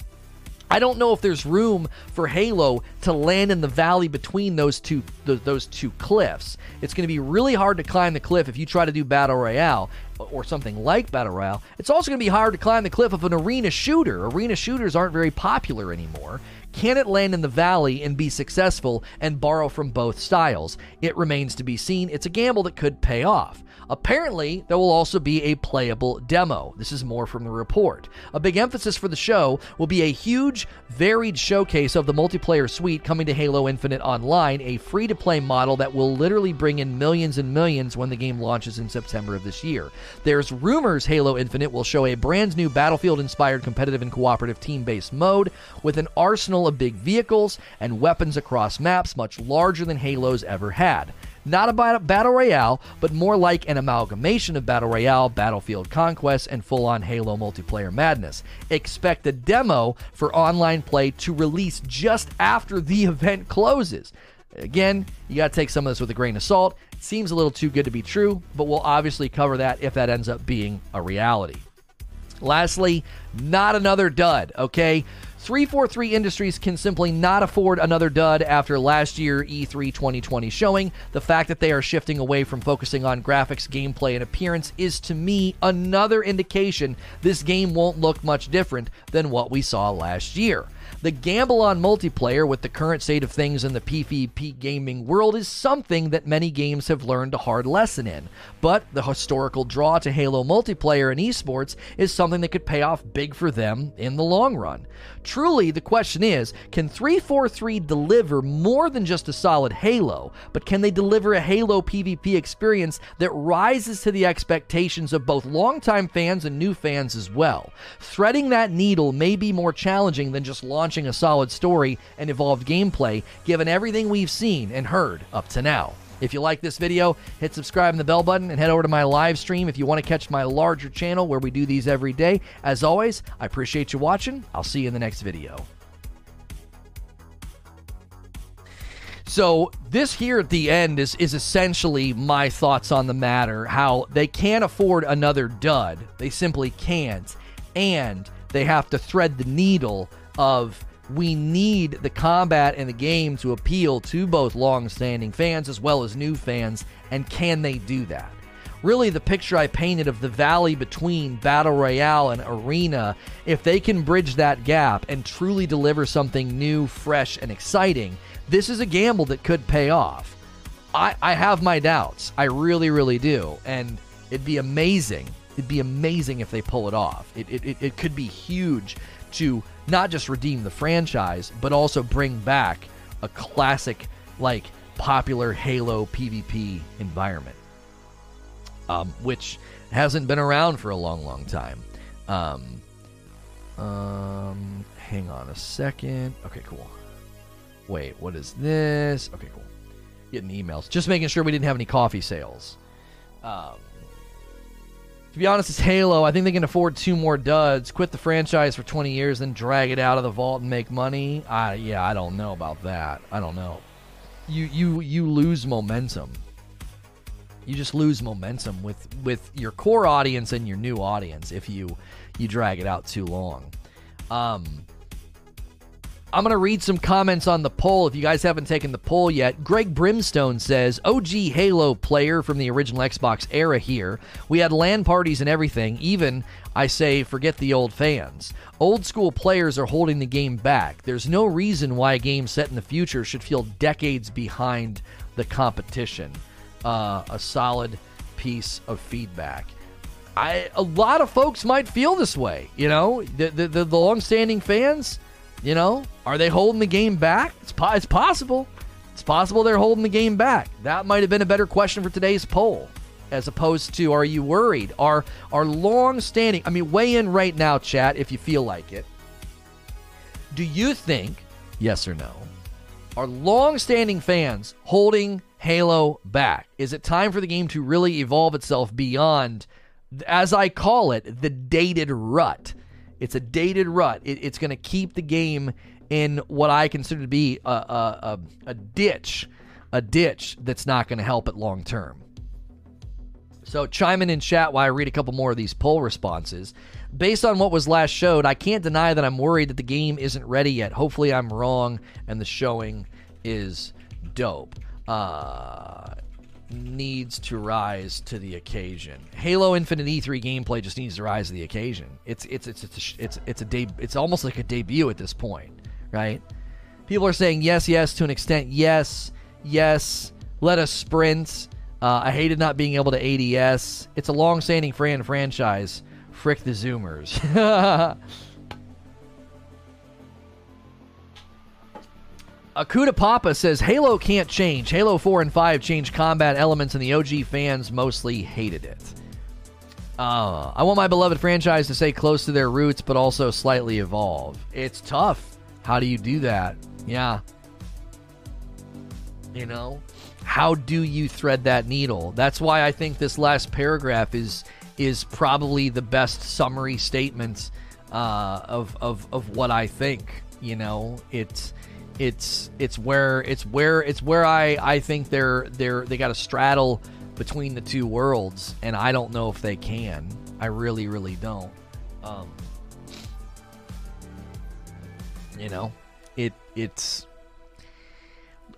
I don't know if there's room for Halo to land in the valley between those two those two cliffs. It's going to be really hard to climb the cliff if you try to do battle royale or something like battle royale. It's also going to be hard to climb the cliff of an arena shooter. Arena shooters aren't very popular anymore. Can it land in the valley and be successful and borrow from both styles? It remains to be seen. It's a gamble that could pay off. Apparently, there will also be a playable demo. This is more from the report. A big emphasis for the show will be a huge, varied showcase of the multiplayer suite coming to Halo Infinite Online, a free to play model that will literally bring in millions and millions when the game launches in September of this year. There's rumors Halo Infinite will show a brand new Battlefield inspired competitive and cooperative team based mode with an arsenal of big vehicles and weapons across maps much larger than Halo's ever had. Not a battle royale, but more like an amalgamation of battle royale, battlefield conquest, and full on Halo multiplayer madness. Expect a demo for online play to release just after the (laughs) event closes. Again, you got to take some of this with a grain of salt. It seems a little too good to be true, but we'll obviously cover that if that ends up being a reality. Lastly, not another dud, okay? 343 Industries can simply not afford another dud after last year E3 2020 showing. The fact that they are shifting away from focusing on graphics, gameplay, and appearance is to me another indication this game won't look much different than what we saw last year. The gamble on multiplayer with the current state of things in the PvP gaming world is something that many games have learned a hard lesson in. But the historical draw to Halo multiplayer and esports is something that could pay off big for them in the long run. Truly, the question is can 343 deliver more than just a solid Halo, but can they deliver a Halo PvP experience that rises to the expectations of both longtime fans and new fans as well? Threading that needle may be more challenging than just launching a solid story and evolved gameplay, given everything we've seen and heard up to now. If you like this video, hit subscribe and the bell button and head over to my live stream if you want to catch my larger channel where we do these every day. As always, I appreciate you watching. I'll see you in the next video. So this here at the end is is essentially my thoughts on the matter. How they can't afford another dud. They simply can't, and they have to thread the needle of we need the combat in the game to appeal to both long-standing fans as well as new fans, and can they do that? Really, the picture I painted of the valley between Battle Royale and Arena, if they can bridge that gap and truly deliver something new, fresh, and exciting, this is a gamble that could pay off. I, I have my doubts. I really, really do. And it'd be amazing. It'd be amazing if they pull it off. It, it, it could be huge to not just redeem the franchise, but also bring back a classic, like, popular Halo PvP environment, um, which hasn't been around for a long, long time. Um, um, hang on a second. Okay, cool. Wait, what is this? Okay, cool. Getting emails. Just making sure we didn't have any coffee sales. Um, To be honest, it's Halo. I think they can afford two more duds. Quit the franchise for 20 years, then drag it out of the vault and make money. I yeah, I don't know about that. I don't know. You you you lose momentum. You just lose momentum with with your core audience and your new audience if you you drag it out too long. Um, I'm going to read some comments on the poll. If you guys haven't taken the poll yet, Greg Brimstone says, OG Halo player from the original Xbox era here. We had LAN parties and everything. Even, I say, forget the old fans. Old school players are holding the game back. There's no reason why a game set in the future should feel decades behind the competition. Uh, a solid piece of feedback. I, a lot of folks might feel this way, you know, the, the, the, the long-standing fans you know, are they holding the game back? It's, po- it's possible. It's possible they're holding the game back. That might have been a better question for today's poll, as opposed to are you worried? Are are long standing? I mean, weigh in right now, chat, if you feel like it. Do you think, yes or no, are long standing fans holding Halo back? Is it time for the game to really evolve itself beyond, as I call it, the dated rut? It's a dated rut. It, it's going to keep the game in what I consider to be a, a, a, a ditch, a ditch that's not going to help it long term. So chime in in chat while I read a couple more of these poll responses. Based on what was last showed, I can't deny that I'm worried that the game isn't ready yet. Hopefully, I'm wrong and the showing is dope. Uh, needs to rise to the occasion. Halo Infinite E3 gameplay just needs to rise to the occasion. It's it's it's it's it's it's a de- it's almost like a debut at this point, right? People are saying yes, yes to an extent. Yes, yes. Let us sprint. Uh, I hated not being able to ADS. It's a long-standing Fran franchise. Frick the Zoomers. (laughs) Akuda Papa says Halo can't change. Halo 4 and 5 changed combat elements, and the OG fans mostly hated it. Uh, I want my beloved franchise to stay close to their roots, but also slightly evolve. It's tough. How do you do that? Yeah. You know, how do you thread that needle? That's why I think this last paragraph is is probably the best summary statement uh, of, of of what I think. You know, it's it's it's where it's where it's where I I think they're they're they got to straddle between the two worlds, and I don't know if they can. I really really don't. Um, you know, it it's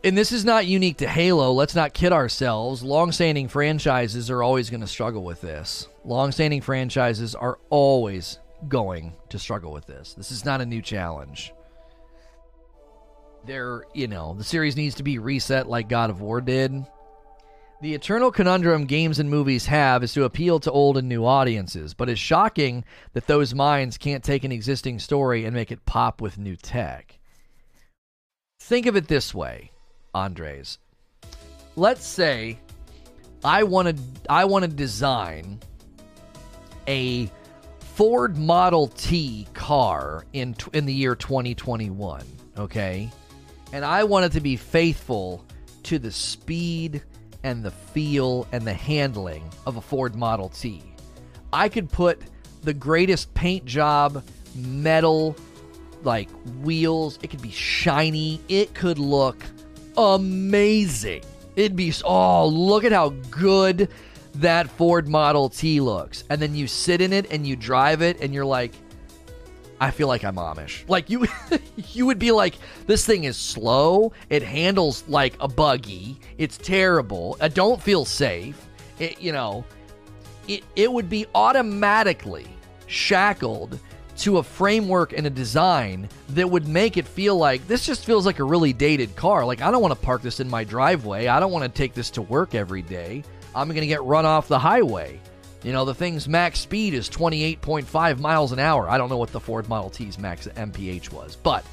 and this is not unique to Halo. Let's not kid ourselves. Long-standing franchises are always going to struggle with this. Long-standing franchises are always going to struggle with this. This is not a new challenge there, you know, the series needs to be reset like God of War did. The eternal conundrum games and movies have is to appeal to old and new audiences, but it's shocking that those minds can't take an existing story and make it pop with new tech. Think of it this way, Andres. Let's say I want to I want to design a Ford Model T car in in the year 2021, okay? And I wanted to be faithful to the speed and the feel and the handling of a Ford Model T. I could put the greatest paint job, metal, like wheels, it could be shiny, it could look amazing. It'd be, oh, look at how good that Ford Model T looks. And then you sit in it and you drive it and you're like, I feel like I'm Amish. Like you (laughs) you would be like this thing is slow, it handles like a buggy, it's terrible. I don't feel safe. It, you know, it it would be automatically shackled to a framework and a design that would make it feel like this just feels like a really dated car. Like I don't want to park this in my driveway. I don't want to take this to work every day. I'm going to get run off the highway. You know, the thing's max speed is 28.5 miles an hour. I don't know what the Ford Model T's max MPH was, but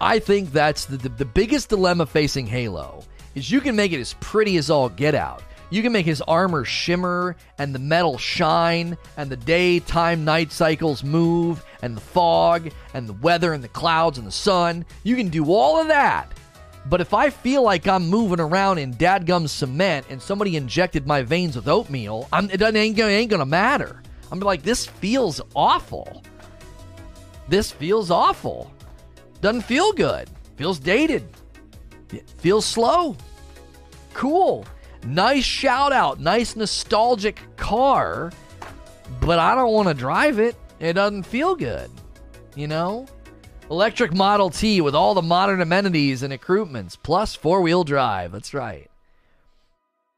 I think that's the, the, the, biggest dilemma facing Halo is you can make it as pretty as all get out. You can make his armor shimmer and the metal shine and the day, time, night cycles move and the fog and the weather and the clouds and the sun. You can do all of that. But if I feel like I'm moving around in dadgum cement and somebody injected my veins with oatmeal, I'm, it ain't gonna, ain't gonna matter. I'm like, this feels awful. This feels awful. Doesn't feel good. Feels dated. It feels slow. Cool. Nice shout out. Nice nostalgic car. But I don't want to drive it. It doesn't feel good. You know? Electric Model T with all the modern amenities and accoutrements, plus four wheel drive. That's right.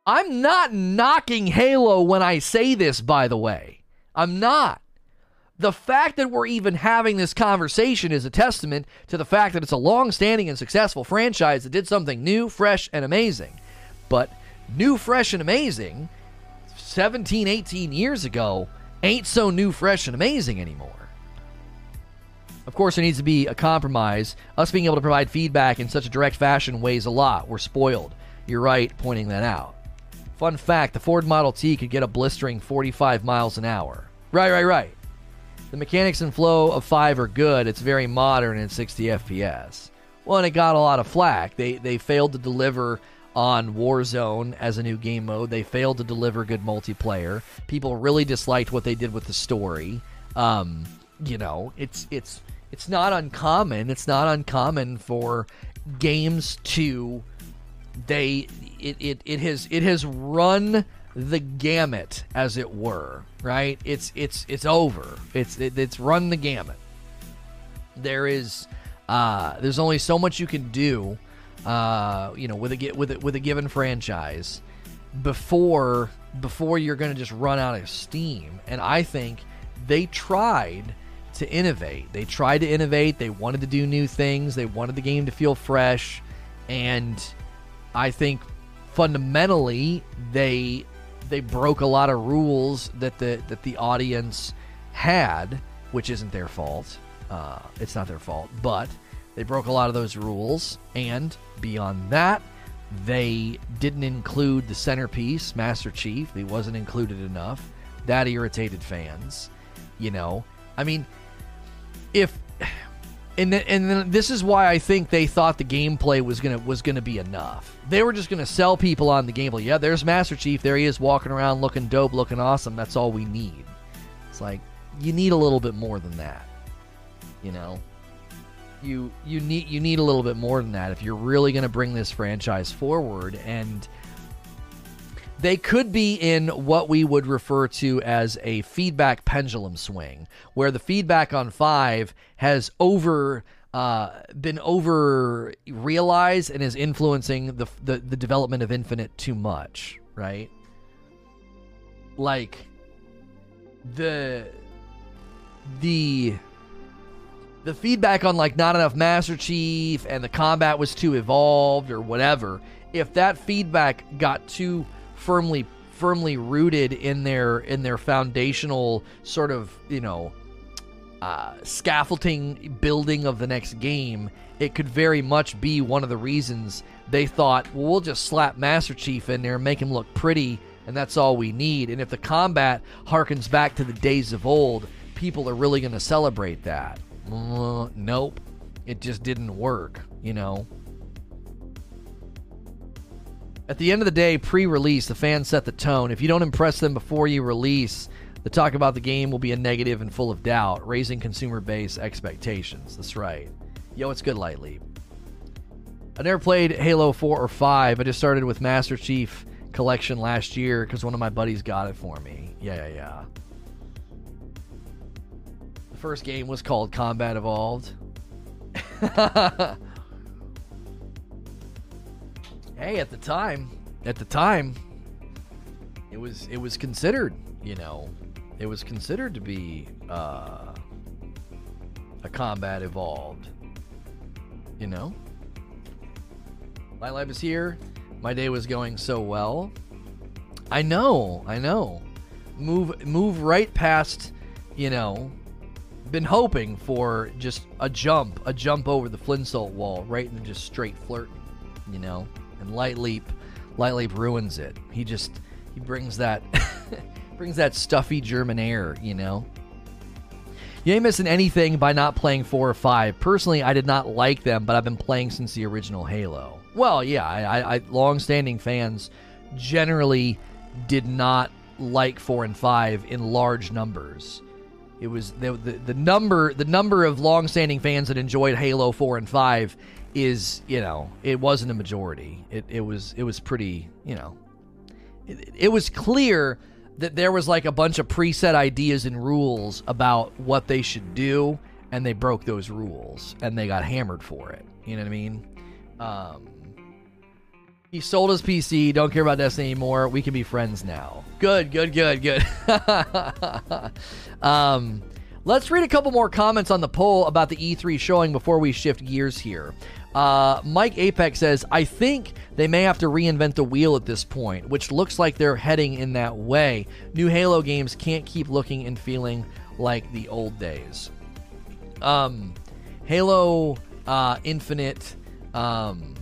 I'm not knocking Halo when I say this, by the way. I'm not. The fact that we're even having this conversation is a testament to the fact that it's a long standing and successful franchise that did something new, fresh, and amazing. But new, fresh, and amazing 17, 18 years ago ain't so new, fresh, and amazing anymore. Of course, there needs to be a compromise. Us being able to provide feedback in such a direct fashion weighs a lot. We're spoiled. You're right pointing that out. Fun fact the Ford Model T could get a blistering 45 miles an hour. Right, right, right. The mechanics and flow of 5 are good. It's very modern and 60 FPS. Well, and it got a lot of flack. They, they failed to deliver on Warzone as a new game mode. They failed to deliver good multiplayer. People really disliked what they did with the story. Um, you know, it's it's it's not uncommon. It's not uncommon for games to they it, it, it has it has run the gamut as it were right? It's it's it's over. It's it, it's run the gamut. There is uh there's only so much you can do uh you know with a with a, with a given franchise before before you're going to just run out of steam. And i think they tried to innovate. They tried to innovate. They wanted to do new things. They wanted the game to feel fresh, and I think fundamentally they they broke a lot of rules that the that the audience had, which isn't their fault. Uh, it's not their fault, but they broke a lot of those rules, and beyond that, they didn't include the centerpiece, Master Chief. He wasn't included enough. That irritated fans. You know, I mean, if and then, and then this is why I think they thought the gameplay was gonna was gonna be enough. They were just gonna sell people on the gameplay. Yeah, there's Master Chief. There he is, walking around, looking dope, looking awesome. That's all we need. It's like you need a little bit more than that. You know, you you need you need a little bit more than that if you're really gonna bring this franchise forward and they could be in what we would refer to as a feedback pendulum swing, where the feedback on five has over uh, been over realized and is influencing the, the the development of Infinite too much, right? Like the the the feedback on like not enough Master Chief and the combat was too evolved or whatever. If that feedback got too firmly firmly rooted in their in their foundational sort of you know uh, scaffolding building of the next game, it could very much be one of the reasons they thought, well, we'll just slap Master Chief in there and make him look pretty, and that's all we need. And if the combat harkens back to the days of old, people are really going to celebrate that. Uh, nope, it just didn't work, you know. At the end of the day, pre release, the fans set the tone. If you don't impress them before you release, the talk about the game will be a negative and full of doubt, raising consumer base expectations. That's right. Yo, it's good, Light Leap. I never played Halo 4 or 5. I just started with Master Chief Collection last year because one of my buddies got it for me. Yeah, yeah, yeah. The first game was called Combat Evolved. (laughs) hey, at the time, at the time, it was it was considered, you know, it was considered to be uh, a combat evolved. You know, my life is here. My day was going so well. I know, I know. Move move right past, you know, been hoping for just a jump, a jump over the Flintstone wall, right into just straight flirting, you know and Light Leap, Light Leap ruins it. He just he brings that (laughs) brings that stuffy German air, you know. You ain't missing anything by not playing four or five. Personally, I did not like them, but I've been playing since the original Halo. Well, yeah, I, I, long-standing fans generally did not like four and five in large numbers. It was the, the, the number the number of long-standing fans that enjoyed Halo four and five is you know it wasn't a majority. It it was it was pretty you know it, it was clear that there was like a bunch of preset ideas and rules about what they should do, and they broke those rules and they got hammered for it. You know what I mean? Um, he sold his PC. Don't care about Destiny anymore. We can be friends now. Good, good, good, good. (laughs) um, let's read a couple more comments on the poll about the E3 showing before we shift gears here. Uh, Mike Apex says, I think they may have to reinvent the wheel at this point, which looks like they're heading in that way. New Halo games can't keep looking and feeling like the old days. Um, Halo uh, Infinite, um,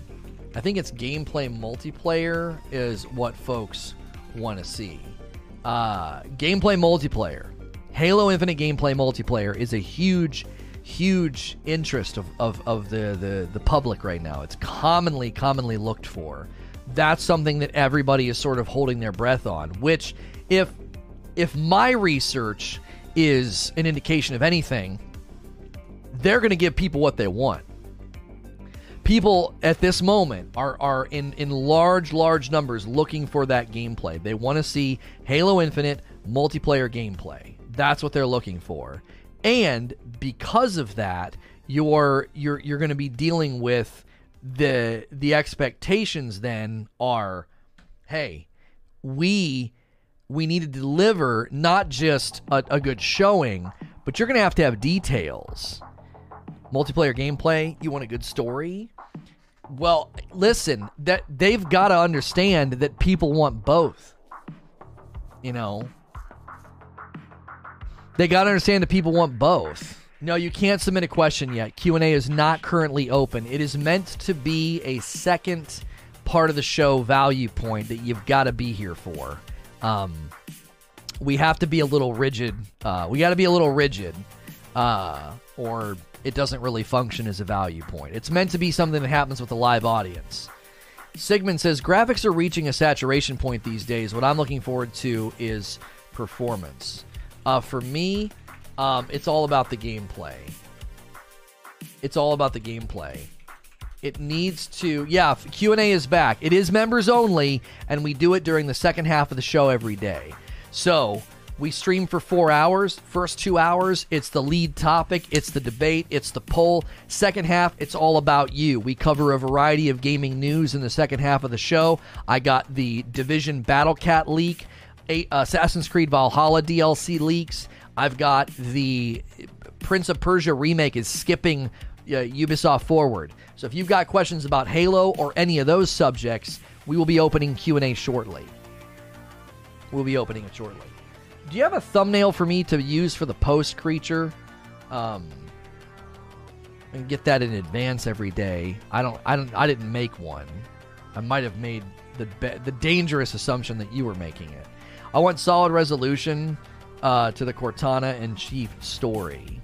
I think it's gameplay multiplayer is what folks want to see. Uh, gameplay multiplayer. Halo Infinite gameplay multiplayer is a huge huge interest of, of, of the, the, the public right now. It's commonly, commonly looked for. That's something that everybody is sort of holding their breath on, which if if my research is an indication of anything, they're going to give people what they want. People at this moment are, are in, in large, large numbers looking for that gameplay. They want to see Halo Infinite multiplayer gameplay. That's what they're looking for and because of that, you're you're you're going to be dealing with the the expectations. Then are, hey, we we need to deliver not just a, a good showing, but you're going to have to have details. Multiplayer gameplay. You want a good story. Well, listen, that they've got to understand that people want both. You know, they got to understand that people want both. No, you can't submit a question yet. Q&A is not currently open. It is meant to be a second part of the show value point that you've got to be here for. Um, we have to be a little rigid. Uh, we got to be a little rigid, uh, or it doesn't really function as a value point. It's meant to be something that happens with a live audience. Sigmund says graphics are reaching a saturation point these days. What I'm looking forward to is performance. Uh, for me, um, it's all about the gameplay. It's all about the gameplay. It needs to, yeah. Q and A is back. It is members only, and we do it during the second half of the show every day. So we stream for four hours. First two hours, it's the lead topic, it's the debate, it's the poll. Second half, it's all about you. We cover a variety of gaming news in the second half of the show. I got the Division Battle Cat leak. Assassin's Creed Valhalla DLC leaks. I've got the Prince of Persia remake is skipping uh, Ubisoft forward. So if you've got questions about Halo or any of those subjects, we will be opening Q&A shortly. We'll be opening it shortly. Do you have a thumbnail for me to use for the post creature? Um, and get that in advance every day. I don't. I don't. I didn't make one. I might have made the be- the dangerous assumption that you were making it. I want solid resolution uh, to the Cortana and Chief story.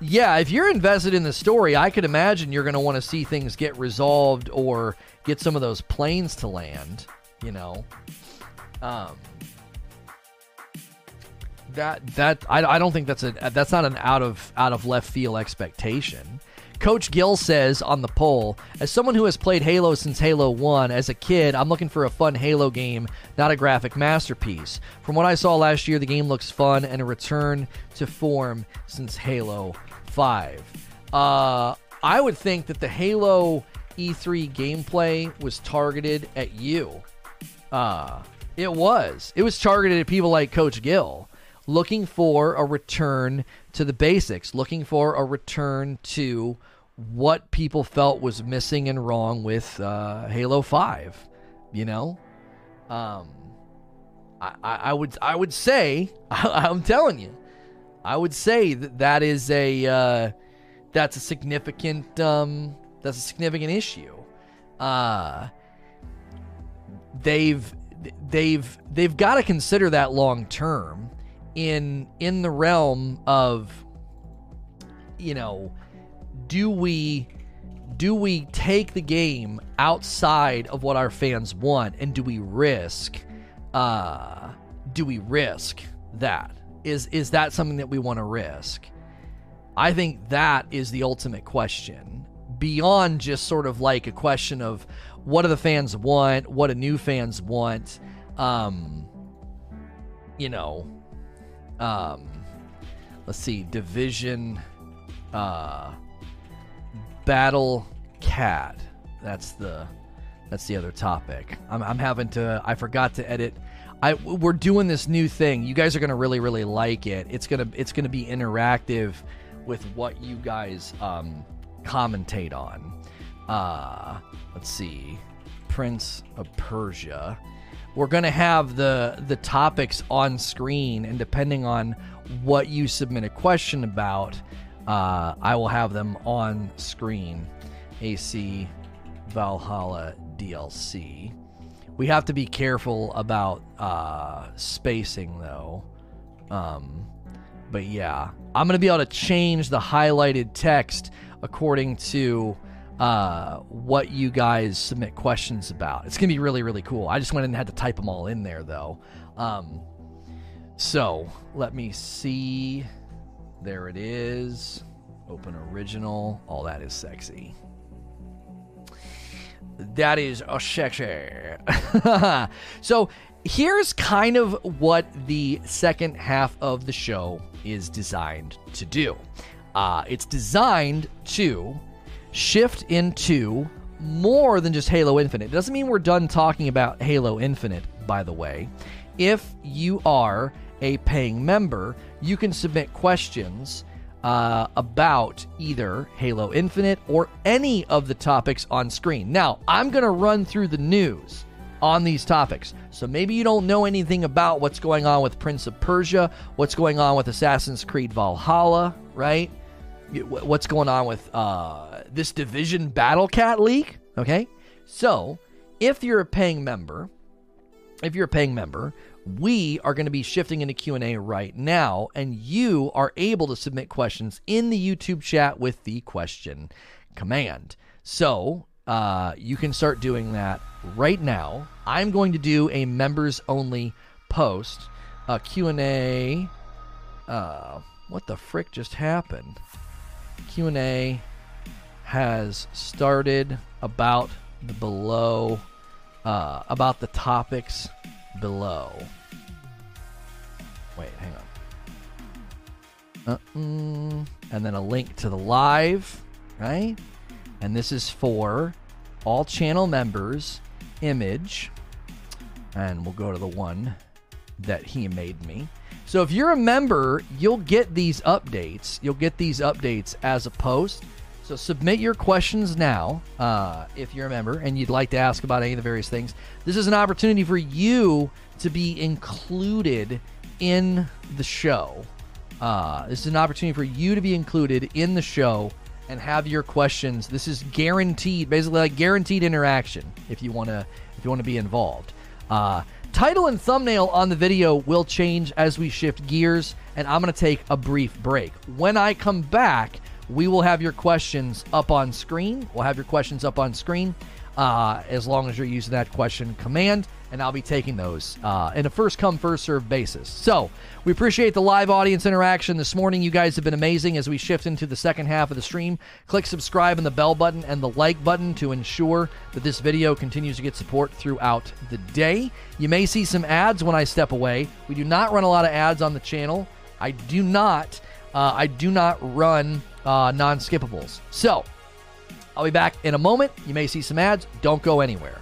Yeah, if you're invested in the story, I could imagine you're going to want to see things get resolved or get some of those planes to land. You know, um, that that I, I don't think that's a that's not an out of out of left field expectation. Coach Gill says on the poll, as someone who has played Halo since Halo 1, as a kid, I'm looking for a fun Halo game, not a graphic masterpiece. From what I saw last year, the game looks fun and a return to form since Halo 5. Uh, I would think that the Halo E3 gameplay was targeted at you. Uh, it was. It was targeted at people like Coach Gill looking for a return to the basics, looking for a return to what people felt was missing and wrong with uh, Halo Five. You know, um, I, I, would I would say (laughs) I, am telling you, I would say that that is a uh, that's a significant um, that's a significant issue. Uh, they've they've they've got to consider that long term in in the realm of you know, do we do we take the game outside of what our fans want and do we risk uh do we risk that? Is is that something that we want to risk? I think that is the ultimate question. Beyond just sort of like a question of what do the fans want what do new fans want um you know um let's see division uh battle cat that's the that's the other topic i'm, I'm having to i forgot to edit I we're doing this new thing. You guys are gonna really really like it. It's gonna it's gonna be interactive with what you guys um, commentate on. Uh, let's see, Prince of Persia. We're gonna have the the topics on screen, and depending on what you submit a question about, uh, I will have them on screen. AC Valhalla DLC. We have to be careful about uh, spacing, though. Um, but yeah, I'm going to be able to change the highlighted text according to uh, what you guys submit questions about. It's going to be really, really cool. I just went and had to type them all in there, though. Um, so let me see. There it is. Open original. All that is sexy. That is a sexy. (laughs) so here's kind of what the second half of the show is designed to do. Uh, it's designed to shift into more than just Halo Infinite. It doesn't mean we're done talking about Halo Infinite, by the way. If you are a paying member, you can submit questions uh, about either Halo Infinite or any of the topics on screen. Now, I'm going to run through the news on these topics. So maybe you don't know anything about what's going on with Prince of Persia, what's going on with Assassin's Creed Valhalla, right? What's going on with uh, this Division Battle Cat leak? Okay. So if you're a paying member, if you're a paying member, we are going to be shifting into q&a right now and you are able to submit questions in the youtube chat with the question command. So uh, you can start doing that right now. I'm going to do a members only post uh, q&a uh, what the frick just happened? Q&a has started about the below uh, about the topics below. Wait, hang on. Uh-uh. And then a link to the live, right? And this is for all channel members, image. And we'll go to the one that he made me. So if you're a member, you'll get these updates. You'll get these updates as a post. So submit your questions now uh, if you're a member and you'd like to ask about any of the various things. This is an opportunity for you to be included in the show. Uh, this is an opportunity for you to be included in the show and have your questions. This is guaranteed, basically like guaranteed interaction if you want to if you want to be involved. Uh, title and thumbnail on the video will change as we shift gears, and I'm going to take a brief break. When I come back, we will have your questions up on screen. We'll have your questions up on screen uh, as long as you're using that question command, and I'll be taking those uh, in a first come, first serve basis. So we appreciate the live audience interaction this morning. You guys have been amazing as we shift into the second half of the stream. Click subscribe and the bell button and the like button to ensure that this video continues to get support throughout the day. You may see some ads when I step away. We do not run a lot of ads on the channel. I do not. Uh, I do not run uh, non skippables. So, I'll be back in a moment. You may see some ads. Don't go anywhere.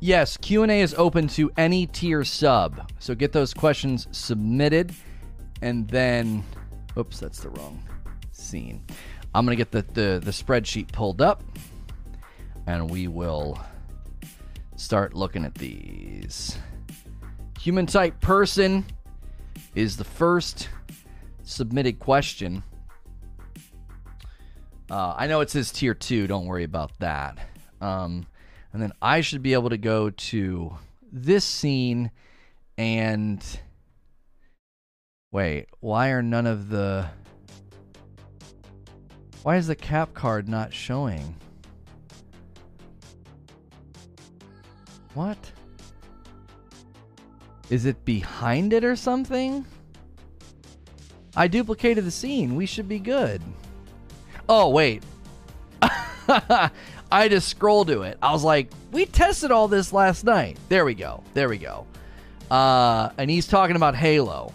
Yes, Q&A is open to any tier sub. So get those questions submitted and then oops, that's the wrong scene. I'm going to get the, the the spreadsheet pulled up and we will start looking at these. Human type person is the first submitted question. Uh, I know it says tier two. Don't worry about that. Um, and then I should be able to go to this scene and wait. Why are none of the why is the cap card not showing? What? Is it behind it or something? I duplicated the scene. We should be good. Oh, wait. (laughs) I just scroll to it. I was like, we tested all this last night. There we go. There we go. Uh, and he's talking about Halo.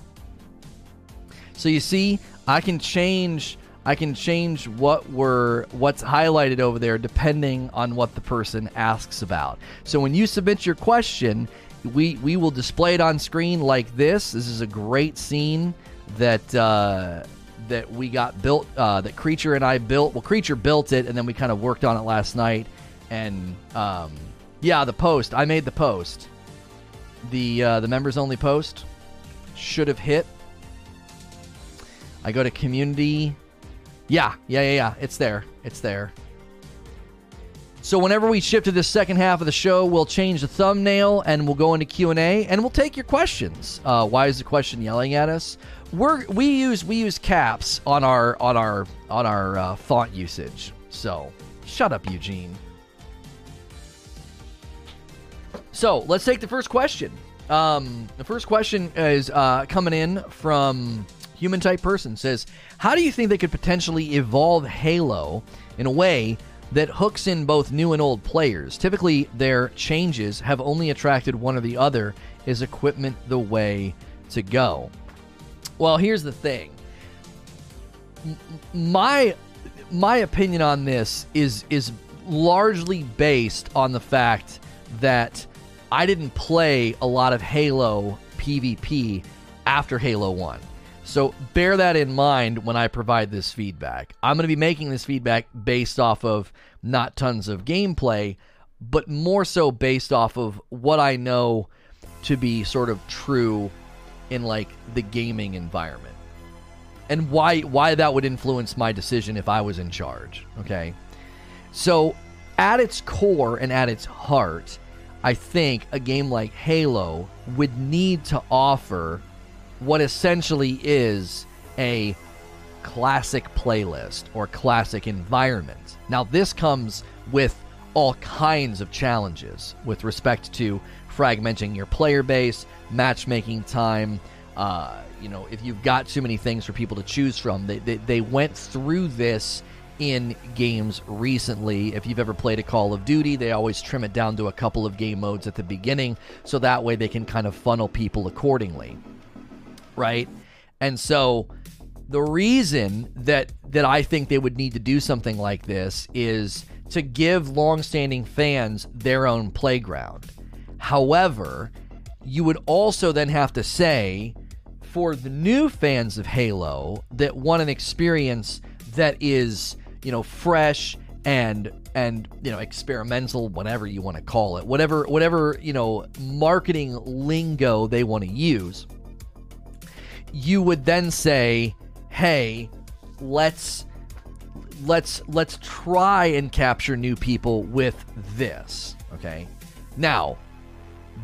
So you see, I can change I can change what we're what's highlighted over there depending on what the person asks about. So when you submit your question, we we will display it on screen like this. This is a great scene that uh, that we got built. Uh, that Creature and I built. Well, Creature built it, and then we kind of worked on it last night. And um, yeah, the post. I made the post. The uh, the members only post should have hit. I go to community yeah, yeah, yeah, yeah. It's there. It's there. So whenever we shift to the second half of the show, we'll change the thumbnail and we'll go into Q and A, and we'll take your questions. Uh, why is the question yelling at us? We're we use we use caps on our on our on our uh, font usage. So shut up, Eugene. So let's take the first question. Um, the first question is uh, coming in from human type person says, How do you think they could potentially evolve Halo in a way that hooks in both new and old players? Typically, their changes have only attracted one or the other. Is equipment the way to go? Well, here's the thing. My my opinion on this is is largely based on the fact that I didn't play a lot of Halo PvP after Halo 1. So bear that in mind when I provide this feedback. I'm going to be making this feedback based off of not tons of gameplay, but more so based off of what I know to be sort of true in like the gaming environment. And why why that would influence my decision if I was in charge, okay? So, at its core and at its heart, I think a game like Halo would need to offer what essentially is a classic playlist or classic environment. Now, this comes with all kinds of challenges with respect to fragmenting your player base, matchmaking time. Uh, you know, if you've got too many things for people to choose from, they, they, they went through this in games recently. If you've ever played a Call of Duty, they always trim it down to a couple of game modes at the beginning so that way they can kind of funnel people accordingly right? And so the reason that that I think they would need to do something like this is to give long-standing fans their own playground. However, you would also then have to say for the new fans of Halo that want an experience that is, you know, fresh and and you know experimental whatever you want to call it whatever whatever you know marketing lingo they want to use you would then say, "Hey, let's let's let's try and capture new people with this." Okay? Now,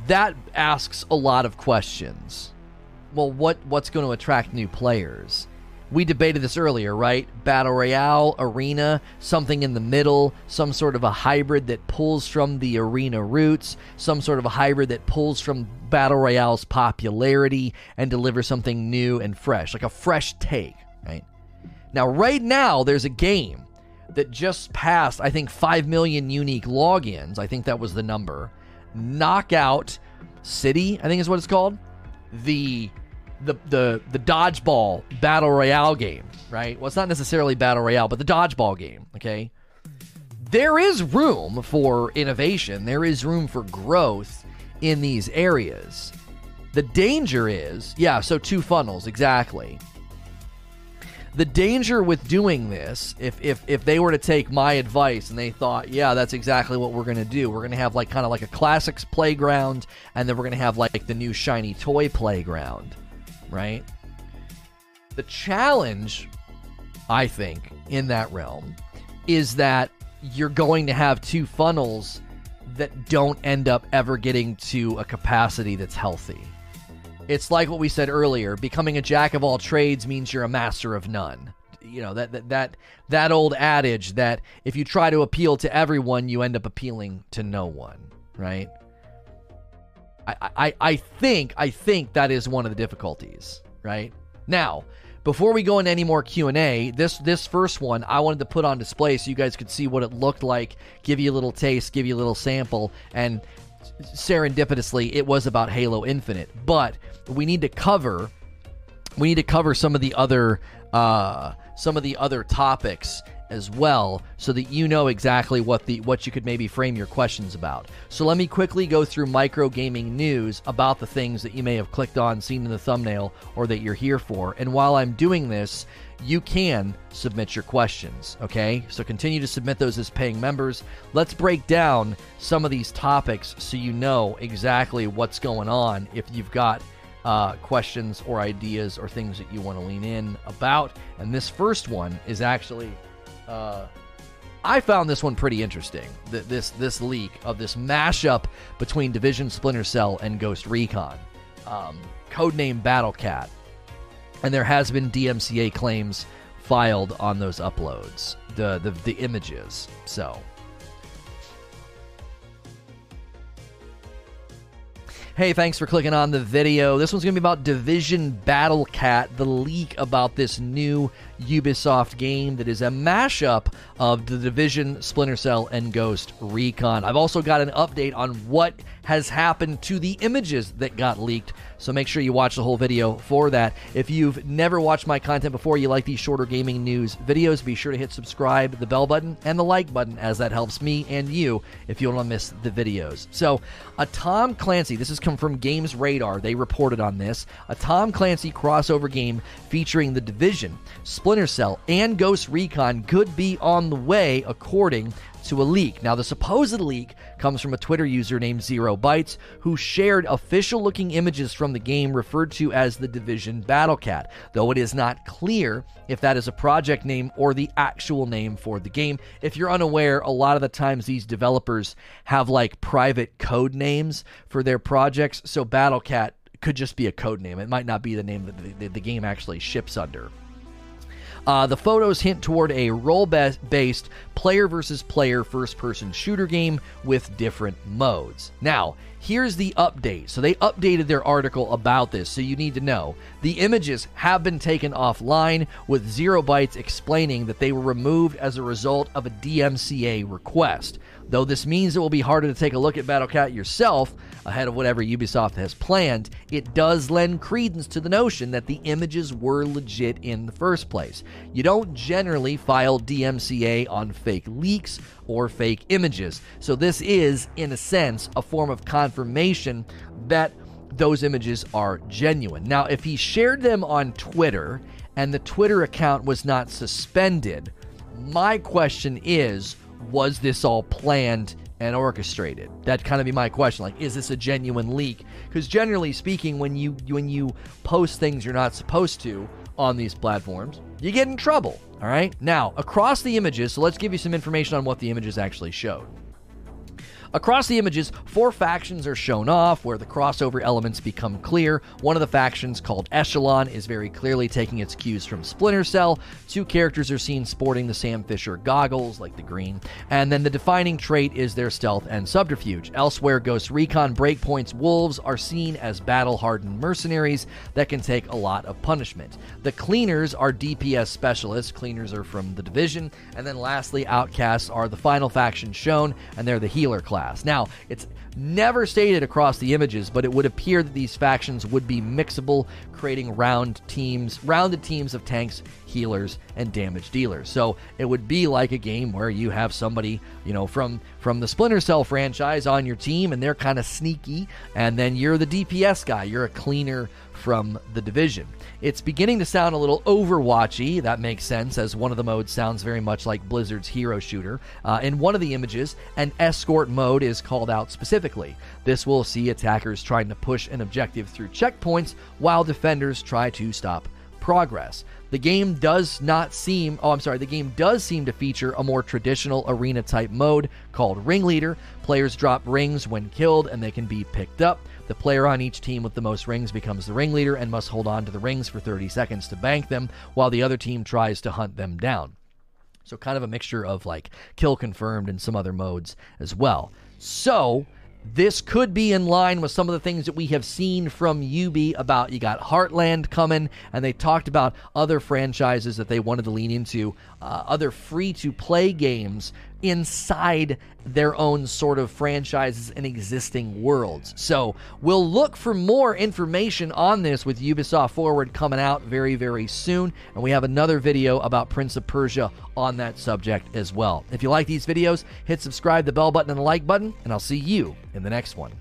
that asks a lot of questions. Well, what what's going to attract new players? we debated this earlier, right? Battle Royale, Arena, something in the middle, some sort of a hybrid that pulls from the Arena roots, some sort of a hybrid that pulls from Battle Royale's popularity and delivers something new and fresh, like a fresh take, right? Now, right now, there's a game that just passed, I think, 5 million unique logins. I think that was the number. Knockout City, I think is what it's called. The the the the dodgeball battle royale game, right? Well, it's not necessarily battle royale, but the dodgeball game. Okay, there is room for innovation, there is room for growth in these areas. The danger is, yeah, so two funnels, exactly. The danger with doing this, if, if, if they were to take my advice and they thought, yeah, that's exactly what we're going to do, we're going to have like kind of like a classics playground, and then we're going to have like the new shiny toy playground, right? The challenge, I think, in that realm is that you're going to have two funnels that don't end up ever getting to a capacity that's healthy. It's like what we said earlier, becoming a jack of all trades means you're a master of none. You know, that that that, that old adage that if you try to appeal to everyone, you end up appealing to no one, right? I, I, I think I think that is one of the difficulties, right? Now, before we go into any more q&a this this first one i wanted to put on display so you guys could see what it looked like give you a little taste give you a little sample and serendipitously it was about halo infinite but we need to cover we need to cover some of the other uh, some of the other topics as well so that you know exactly what the what you could maybe frame your questions about. So let me quickly go through micro gaming news about the things that you may have clicked on, seen in the thumbnail, or that you're here for. And while I'm doing this, you can submit your questions, okay? So continue to submit those as paying members. Let's break down some of these topics so you know exactly what's going on if you've got uh, questions or ideas or things that you want to lean in about. And this first one is actually uh, I found this one pretty interesting. This this leak of this mashup between Division Splinter Cell and Ghost Recon, um, codename Battle Cat, and there has been DMCA claims filed on those uploads, the the, the images. So Hey, thanks for clicking on the video. This one's going to be about Division Battle Cat, the leak about this new Ubisoft game that is a mashup of the Division, Splinter Cell, and Ghost Recon. I've also got an update on what has happened to the images that got leaked, so make sure you watch the whole video for that. If you've never watched my content before, you like these shorter gaming news videos, be sure to hit subscribe, the bell button, and the like button, as that helps me and you if you don't want to miss the videos. So, a Tom Clancy, this has come from Games Radar, they reported on this, a Tom Clancy crossover game featuring The Division, Splinter Cell, and Ghost Recon could be on the way, according to a leak. Now, the supposed leak comes from a Twitter user named Zero Bytes who shared official looking images from the game referred to as the Division Battlecat, though it is not clear if that is a project name or the actual name for the game. If you're unaware, a lot of the times these developers have like private code names for their projects, so Battlecat could just be a code name. It might not be the name that the, the game actually ships under. Uh, the photos hint toward a role based player versus player first person shooter game with different modes. Now, here's the update. So, they updated their article about this, so you need to know. The images have been taken offline, with Zero Bytes explaining that they were removed as a result of a DMCA request. Though this means it will be harder to take a look at Battlecat yourself ahead of whatever Ubisoft has planned, it does lend credence to the notion that the images were legit in the first place. You don't generally file DMCA on fake leaks or fake images, so this is, in a sense, a form of confirmation that those images are genuine. Now, if he shared them on Twitter and the Twitter account was not suspended, my question is was this all planned and orchestrated? That kind of be my question. Like, is this a genuine leak? Because generally speaking, when you when you post things you're not supposed to on these platforms, you get in trouble. All right. Now, across the images, so let's give you some information on what the images actually showed. Across the images, four factions are shown off where the crossover elements become clear. One of the factions, called Echelon, is very clearly taking its cues from Splinter Cell. Two characters are seen sporting the Sam Fisher goggles, like the green, and then the defining trait is their stealth and subterfuge. Elsewhere, Ghost Recon Breakpoint's wolves are seen as battle hardened mercenaries that can take a lot of punishment. The Cleaners are DPS specialists, Cleaners are from the Division, and then lastly, Outcasts are the final faction shown, and they're the healer class class. Now, it's never stated across the images, but it would appear that these factions would be mixable, creating round teams, rounded teams of tanks, healers, and damage dealers. So it would be like a game where you have somebody, you know, from from the Splinter Cell franchise on your team, and they're kind of sneaky, and then you're the DPS guy. You're a cleaner from the division. It's beginning to sound a little Overwatchy. That makes sense, as one of the modes sounds very much like Blizzard's hero shooter. Uh, in one of the images, an escort mode is called out specifically. This will see attackers trying to push an objective through checkpoints while defenders try to stop progress. The game does not seem, oh, I'm sorry, the game does seem to feature a more traditional arena type mode called Ringleader. Players drop rings when killed and they can be picked up. The player on each team with the most rings becomes the ringleader and must hold on to the rings for 30 seconds to bank them while the other team tries to hunt them down. So, kind of a mixture of like kill confirmed and some other modes as well. So, this could be in line with some of the things that we have seen from Ubi about you got Heartland coming, and they talked about other franchises that they wanted to lean into, uh, other free to play games inside their own sort of franchises and existing worlds. So we'll look for more information on this with Ubisoft Forward coming out very, very soon. And we have another video about Prince of Persia on that subject as well. If you like these videos, hit subscribe, the bell button, and the like button, and I'll see you in the next one.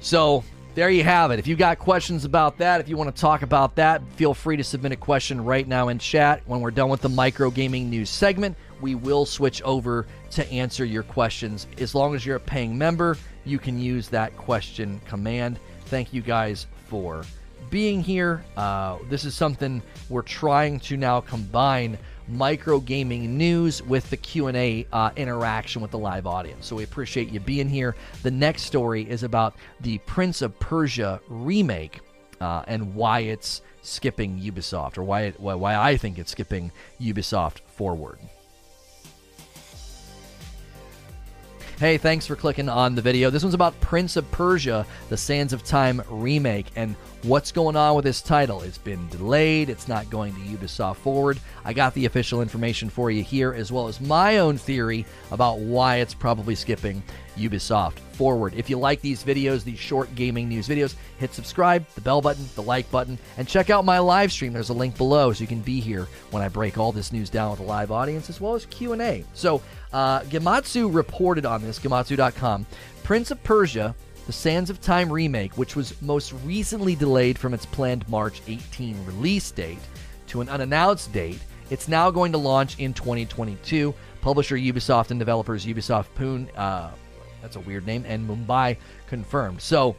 So there you have it. If you've got questions about that, if you want to talk about that, feel free to submit a question right now in chat. When we're done with the micro gaming news segment, we will switch over to answer your questions. As long as you're a paying member, you can use that question command. Thank you guys for being here. Uh, this is something we're trying to now combine micro gaming news with the q&a uh, interaction with the live audience. So we appreciate you being here. The next story is about the prince of persia remake uh, and why it's skipping ubisoft or why, it, why, why i think it's skipping ubisoft forward Hey, thanks for clicking on the video. This one's about Prince of Persia, the Sands of Time remake, and what's going on with this title. It's been delayed, it's not going to Ubisoft Forward. I got the official information for you here, as well as my own theory about why it's probably skipping Ubisoft Forward. If you like these videos, these short gaming news videos, hit subscribe, the bell button, the like button, and check out my live stream. There's a link below so you can be here when I break all this news down with a live audience as well as Q&A. So, uh, Gematsu reported on this, Gematsu.com. Prince of Persia the Sands of Time remake, which was most recently delayed from its planned March 18 release date to an unannounced date, it's now going to launch in 2022. Publisher Ubisoft and developers Ubisoft Pune, uh, that's a weird name, and Mumbai confirmed. So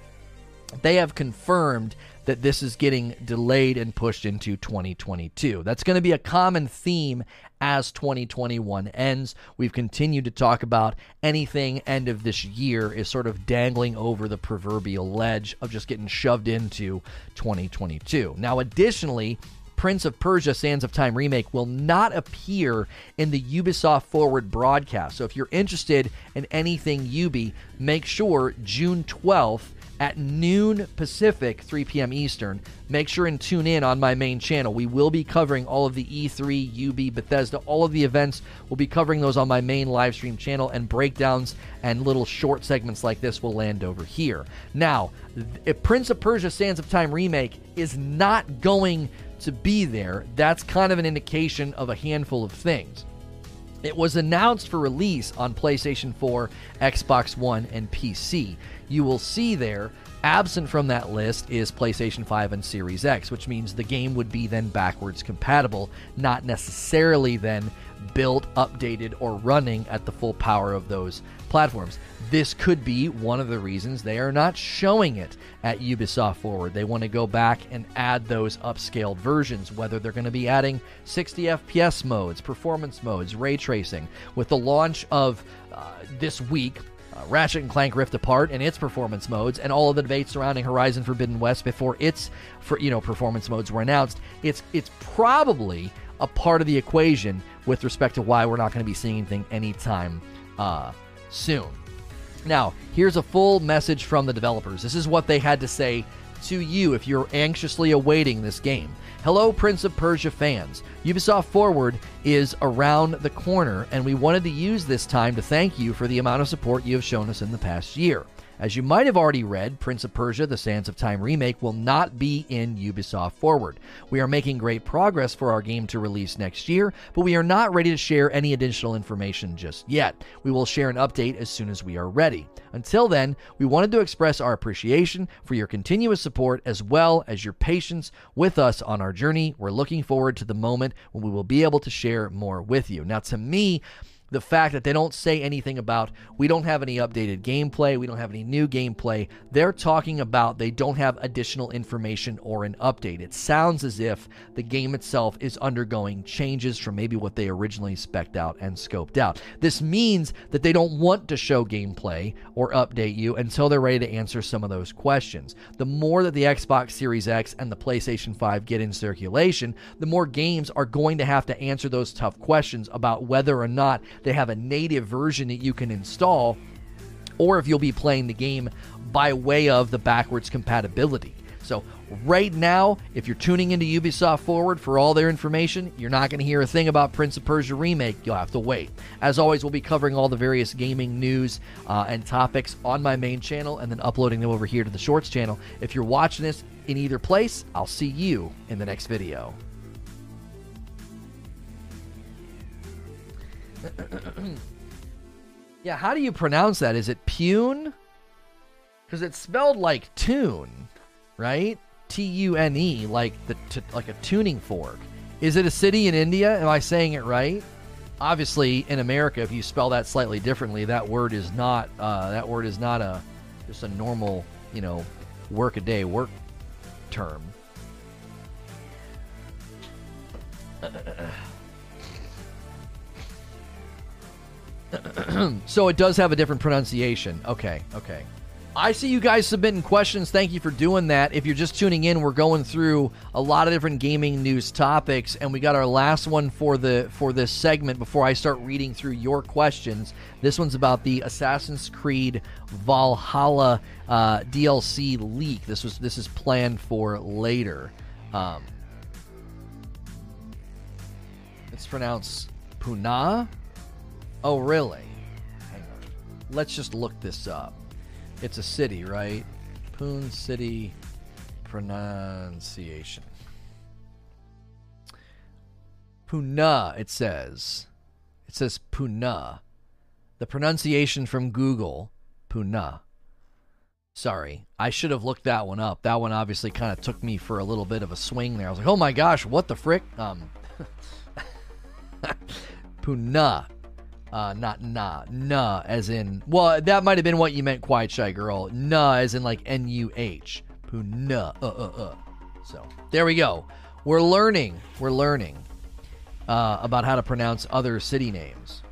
they have confirmed that this is getting delayed and pushed into 2022. That's going to be a common theme as 2021 ends. We've continued to talk about anything end of this year is sort of dangling over the proverbial ledge of just getting shoved into 2022. Now, additionally, Prince of Persia Sands of Time remake will not appear in the Ubisoft Forward broadcast. So if you're interested in anything Ubi, make sure June 12th at noon Pacific, 3 p.m. Eastern. Make sure and tune in on my main channel. We will be covering all of the E3, UB, Bethesda, all of the events. We'll be covering those on my main live stream channel, and breakdowns and little short segments like this will land over here. Now, if Prince of Persia Sands of Time Remake is not going to be there, that's kind of an indication of a handful of things. It was announced for release on PlayStation 4, Xbox One, and PC. You will see there, absent from that list is PlayStation 5 and Series X, which means the game would be then backwards compatible, not necessarily then built, updated, or running at the full power of those platforms. This could be one of the reasons they are not showing it at Ubisoft Forward. They want to go back and add those upscaled versions, whether they're going to be adding 60 FPS modes, performance modes, ray tracing. With the launch of uh, this week, uh, Ratchet and Clank Rift Apart and its performance modes, and all of the debates surrounding Horizon Forbidden West before its for you know performance modes were announced, it's it's probably a part of the equation with respect to why we're not going to be seeing anything anytime uh, soon. Now, here's a full message from the developers. This is what they had to say to you if you're anxiously awaiting this game. Hello, Prince of Persia fans. Ubisoft Forward is around the corner, and we wanted to use this time to thank you for the amount of support you have shown us in the past year. As you might have already read, Prince of Persia The Sands of Time remake will not be in Ubisoft Forward. We are making great progress for our game to release next year, but we are not ready to share any additional information just yet. We will share an update as soon as we are ready. Until then, we wanted to express our appreciation for your continuous support as well as your patience with us on our journey. We're looking forward to the moment when we will be able to share more with you. Now, to me, the fact that they don't say anything about we don't have any updated gameplay, we don't have any new gameplay. They're talking about they don't have additional information or an update. It sounds as if the game itself is undergoing changes from maybe what they originally specced out and scoped out. This means that they don't want to show gameplay or update you until they're ready to answer some of those questions. The more that the Xbox Series X and the PlayStation 5 get in circulation, the more games are going to have to answer those tough questions about whether or not they have a native version that you can install, or if you'll be playing the game by way of the backwards compatibility. So, right now, if you're tuning into Ubisoft Forward for all their information, you're not going to hear a thing about Prince of Persia Remake. You'll have to wait. As always, we'll be covering all the various gaming news uh, and topics on my main channel and then uploading them over here to the Shorts channel. If you're watching this in either place, I'll see you in the next video. (coughs) yeah, how do you pronounce that? Is it Pune? Because it's spelled like tune, right? T U N E, like the t- like a tuning fork. Is it a city in India? Am I saying it right? Obviously, in America, if you spell that slightly differently, that word is not uh, that word is not a just a normal, you know, work a day work term. (clears throat) so it does have a different pronunciation. Okay, okay. I see you guys submitting questions. Thank you for doing that. If you're just tuning in, we're going through a lot of different gaming news topics, and we got our last one for the for this segment before I start reading through your questions. This one's about the Assassin's Creed Valhalla uh, DLC leak. This was this is planned for later. Um, it's pronounced Puna. Oh, really? Let's just look this up. It's a city, right? Pune City pronunciation. Puna, it says. It says Puna. The pronunciation from Google, Puna. Sorry, I should have looked that one up. That one obviously kind of took me for a little bit of a swing there. I was like, "Oh my gosh, what the frick?" Um, (laughs) Puna, uh, not nah, nah, as in, well, that might have been what you meant, quiet shy girl. Nah, as in like N U H. Puna, uh, uh, uh. So there we go. We're learning. We're learning uh, about how to pronounce other city names.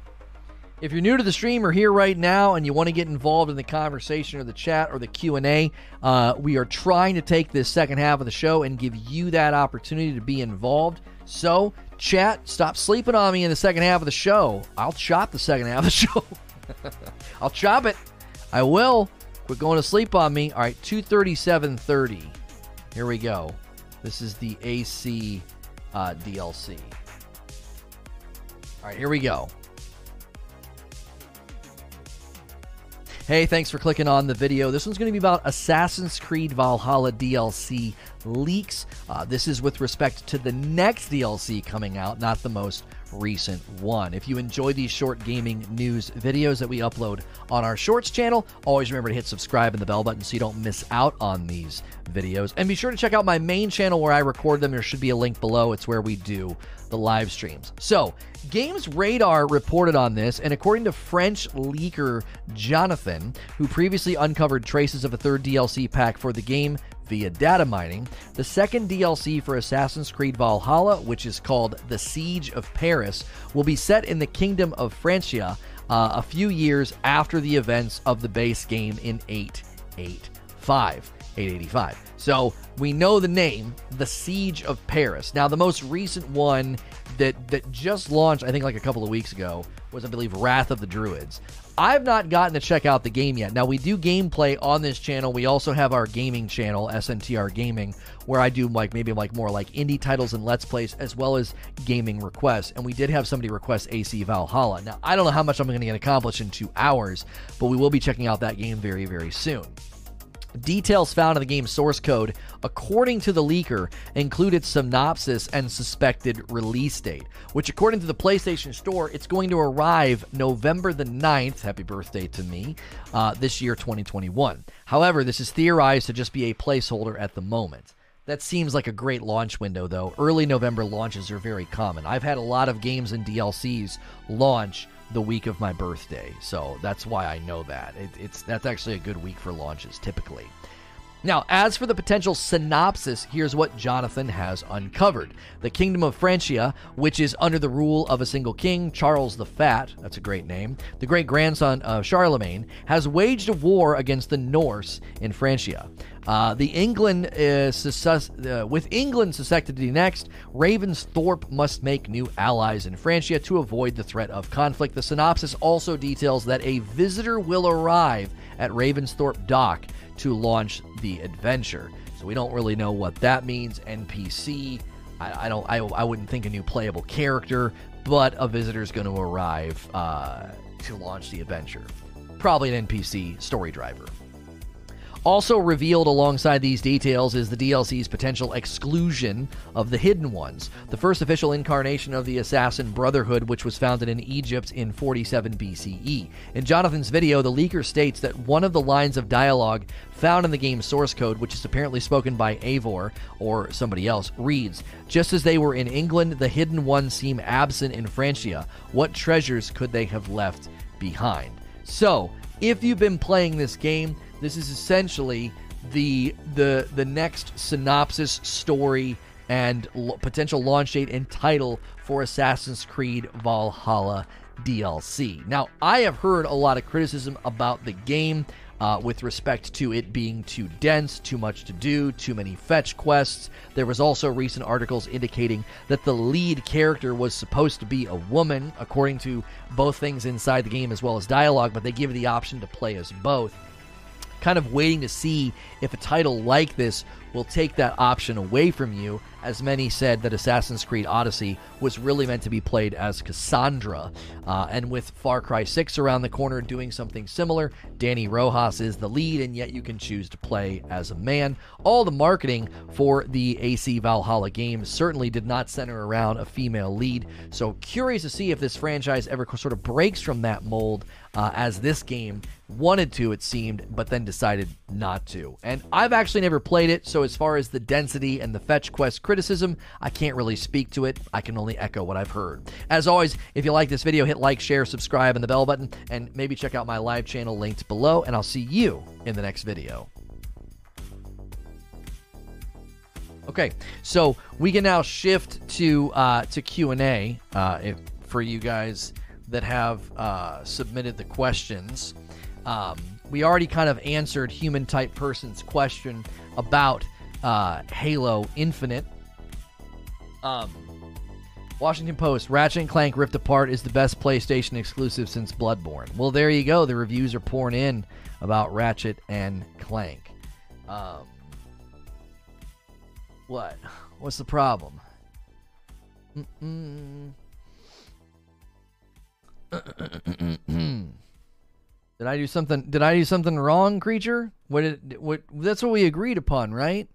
If you're new to the stream or here right now and you want to get involved in the conversation or the chat or the Q&A, uh, we are trying to take this second half of the show and give you that opportunity to be involved. So Chat, stop sleeping on me in the second half of the show. I'll chop the second half of the (laughs) show. I'll chop it. I will. Quit going to sleep on me. All right, 237.30. Here we go. This is the AC uh, DLC. All right, here we go. Hey, thanks for clicking on the video. This one's going to be about Assassin's Creed Valhalla DLC leaks. Uh, this is with respect to the next DLC coming out, not the most recent one. If you enjoy these short gaming news videos that we upload on our Shorts channel, always remember to hit subscribe and the bell button so you don't miss out on these videos. And be sure to check out my main channel where I record them. There should be a link below. It's where we do the live streams. So, Games Radar reported on this, and according to French leaker Jonathan, who previously uncovered traces of a third DLC pack for the game via data mining, the second DLC for Assassin's Creed Valhalla, which is called The Siege of Paris, will be set in the Kingdom of Francia uh, a few years after the events of the base game in 885. 885. So we know the name, The Siege of Paris. Now, the most recent one that that just launched, I think, like a couple of weeks ago, was, I believe, Wrath of the Druids. I've not gotten to check out the game yet. Now we do gameplay on this channel. We also have our gaming channel, SNTR Gaming, where I do like maybe like more like indie titles and let's plays as well as gaming requests. And we did have somebody request AC Valhalla. Now I don't know how much I'm going to get accomplished in two hours, but we will be checking out that game very very soon. Details found in the game's source code, according to the leaker, included synopsis and suspected release date, which, according to the PlayStation Store, it's going to arrive November the 9th. Happy birthday to me, uh, this year, 2021. However, this is theorized to just be a placeholder at the moment. That seems like a great launch window, though. Early November launches are very common. I've had a lot of games and DLCs launch the week of my birthday, so that's why I know that. It, it's that's actually a good week for launches typically. Now, as for the potential synopsis, here's what Jonathan has uncovered. The Kingdom of Francia, which is under the rule of a single king, Charles the Fat, that's a great name, the great grandson of Charlemagne, has waged a war against the Norse in Francia. Uh, the England is uh, with England suspected to be next, Ravensthorpe must make new allies in Francia to avoid the threat of conflict. The synopsis also details that a visitor will arrive at Ravensthorpe Dock to launch the adventure. So we don't really know what that means. NPC, I, I don't, I, I wouldn't think a new playable character, but a visitor is going to arrive uh, to launch the adventure. Probably an NPC story driver. Also revealed alongside these details is the DLC's potential exclusion of the Hidden Ones, the first official incarnation of the Assassin Brotherhood, which was founded in Egypt in 47 BCE. In Jonathan's video, the leaker states that one of the lines of dialogue found in the game's source code, which is apparently spoken by Eivor or somebody else, reads Just as they were in England, the Hidden Ones seem absent in Francia. What treasures could they have left behind? So, if you've been playing this game, this is essentially the the the next synopsis story and l- potential launch date and title for Assassin's Creed Valhalla DLC. Now, I have heard a lot of criticism about the game uh, with respect to it being too dense, too much to do, too many fetch quests. There was also recent articles indicating that the lead character was supposed to be a woman, according to both things inside the game as well as dialogue, but they give the option to play as both kind of waiting to see if a title like this will take that option away from you, as many said that Assassin's Creed Odyssey was really meant to be played as Cassandra. Uh, and with Far Cry 6 around the corner doing something similar, Dani Rojas is the lead, and yet you can choose to play as a man. All the marketing for the AC Valhalla game certainly did not center around a female lead, so curious to see if this franchise ever sort of breaks from that mold uh, as this game wanted to, it seemed, but then decided not to. And I've actually never played it, so as far as the density and the fetch quest criticism, I can't really speak to it. I can only echo what I've heard. As always, if you like this video, hit like, share, subscribe, and the bell button, and maybe check out my live channel linked below, and I'll see you in the next video. Okay, so we can now shift to uh, to Q and A uh, for you guys that have uh, submitted the questions. Um, we already kind of answered human type person's question about uh, Halo Infinite. Um, Washington Post Ratchet and Clank Rift Apart is the best PlayStation exclusive since Bloodborne. Well, there you go. The reviews are pouring in about Ratchet and Clank. Um, what? (laughs) What's the problem? Mm-mm. Did I do something? Did I do something wrong, creature? What? Did, what? That's what we agreed upon, right?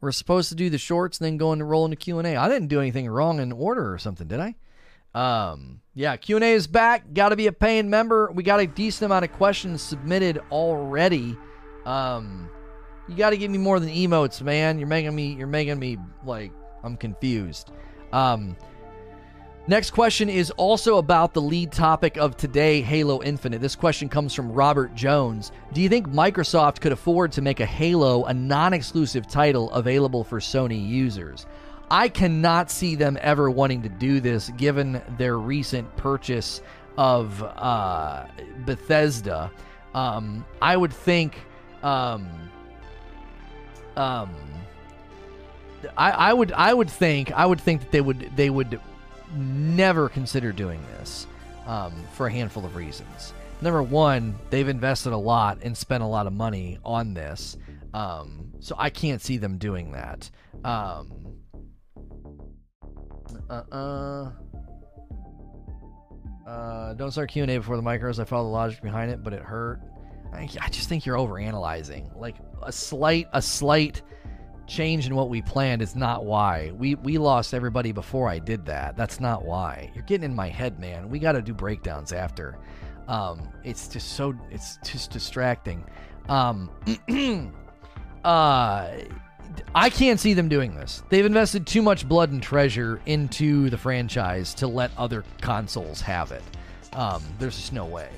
We're supposed to do the shorts then go into roll into Q and A. I didn't do anything wrong in order or something, did I? Um, yeah, Q and A is back. Got to be a paying member. We got a decent amount of questions submitted already. Um, you got to give me more than emotes, man. You're making me. You're making me like I'm confused. Um, Next question is also about the lead topic of today, Halo Infinite. This question comes from Robert Jones. Do you think Microsoft could afford to make a Halo a non exclusive title available for Sony users? I cannot see them ever wanting to do this given their recent purchase of uh, Bethesda. Um, I would think. Um, um, I, I would I would think I would think that they would they would never consider doing this. um, for a handful of reasons. Number one, they've invested a lot and spent a lot of money on this, um, so I can't see them doing that. Um, uh, uh, uh, don't start Q and A before the micros. I follow the logic behind it, but it hurt. I, I just think you're overanalyzing. Like a slight, a slight change in what we planned is not why. We we lost everybody before I did that. That's not why. You're getting in my head, man. We got to do breakdowns after. Um, it's just so it's just distracting. Um, (clears throat) uh, I can't see them doing this. They've invested too much blood and treasure into the franchise to let other consoles have it. Um, there's just no way.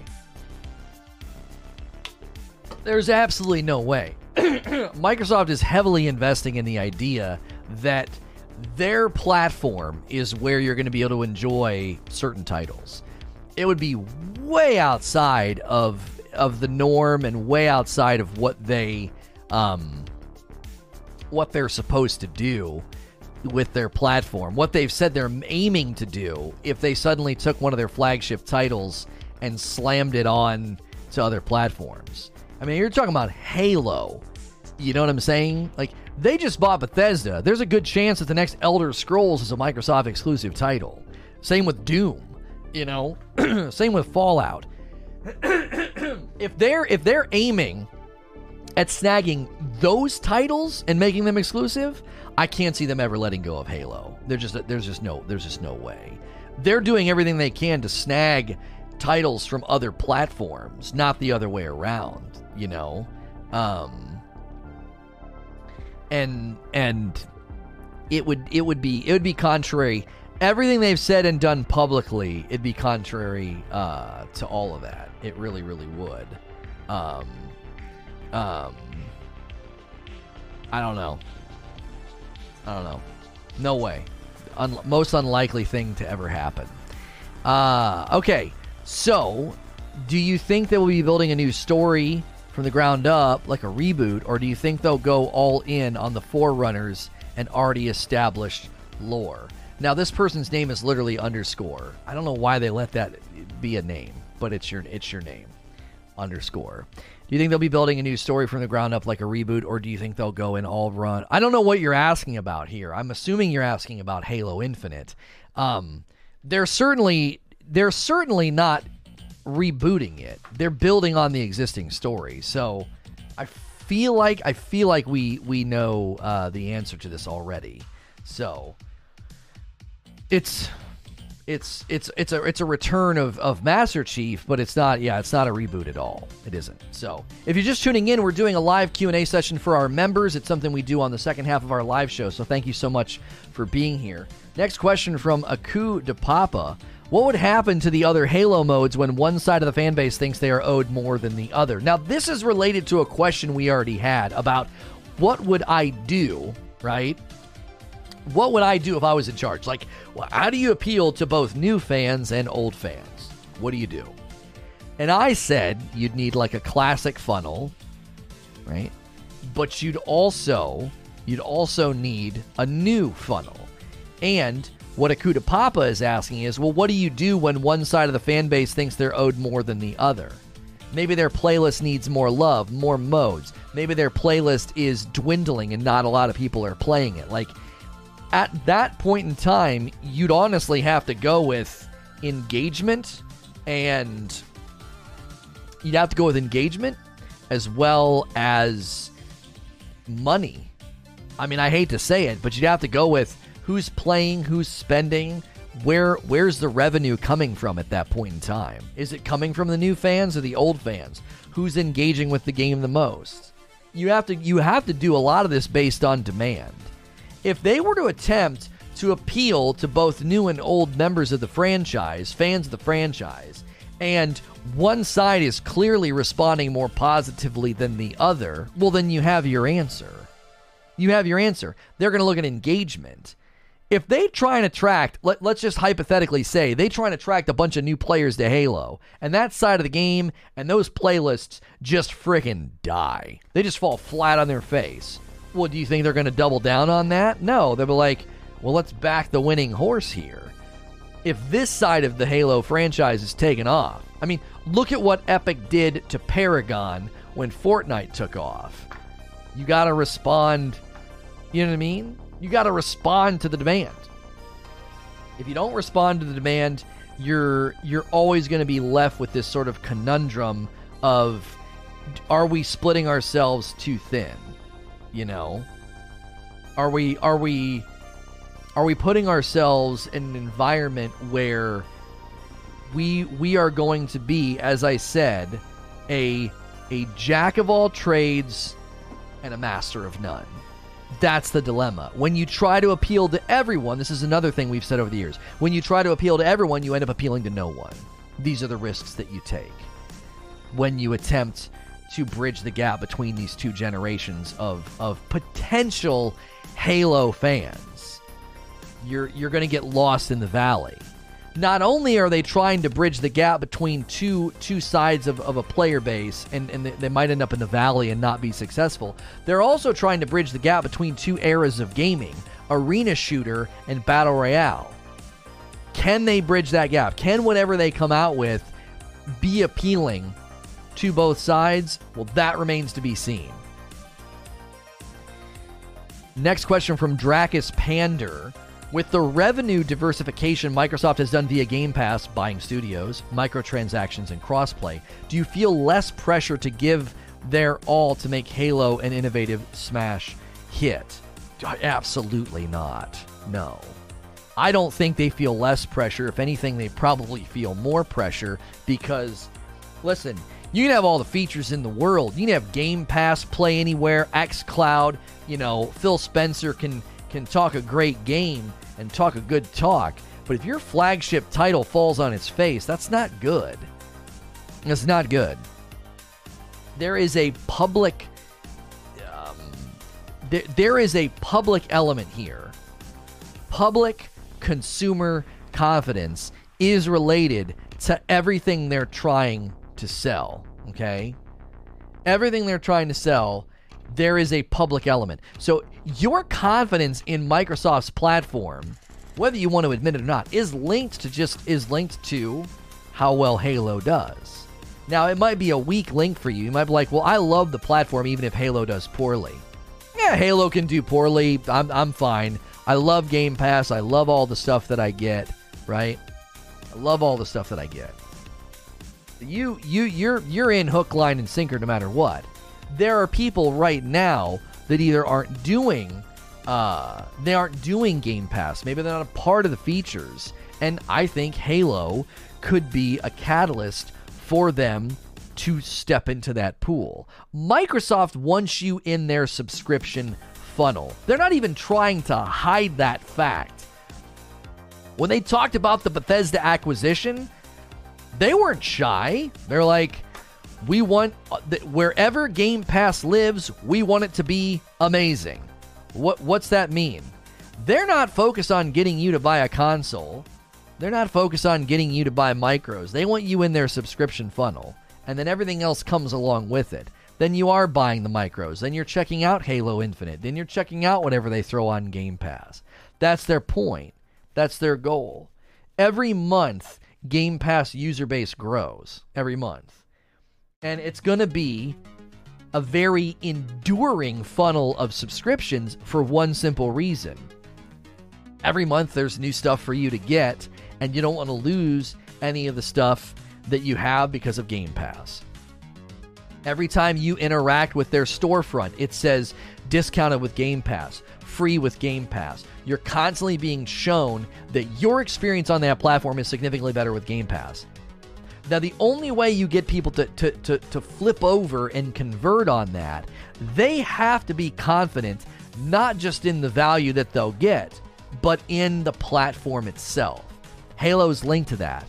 There's absolutely no way. (clears throat) Microsoft is heavily investing in the idea that their platform is where you're going to be able to enjoy certain titles. It would be way outside of of the norm and way outside of what they um, what they're supposed to do with their platform. What they've said they're aiming to do if they suddenly took one of their flagship titles and slammed it on to other platforms. I mean, you're talking about Halo. You know what I'm saying? Like they just bought Bethesda. There's a good chance that the next Elder Scrolls is a Microsoft exclusive title. Same with Doom, you know? (clears throat) Same with Fallout. (clears throat) if they're if they're aiming at snagging those titles and making them exclusive, I can't see them ever letting go of Halo. There's just there's just no there's just no way. They're doing everything they can to snag titles from other platforms, not the other way around, you know. Um and and it would it would be it would be contrary everything they've said and done publicly it'd be contrary uh, to all of that it really really would um, um, I don't know. I don't know. No way. Un- most unlikely thing to ever happen. Uh, okay, so do you think they will be building a new story from the ground up, like a reboot, or do you think they'll go all in on the forerunners and already established lore? Now, this person's name is literally underscore. I don't know why they let that be a name, but it's your it's your name, underscore. Do you think they'll be building a new story from the ground up like a reboot, or do you think they'll go in all run? I don't know what you're asking about here. I'm assuming you're asking about Halo Infinite. Um, they're certainly they're certainly not rebooting it. They're building on the existing story. So I feel like I feel like we we know uh, the answer to this already. So it's it's it's it's a it's a return of of Master Chief, but it's not. Yeah, it's not a reboot at all. It isn't. So, if you're just tuning in, we're doing a live Q and A session for our members. It's something we do on the second half of our live show. So, thank you so much for being here. Next question from Aku de Papa. What would happen to the other Halo modes when one side of the fan base thinks they are owed more than the other? Now, this is related to a question we already had about what would I do, right? what would I do if I was in charge? Like, well, how do you appeal to both new fans and old fans? What do you do? And I said you'd need like a classic funnel, right? But you'd also you'd also need a new funnel. And what Akuta Papa is asking is, well, what do you do when one side of the fan base thinks they're owed more than the other? Maybe their playlist needs more love, more modes. Maybe their playlist is dwindling and not a lot of people are playing it. Like at that point in time, you'd honestly have to go with engagement and you'd have to go with engagement as well as money. I mean, I hate to say it, but you'd have to go with who's playing, who's spending, where where's the revenue coming from at that point in time? Is it coming from the new fans or the old fans? Who's engaging with the game the most? You have to you have to do a lot of this based on demand if they were to attempt to appeal to both new and old members of the franchise, fans of the franchise, and one side is clearly responding more positively than the other, well, then you have your answer. You have your answer. They're going to look at engagement. If they try and attract, let, let's just hypothetically say, they try and attract a bunch of new players to Halo, and that side of the game and those playlists just freaking die. They just fall flat on their face well, do you think they're going to double down on that? No, they'll be like, well, let's back the winning horse here. if this side of the Halo franchise is taken off. I mean, look at what Epic did to Paragon when Fortnite took off. You got to respond, you know what I mean? You got to respond to the demand. If you don't respond to the demand, you're you're always going to be left with this sort of conundrum of are we splitting ourselves too thin? You know? Are we are we are we putting ourselves in an environment where we we are going to be as I said a a jack of all trades and a master of none. That's the dilemma. When you try to appeal to everyone, this is another thing we've said over the years. When you try to appeal to everyone, you end up appealing to no one. These are the risks that you take when you attempt to bridge the gap between these two generations of, of potential Halo fans. You're, you're going to get lost in the valley. Not only are they trying to bridge the gap between two two sides of, of a player base and, and they might end up in the valley and not be successful, they're also trying to bridge the gap between two eras of gaming arena shooter and battle royale. Can they bridge that gap? Can whatever they come out with be appealing to both sides? Well, that remains to be seen. Next question from Dracus Pander. With the revenue diversification Microsoft has done via Game Pass, buying studios, microtransactions, and crossplay, do you feel less pressure to give their all to make Halo an innovative smash hit? Uh, absolutely not. No. I don't think they feel less pressure. If anything, they probably feel more pressure because, listen, you can have all the features in the world. You can have Game Pass, Play Anywhere, X Cloud. You know, Phil Spencer can can talk a great game and talk a good talk, but if your flagship title falls on its face, that's not good. It's not good. There is a public um, there, there is a public element here. Public consumer confidence is related to everything they're trying to sell, okay? Everything they're trying to sell there is a public element. So your confidence in Microsoft's platform, whether you want to admit it or not, is linked to just is linked to how well Halo does. Now it might be a weak link for you. You might be like, "Well, I love the platform even if Halo does poorly." Yeah, Halo can do poorly. I'm I'm fine. I love Game Pass. I love all the stuff that I get, right? I love all the stuff that I get. You you you're you're in hook line and sinker no matter what there are people right now that either aren't doing uh, they aren't doing Game Pass. Maybe they're not a part of the features. And I think Halo could be a catalyst for them to step into that pool. Microsoft wants you in their subscription funnel. They're not even trying to hide that fact. When they talked about the Bethesda acquisition, they weren't shy. They're like, we want uh, wherever Game Pass lives, we want it to be amazing. What what's that mean? They're not focused on getting you to buy a console. They're not focused on getting you to buy micros. They want you in their subscription funnel, and then everything else comes along with it. Then you are buying the micros. Then you're checking out Halo Infinite. Then you're checking out whatever they throw on Game Pass. That's their point. That's their goal. Every month, Game Pass user base grows. Every month. And it's going to be a very enduring funnel of subscriptions for one simple reason. Every month there's new stuff for you to get, and you don't want to lose any of the stuff that you have because of Game Pass. Every time you interact with their storefront, it says discounted with Game Pass, free with Game Pass. You're constantly being shown that your experience on that platform is significantly better with Game Pass. Now, the only way you get people to, to, to, to flip over and convert on that, they have to be confident not just in the value that they'll get, but in the platform itself. Halo's linked to that.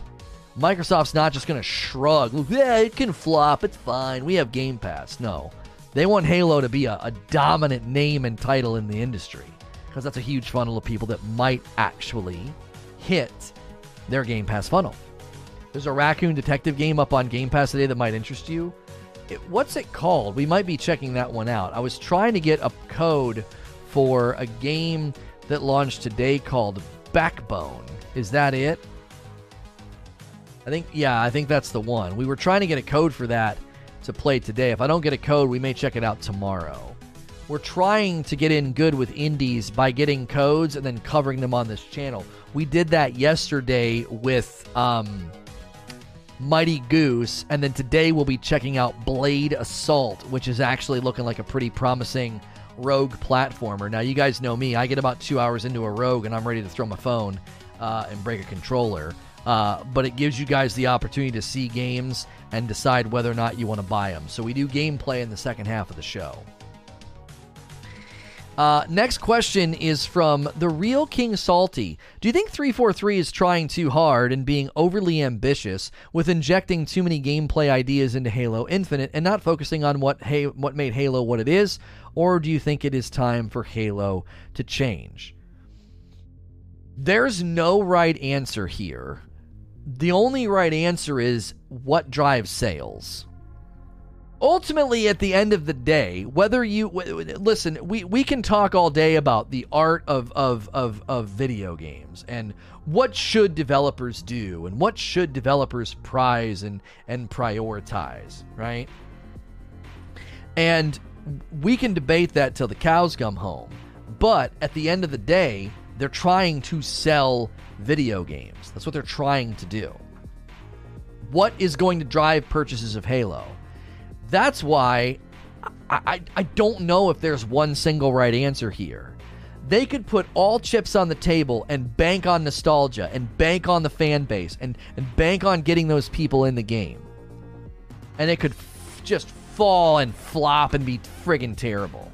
Microsoft's not just going to shrug, yeah, it can flop, it's fine, we have Game Pass. No. They want Halo to be a, a dominant name and title in the industry because that's a huge funnel of people that might actually hit their Game Pass funnel. There's a raccoon detective game up on Game Pass today that might interest you. It, what's it called? We might be checking that one out. I was trying to get a code for a game that launched today called Backbone. Is that it? I think yeah, I think that's the one. We were trying to get a code for that to play today. If I don't get a code, we may check it out tomorrow. We're trying to get in good with indies by getting codes and then covering them on this channel. We did that yesterday with um, Mighty Goose, and then today we'll be checking out Blade Assault, which is actually looking like a pretty promising rogue platformer. Now, you guys know me. I get about two hours into a rogue and I'm ready to throw my phone uh, and break a controller. Uh, but it gives you guys the opportunity to see games and decide whether or not you want to buy them. So we do gameplay in the second half of the show. Uh, next question is from the real King Salty. Do you think 343 is trying too hard and being overly ambitious with injecting too many gameplay ideas into Halo Infinite and not focusing on what ha- what made Halo what it is, or do you think it is time for Halo to change? There's no right answer here. The only right answer is what drives sales ultimately at the end of the day whether you w- listen we, we can talk all day about the art of, of, of, of video games and what should developers do and what should developers prize and, and prioritize right? And we can debate that till the cows come home. But at the end of the day they're trying to sell video games. That's what they're trying to do. What is going to drive purchases of halo that's why I, I, I don't know if there's one single right answer here. They could put all chips on the table and bank on nostalgia and bank on the fan base and, and bank on getting those people in the game. And it could f- just fall and flop and be friggin' terrible.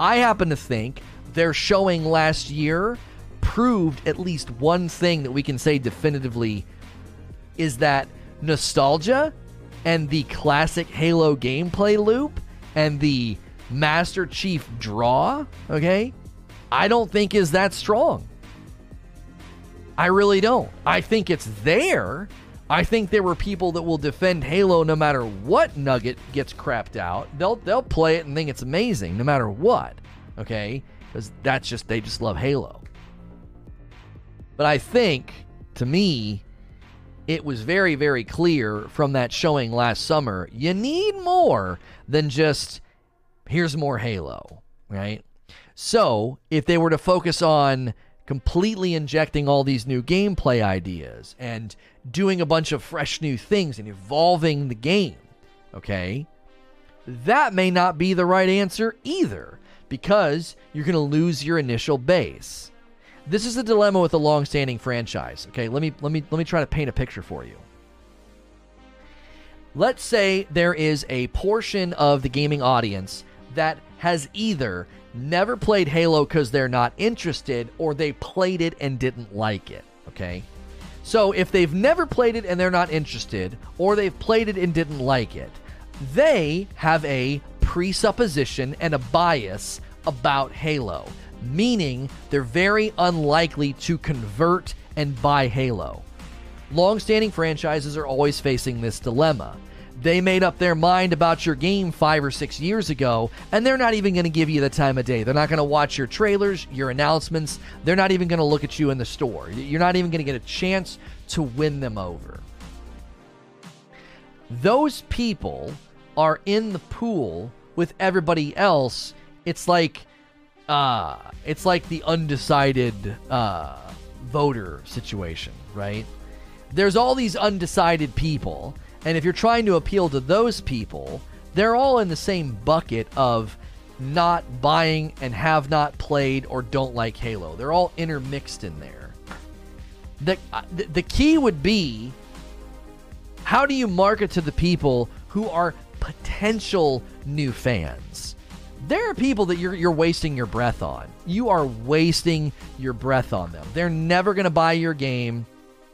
I happen to think their showing last year proved at least one thing that we can say definitively is that nostalgia and the classic Halo gameplay loop and the Master Chief draw, okay, I don't think is that strong. I really don't. I think it's there. I think there were people that will defend Halo no matter what nugget gets crapped out. They'll they'll play it and think it's amazing no matter what. Okay? Cuz that's just they just love Halo. But I think to me it was very, very clear from that showing last summer you need more than just here's more Halo, right? So, if they were to focus on completely injecting all these new gameplay ideas and doing a bunch of fresh new things and evolving the game, okay, that may not be the right answer either because you're going to lose your initial base. This is the dilemma with a long-standing franchise. Okay, let me let me let me try to paint a picture for you. Let's say there is a portion of the gaming audience that has either never played Halo because they're not interested or they played it and didn't like it. Okay? So if they've never played it and they're not interested, or they've played it and didn't like it, they have a presupposition and a bias about Halo meaning they're very unlikely to convert and buy Halo. Long-standing franchises are always facing this dilemma. They made up their mind about your game five or six years ago, and they're not even going to give you the time of day. They're not going to watch your trailers, your announcements. They're not even going to look at you in the store. You're not even going to get a chance to win them over. Those people are in the pool with everybody else. It's like uh, it's like the undecided uh, voter situation, right? There's all these undecided people, and if you're trying to appeal to those people, they're all in the same bucket of not buying and have not played or don't like Halo. They're all intermixed in there. The, uh, the, the key would be how do you market to the people who are potential new fans? There are people that you're you're wasting your breath on. You are wasting your breath on them. They're never going to buy your game,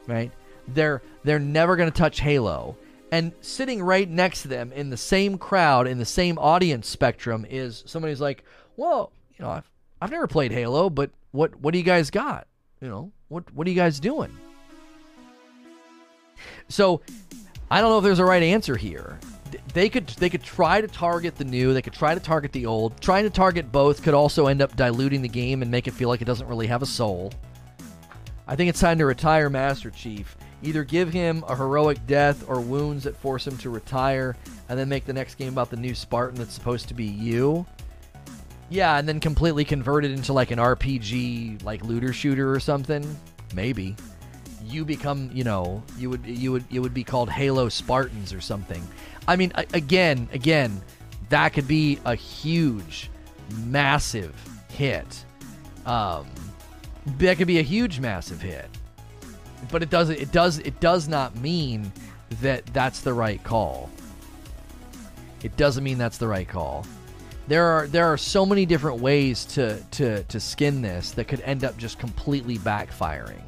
right? They're they're never going to touch Halo. And sitting right next to them in the same crowd in the same audience spectrum is somebody who's like, "Well, you know, I've I've never played Halo, but what what do you guys got? You know, what what are you guys doing?" So, I don't know if there's a right answer here they could they could try to target the new, they could try to target the old. Trying to target both could also end up diluting the game and make it feel like it doesn't really have a soul. I think it's time to retire Master Chief, Either give him a heroic death or wounds that force him to retire, and then make the next game about the new Spartan that's supposed to be you. Yeah, and then completely convert it into like an RPG, like looter shooter or something. Maybe you become, you know, you would you would it would be called Halo Spartans or something. I mean, again, again, that could be a huge, massive hit. Um, that could be a huge, massive hit but it doesn't. it does it does not mean that that's the right call. It doesn't mean that's the right call. There are there are so many different ways to to to skin this that could end up just completely backfiring.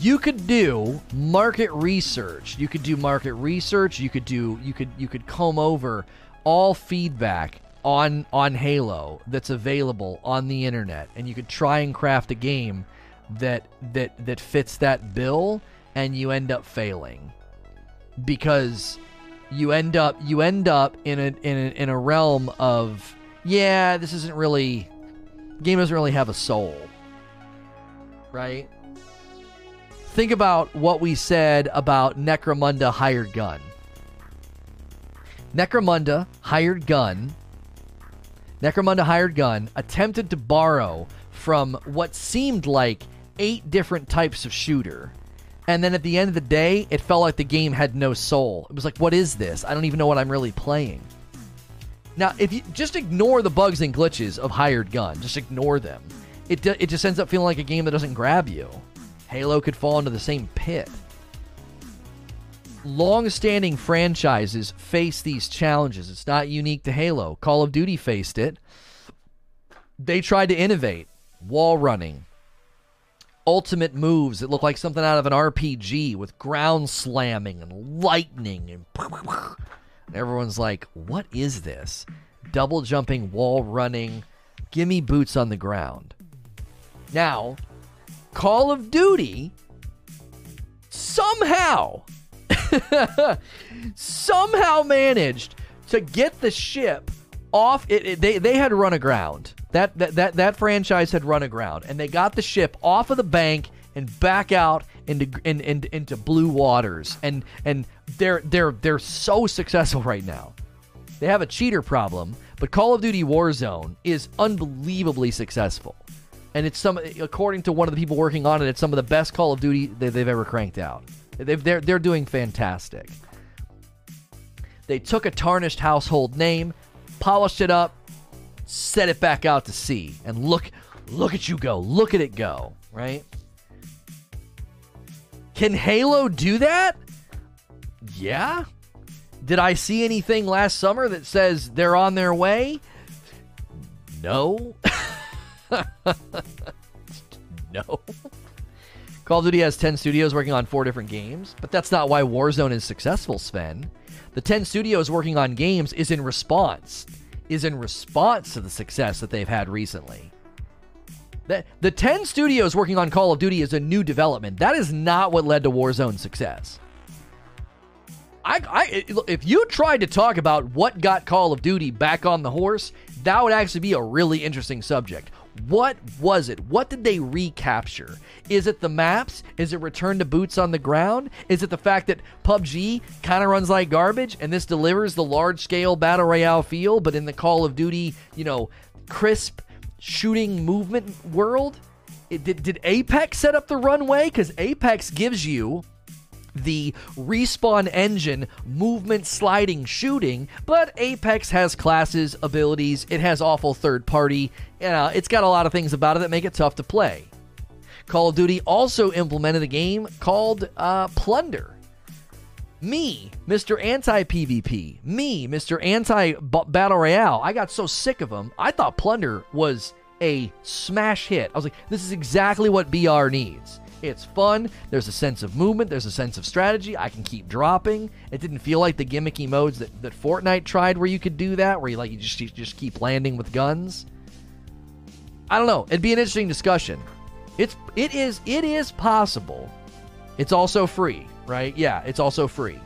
You could do market research. You could do market research. You could do you could you could comb over all feedback on on Halo that's available on the internet and you could try and craft a game that that that fits that bill and you end up failing because you end up you end up in a in a, in a realm of yeah this isn't really game doesn't really have a soul right think about what we said about necromunda hired gun necromunda hired gun necromunda hired gun attempted to borrow from what seemed like eight different types of shooter. And then at the end of the day, it felt like the game had no soul. It was like, what is this? I don't even know what I'm really playing. Now, if you just ignore the bugs and glitches of Hired Gun, just ignore them. It, it just ends up feeling like a game that doesn't grab you. Halo could fall into the same pit. Long standing franchises face these challenges. It's not unique to Halo. Call of Duty faced it. They tried to innovate. Wall running, ultimate moves that look like something out of an RPG with ground slamming and lightning and, (laughs) and everyone's like, "What is this? Double jumping, wall running, gimme boots on the ground." Now, Call of Duty somehow (laughs) somehow managed to get the ship off. It, it, they they had run aground. That, that that that franchise had run aground, and they got the ship off of the bank and back out into in, in, into blue waters, and and they're they're they're so successful right now. They have a cheater problem, but Call of Duty Warzone is unbelievably successful, and it's some according to one of the people working on it, it's some of the best Call of Duty that they've ever cranked out. They've, they're they're doing fantastic. They took a tarnished household name, polished it up, set it back out to sea and look look at you go. Look at it go, right? Can Halo do that? Yeah. Did I see anything last summer that says they're on their way? No. (laughs) (laughs) no. Call of Duty has 10 studios working on four different games, but that's not why Warzone is successful, Sven. The 10 studios working on games is in response is in response to the success that they've had recently. The, the 10 studios working on Call of Duty is a new development. That is not what led to Warzone's success. I, I, if you tried to talk about what got Call of Duty back on the horse, that would actually be a really interesting subject. What was it? What did they recapture? Is it the maps? Is it return to boots on the ground? Is it the fact that PUBG kind of runs like garbage and this delivers the large scale battle royale feel, but in the Call of Duty, you know, crisp shooting movement world? It, did, did Apex set up the runway? Because Apex gives you the respawn engine movement sliding shooting, but Apex has classes, abilities, it has awful third party, you know, it's got a lot of things about it that make it tough to play. Call of Duty also implemented a game called uh, Plunder. Me, Mr. Anti PvP, me, Mr. Anti Battle Royale, I got so sick of them, I thought Plunder was a smash hit. I was like, this is exactly what BR needs. It's fun. There's a sense of movement. There's a sense of strategy. I can keep dropping. It didn't feel like the gimmicky modes that, that Fortnite tried, where you could do that, where you like you just you just keep landing with guns. I don't know. It'd be an interesting discussion. It's it is it is possible. It's also free, right? Yeah, it's also free.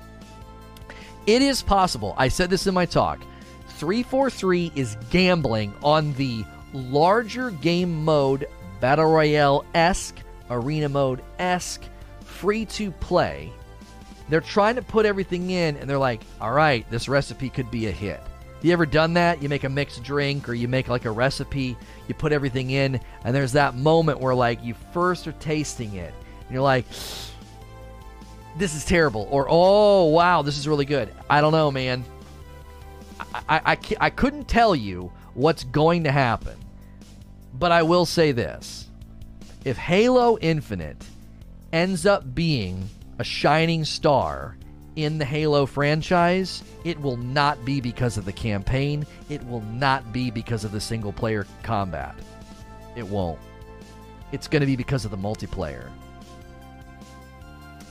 It is possible. I said this in my talk. 343 is gambling on the larger game mode battle royale esque arena mode esque free to play. They're trying to put everything in, and they're like, all right, this recipe could be a hit. You ever done that? You make a mixed drink or you make like a recipe, you put everything in, and there's that moment where like you first are tasting it, and you're like, (sighs) this is terrible, or oh, wow, this is really good. I don't know, man. I, I, I, I couldn't tell you what's going to happen, but I will say this. If Halo Infinite ends up being a shining star in the Halo franchise, it will not be because of the campaign. It will not be because of the single player combat. It won't. It's going to be because of the multiplayer.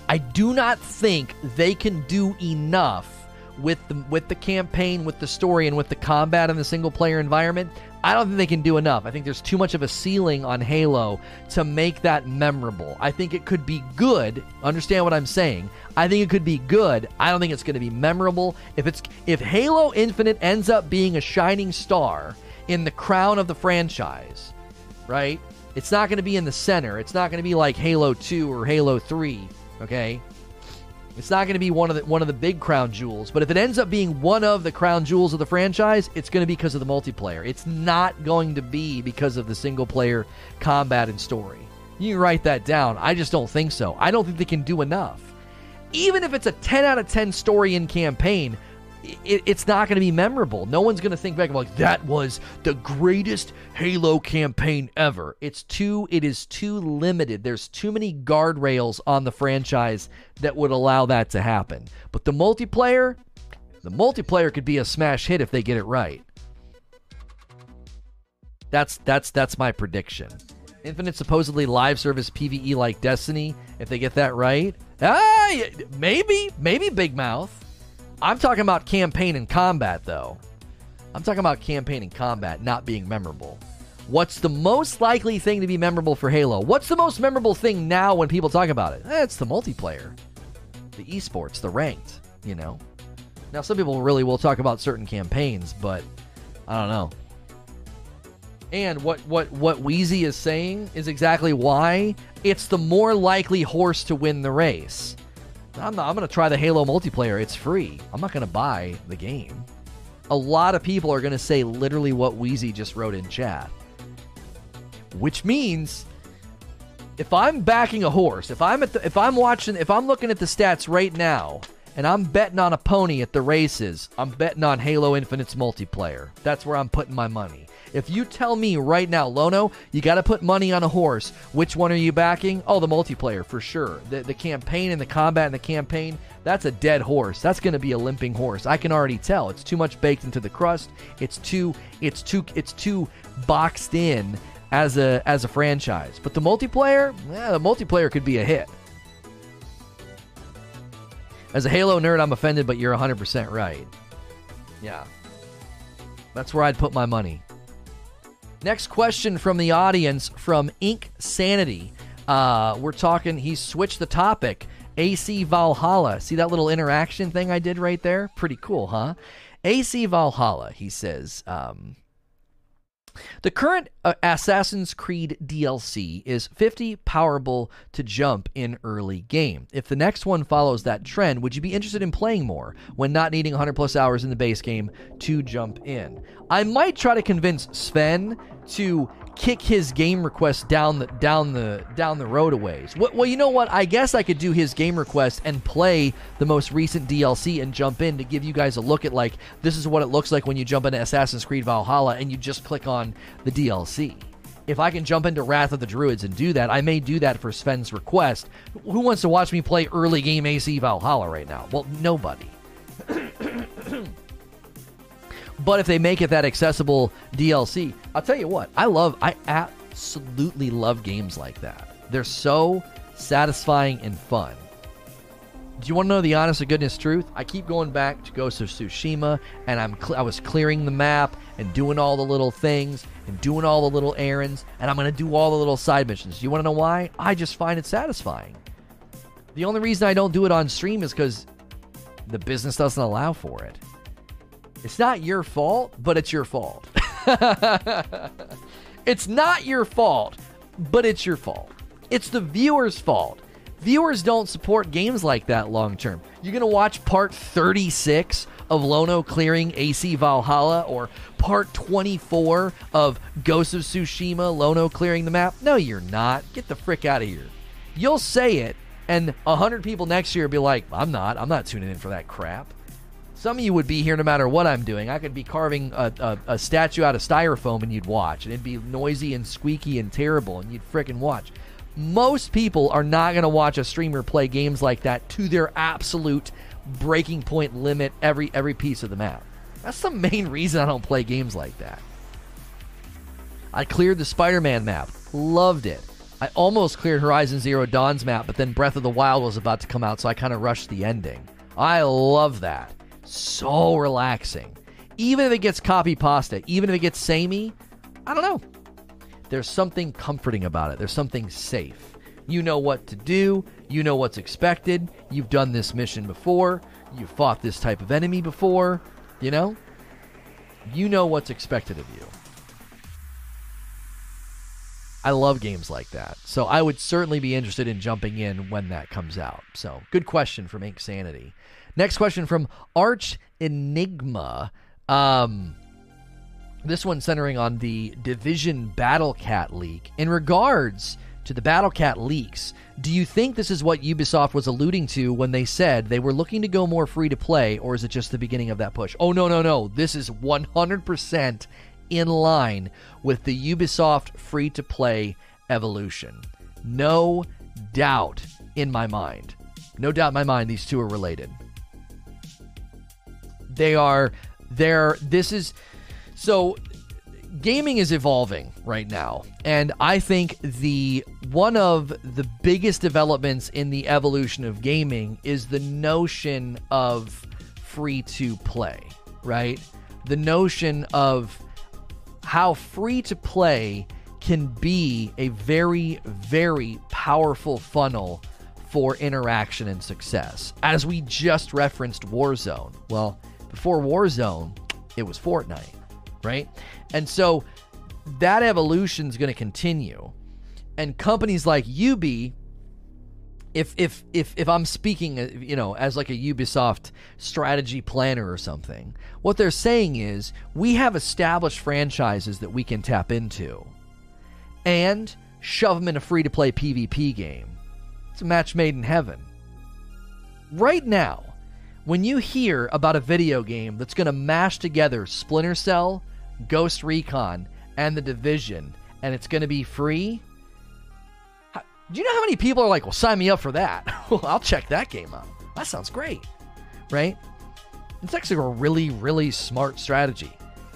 I do not think they can do enough with the with the campaign, with the story, and with the combat in the single player environment. I don't think they can do enough. I think there's too much of a ceiling on Halo to make that memorable. I think it could be good. Understand what I'm saying? I think it could be good. I don't think it's going to be memorable. If it's if Halo Infinite ends up being a shining star in the crown of the franchise, right? It's not going to be in the center. It's not going to be like Halo 2 or Halo 3 Okay, it's not going to be one of the one of the big crown jewels, but if it ends up being one of the crown jewels of the franchise, it's going to be because of the multiplayer. It's not going to be because of the single player combat and story. You can write that down. I just don't think so. I don't think they can do enough. Even if it's a 10 out of 10 story in campaign, it, it's not going to be memorable. No one's going to think back like that was the greatest Halo campaign ever. It's too it is too limited. There's too many guardrails on the franchise that would allow that to happen. But the multiplayer, the multiplayer could be a smash hit if they get it right. That's that's that's my prediction. Infinite supposedly live service PvE like Destiny. If they get that right, ah, maybe maybe Big Mouth. I'm talking about campaign and combat, though. I'm talking about campaign and combat not being memorable. What's the most likely thing to be memorable for Halo? What's the most memorable thing now when people talk about it? Eh, it's the multiplayer, the esports, the ranked, you know. Now, some people really will talk about certain campaigns, but I don't know. And what what what Wheezy is saying is exactly why it's the more likely horse to win the race. I'm, not, I'm going to try the Halo multiplayer. It's free. I'm not going to buy the game. A lot of people are going to say literally what Wheezy just wrote in chat. Which means if I'm backing a horse, if I'm at the, if I'm watching, if I'm looking at the stats right now, and I'm betting on a pony at the races, I'm betting on Halo Infinite's multiplayer. That's where I'm putting my money. If you tell me right now, Lono, you got to put money on a horse, which one are you backing? Oh, the multiplayer for sure. The, the campaign and the combat and the campaign, that's a dead horse. That's going to be a limping horse. I can already tell. It's too much baked into the crust. It's too it's too it's too boxed in as a as a franchise. But the multiplayer, yeah, the multiplayer could be a hit. As a Halo nerd, I'm offended, but you're 100% right. Yeah. That's where I'd put my money. Next question from the audience from Ink Sanity. Uh, we're talking, he switched the topic. AC Valhalla. See that little interaction thing I did right there? Pretty cool, huh? AC Valhalla, he says. Um, the current uh, Assassin's Creed DLC is 50 powerable to jump in early game. If the next one follows that trend, would you be interested in playing more when not needing 100 plus hours in the base game to jump in? I might try to convince Sven to kick his game request down the down the down the road a ways. Well, you know what? I guess I could do his game request and play the most recent DLC and jump in to give you guys a look at like this is what it looks like when you jump into Assassin's Creed Valhalla and you just click on the DLC. If I can jump into Wrath of the Druids and do that, I may do that for Sven's request. Who wants to watch me play early game AC Valhalla right now? Well, nobody. (clears throat) But if they make it that accessible DLC, I'll tell you what, I love, I absolutely love games like that. They're so satisfying and fun. Do you want to know the honest to goodness truth? I keep going back to Ghost of Tsushima, and I'm cl- I was clearing the map and doing all the little things and doing all the little errands, and I'm going to do all the little side missions. Do you want to know why? I just find it satisfying. The only reason I don't do it on stream is because the business doesn't allow for it. It's not your fault, but it's your fault. (laughs) it's not your fault, but it's your fault. It's the viewer's fault. Viewers don't support games like that long term. You're going to watch part 36 of Lono clearing AC Valhalla or part 24 of Ghost of Tsushima Lono clearing the map? No, you're not. Get the frick out of here. You'll say it, and 100 people next year will be like, I'm not. I'm not tuning in for that crap. Some of you would be here no matter what I'm doing. I could be carving a, a, a statue out of styrofoam and you'd watch. And it'd be noisy and squeaky and terrible, and you'd fricking watch. Most people are not going to watch a streamer play games like that to their absolute breaking point limit every every piece of the map. That's the main (laughs) reason I don't play games like that. I cleared the Spider-Man map, loved it. I almost cleared Horizon Zero Dawn's map, but then Breath of the Wild was about to come out, so I kind of rushed the ending. I love that. So relaxing. Even if it gets copy pasta, even if it gets samey, I don't know. There's something comforting about it. There's something safe. You know what to do. You know what's expected. You've done this mission before. You've fought this type of enemy before. You know? You know what's expected of you. I love games like that. So I would certainly be interested in jumping in when that comes out. So good question from Ink Sanity. Next question from Arch Enigma. Um, this one centering on the Division Battle Cat leak. In regards to the Battle Cat leaks, do you think this is what Ubisoft was alluding to when they said they were looking to go more free to play, or is it just the beginning of that push? Oh, no, no, no. This is 100% in line with the Ubisoft free to play evolution. No doubt in my mind. No doubt in my mind, these two are related. They are, they're, this is, so gaming is evolving right now. And i think the one of the biggest developments in the evolution of gaming is the notion of free to play right? The notion of how free to play can be a very very powerful funnel for interaction and success. As we just referenced warzone. Well before warzone it was fortnite right? And so that evolution is going to continue. And companies like UB, if if if if I'm speaking, uh, you know, as like a Ubisoft strategy planner or something, what they're saying is we have established franchises that we can tap into, and shove them in a free to play PvP game. It's a match made in heaven. Right now, when you hear about a video game that's going to mash together Splinter Cell, Ghost Recon, and The Division, and it's going to be free. Do you know how many people are like, well, sign me up for that? (laughs) well, I'll check that game out. That sounds great, right? It's actually a really, really smart strategy.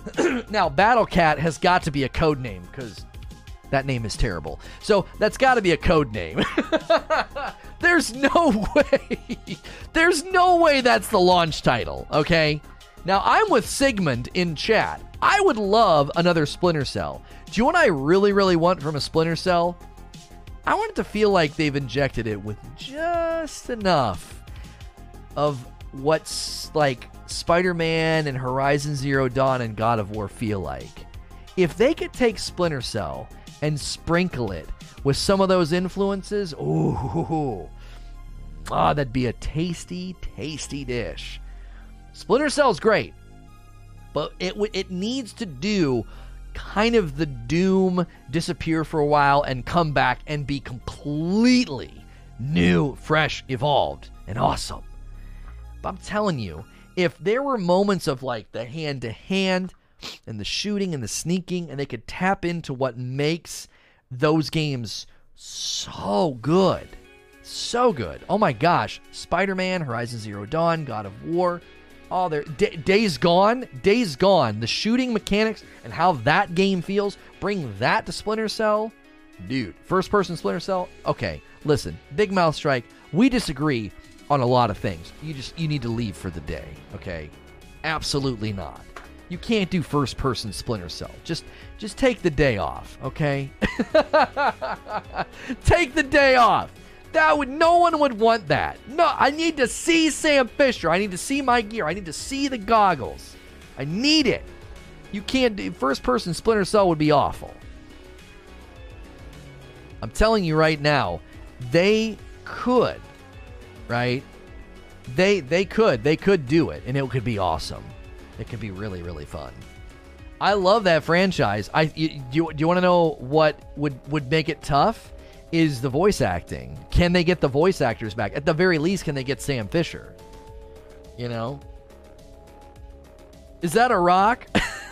(clears throat) now, Battle Cat has got to be a code name because that name is terrible. So that's got to be a code name. (laughs) There's no (laughs) way. There's no way that's the launch title, okay? Now, I'm with Sigmund in chat. I would love another Splinter Cell. Do you know what I really, really want from a Splinter Cell? I want it to feel like they've injected it with just enough of what's like Spider Man and Horizon Zero Dawn and God of War feel like. If they could take Splinter Cell and sprinkle it with some of those influences, ooh, ah, that'd be a tasty, tasty dish. Splinter Cell's great but it it needs to do kind of the doom disappear for a while and come back and be completely new, fresh, evolved, and awesome. But I'm telling you, if there were moments of like the hand to hand and the shooting and the sneaking, and they could tap into what makes those games so good. So good. Oh my gosh. Spider Man, Horizon Zero Dawn, God of War, Oh, there. D- Days Gone. Days Gone. The shooting mechanics and how that game feels. Bring that to Splinter Cell, dude. First person Splinter Cell. Okay, listen, Big Mouth Strike. We disagree on a lot of things. You just you need to leave for the day. Okay, absolutely not. You can't do first person Splinter Cell. Just just take the day off. Okay. (laughs) take the day off. That would no one would want that. No, I need to see Sam Fisher. I need to see my gear. I need to see the goggles. I need it. You can't do first person Splinter Cell would be awful. I'm telling you right now, they could, right? They they could they could do it, and it could be awesome. It could be really really fun. I love that franchise. I you, do you, do you want to know what would would make it tough? Is the voice acting? Can they get the voice actors back? At the very least, can they get Sam Fisher? You know, is that a rock? (laughs)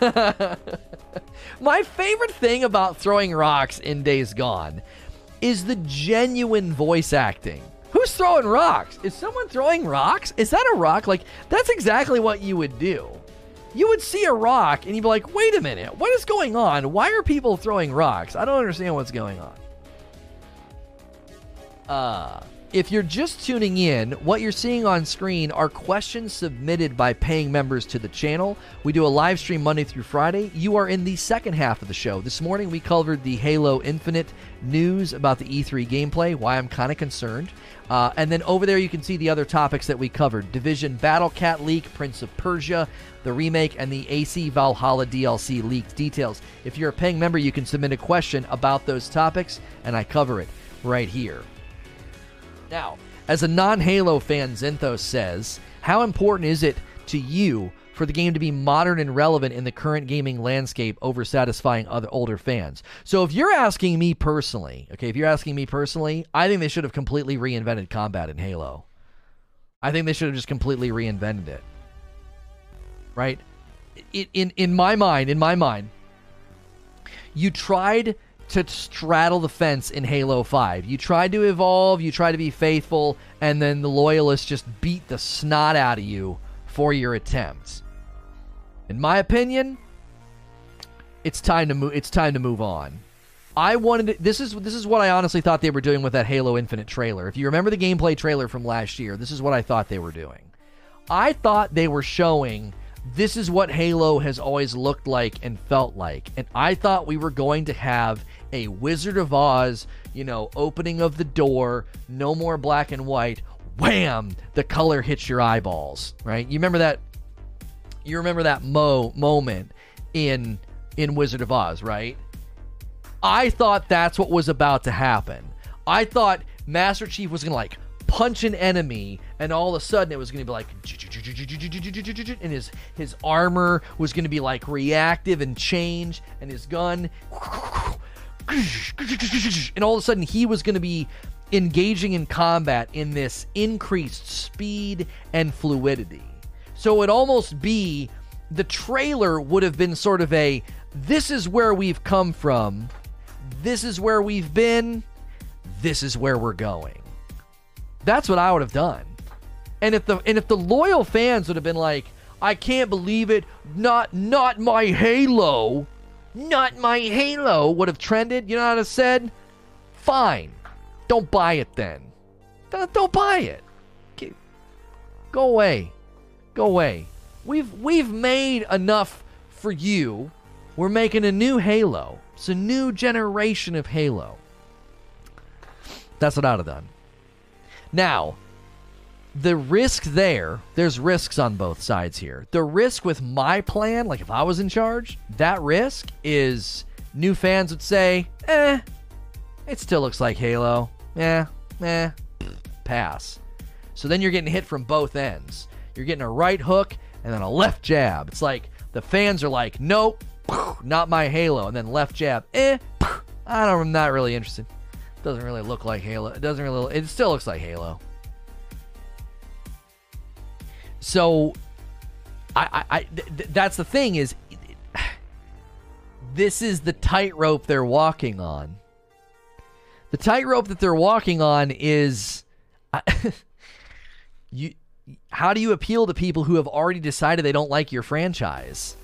My favorite thing about throwing rocks in Days Gone is the genuine voice acting. Who's throwing rocks? Is someone throwing rocks? Is that a rock? Like, that's exactly what you would do. You would see a rock and you'd be like, wait a minute, what is going on? Why are people throwing rocks? I don't understand what's going on. Uh, if you're just tuning in, what you're seeing on screen are questions submitted by paying members to the channel. We do a live stream Monday through Friday. You are in the second half of the show. This morning we covered the Halo Infinite news about the E3 gameplay, why I'm kind of concerned. Uh, and then over there you can see the other topics that we covered Division Battle Cat leak, Prince of Persia, the remake, and the AC Valhalla DLC leaked details. If you're a paying member, you can submit a question about those topics, and I cover it right here. Now, as a non Halo fan, Zenthos says, How important is it to you for the game to be modern and relevant in the current gaming landscape over satisfying other older fans? So, if you're asking me personally, okay, if you're asking me personally, I think they should have completely reinvented combat in Halo. I think they should have just completely reinvented it. Right? In, in my mind, in my mind, you tried to straddle the fence in Halo 5. You tried to evolve, you tried to be faithful, and then the loyalists just beat the snot out of you for your attempts. In my opinion, it's time to move it's time to move on. I wanted to, this is this is what I honestly thought they were doing with that Halo Infinite trailer. If you remember the gameplay trailer from last year, this is what I thought they were doing. I thought they were showing this is what Halo has always looked like and felt like. And I thought we were going to have a Wizard of Oz, you know, opening of the door, no more black and white. Wham! The color hits your eyeballs, right? You remember that? You remember that mo moment in in Wizard of Oz, right? I thought that's what was about to happen. I thought Master Chief was gonna like punch an enemy, and all of a sudden it was gonna be like, and his his armor was gonna be like reactive and change, and his gun and all of a sudden he was going to be engaging in combat in this increased speed and fluidity. So it almost be the trailer would have been sort of a this is where we've come from, this is where we've been, this is where we're going. That's what I would have done. And if the and if the loyal fans would have been like, I can't believe it, not not my Halo, not my Halo would have trended, you know what I said? Fine. Don't buy it then. Don't, don't buy it. Go away. Go away. We've we've made enough for you. We're making a new Halo. It's a new generation of Halo. That's what I'd have done. Now, the risk there, there's risks on both sides here. The risk with my plan, like if I was in charge, that risk is new fans would say, eh, it still looks like Halo. Eh, eh, pass. So then you're getting hit from both ends. You're getting a right hook and then a left jab. It's like the fans are like, nope, not my Halo. And then left jab, eh, I don't, I'm not really interested. Doesn't really look like Halo. It doesn't really, it still looks like Halo. So, I, I, I th- that's the thing is, this is the tightrope they're walking on. The tightrope that they're walking on is, (laughs) you. How do you appeal to people who have already decided they don't like your franchise?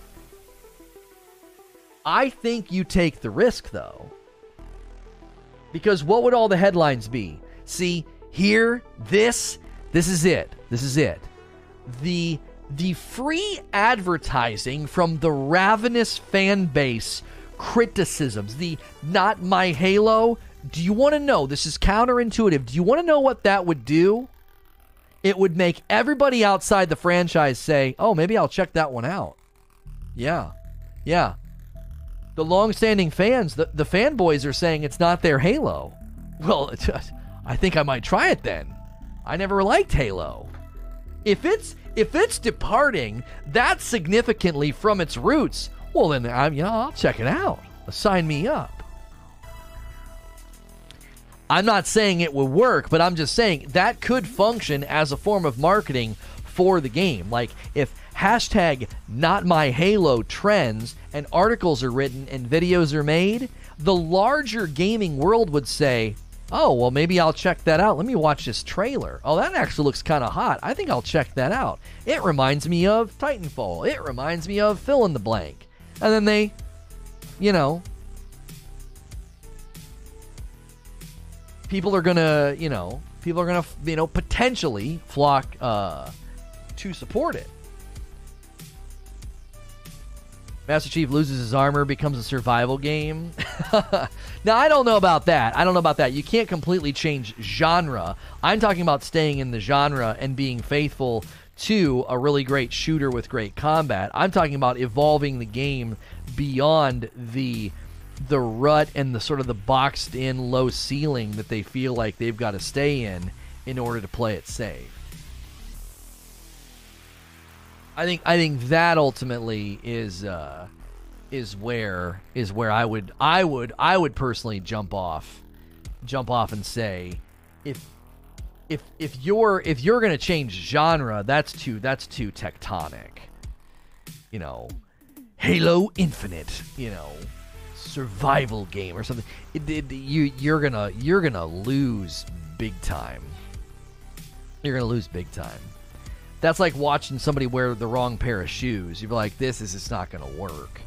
I think you take the risk though. Because what would all the headlines be? See, here, this, this is it. This is it the the free advertising from the ravenous fan base criticisms, the not my Halo. Do you want to know? This is counterintuitive. Do you want to know what that would do? It would make everybody outside the franchise say, oh, maybe I'll check that one out. Yeah. Yeah. The long-standing fans, the, the fanboys are saying it's not their Halo. Well, (laughs) I think I might try it then. I never liked Halo. If it's if it's departing that significantly from its roots, well then I'm yeah, I'll check it out. Sign me up. I'm not saying it would work, but I'm just saying that could function as a form of marketing for the game. Like if hashtag not my Halo trends and articles are written and videos are made, the larger gaming world would say, oh, well, maybe I'll check that out. Let me watch this trailer. Oh, that actually looks kind of hot. I think I'll check that out. It reminds me of Titanfall. It reminds me of fill in the blank. And then they, you know, people are gonna, you know, people are gonna, you know, potentially flock uh, to support it. Master Chief loses his armor, becomes a survival game. (laughs) now, I don't know about that. I don't know about that. You can't completely change genre. I'm talking about staying in the genre and being faithful to a really great shooter with great combat. I'm talking about evolving the game beyond the the rut and the sort of the boxed in low ceiling that they feel like they've got to stay in in order to play it safe. I think I think that ultimately is uh, is where is where I would I would I would personally jump off jump off and say if if if you're if you're gonna change genre that's too that's too tectonic. You know Halo Infinite you know survival game or something. It, it, you you're gonna you're gonna lose big time. You're gonna lose big time that's like watching somebody wear the wrong pair of shoes. You're like, this is just not going to work.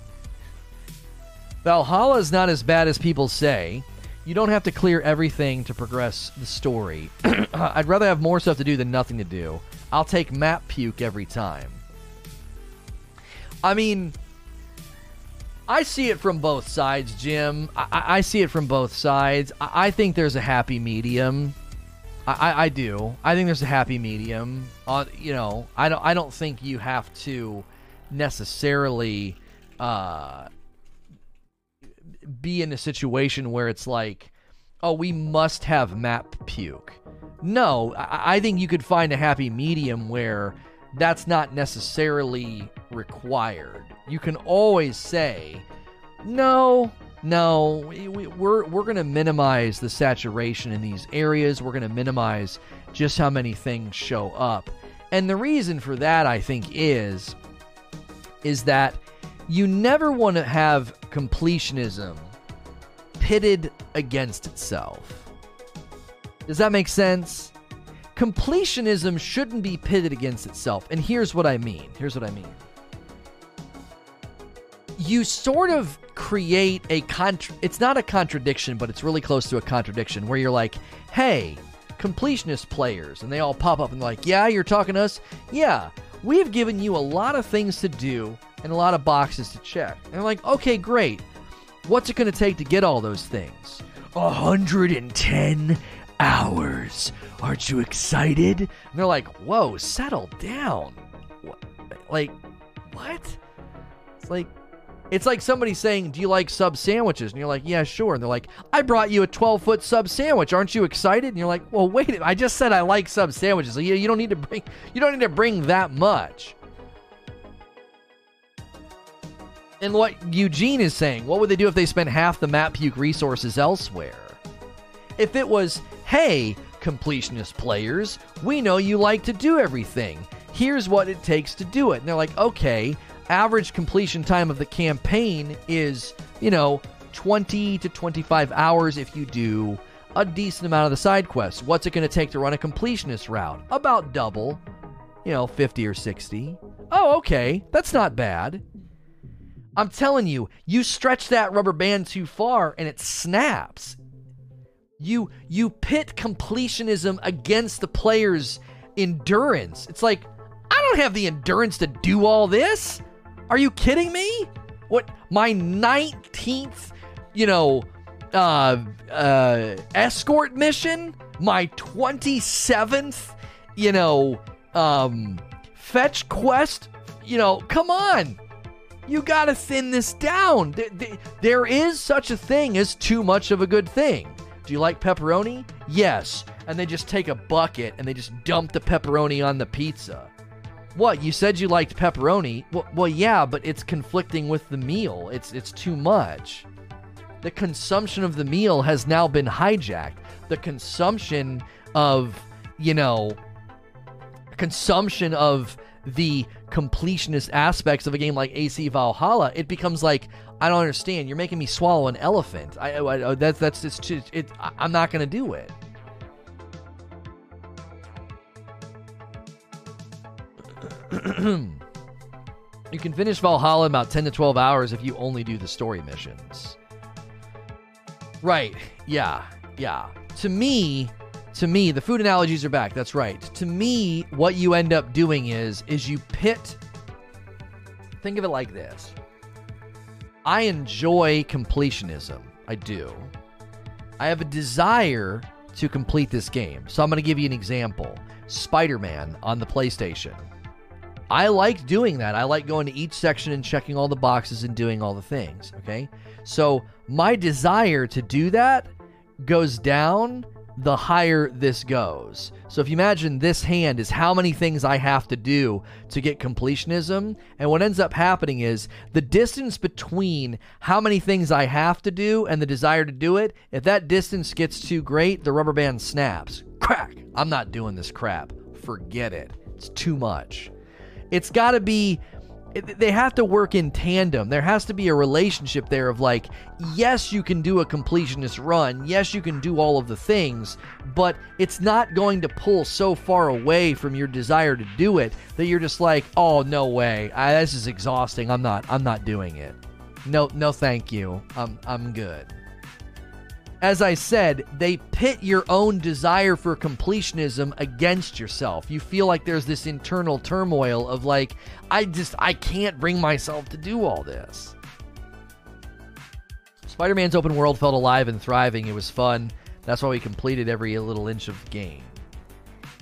Valhalla is not as bad as people say. You don't have to clear everything to progress the story. (clears throat) I'd rather have more stuff to do than nothing to do. I'll take map puke every time. I mean, I see it from both sides, Jim. I, I see it from both sides. I, I think there's a happy medium. I, I do. I think there's a happy medium. Uh, you know, I don't. I don't think you have to necessarily uh, be in a situation where it's like, oh, we must have map puke. No, I, I think you could find a happy medium where that's not necessarily required. You can always say, no, no, we, we're we're going to minimize the saturation in these areas. We're going to minimize just how many things show up. And the reason for that I think is is that you never want to have completionism pitted against itself. Does that make sense? Completionism shouldn't be pitted against itself. And here's what I mean. Here's what I mean you sort of create a contra- it's not a contradiction but it's really close to a contradiction where you're like hey completionist players and they all pop up and like yeah you're talking to us? Yeah we've given you a lot of things to do and a lot of boxes to check. And like okay great. What's it going to take to get all those things? 110 hours. Aren't you excited? And they're like whoa settle down. Like what? It's like it's like somebody saying, Do you like sub sandwiches? And you're like, Yeah, sure. And they're like, I brought you a 12 foot sub sandwich. Aren't you excited? And you're like, Well, wait, I just said I like sub sandwiches. So, yeah, you don't need to bring you don't need to bring that much. And what Eugene is saying, what would they do if they spent half the map puke resources elsewhere? If it was, hey, completionist players, we know you like to do everything. Here's what it takes to do it. And they're like, okay, average completion time of the campaign is, you know, 20 to 25 hours if you do a decent amount of the side quests. What's it going to take to run a completionist route? About double, you know, 50 or 60. Oh, okay. That's not bad. I'm telling you, you stretch that rubber band too far and it snaps. You you pit completionism against the player's endurance. It's like I don't have the endurance to do all this. Are you kidding me? What my 19th, you know, uh uh escort mission, my 27th, you know, um fetch quest, you know, come on. You got to thin this down. There is such a thing as too much of a good thing. Do you like pepperoni? Yes. And they just take a bucket and they just dump the pepperoni on the pizza. What? You said you liked pepperoni? Well, well yeah, but it's conflicting with the meal. It's it's too much. The consumption of the meal has now been hijacked. The consumption of, you know, consumption of the completionist aspects of a game like AC Valhalla, it becomes like I don't understand. You're making me swallow an elephant. I, I, that's that's just too, it. I'm not gonna do it. (clears throat) you can finish Valhalla in about 10 to 12 hours if you only do the story missions. Right. Yeah. Yeah. To me, to me, the food analogies are back. That's right. To me, what you end up doing is is you pit Think of it like this. I enjoy completionism. I do. I have a desire to complete this game. So I'm going to give you an example. Spider-Man on the PlayStation. I like doing that. I like going to each section and checking all the boxes and doing all the things. Okay. So my desire to do that goes down the higher this goes. So if you imagine this hand is how many things I have to do to get completionism, and what ends up happening is the distance between how many things I have to do and the desire to do it, if that distance gets too great, the rubber band snaps. Crack! I'm not doing this crap. Forget it. It's too much. It's got to be they have to work in tandem. There has to be a relationship there of like, yes, you can do a completionist run. Yes, you can do all of the things, but it's not going to pull so far away from your desire to do it that you're just like, oh no way, I, this is exhausting. I'm not. I'm not doing it. No, no, thank you. I'm I'm good as I said, they pit your own desire for completionism against yourself. You feel like there's this internal turmoil of like, I just, I can't bring myself to do all this. Spider Man's open world felt alive and thriving. It was fun. That's why we completed every little inch of the game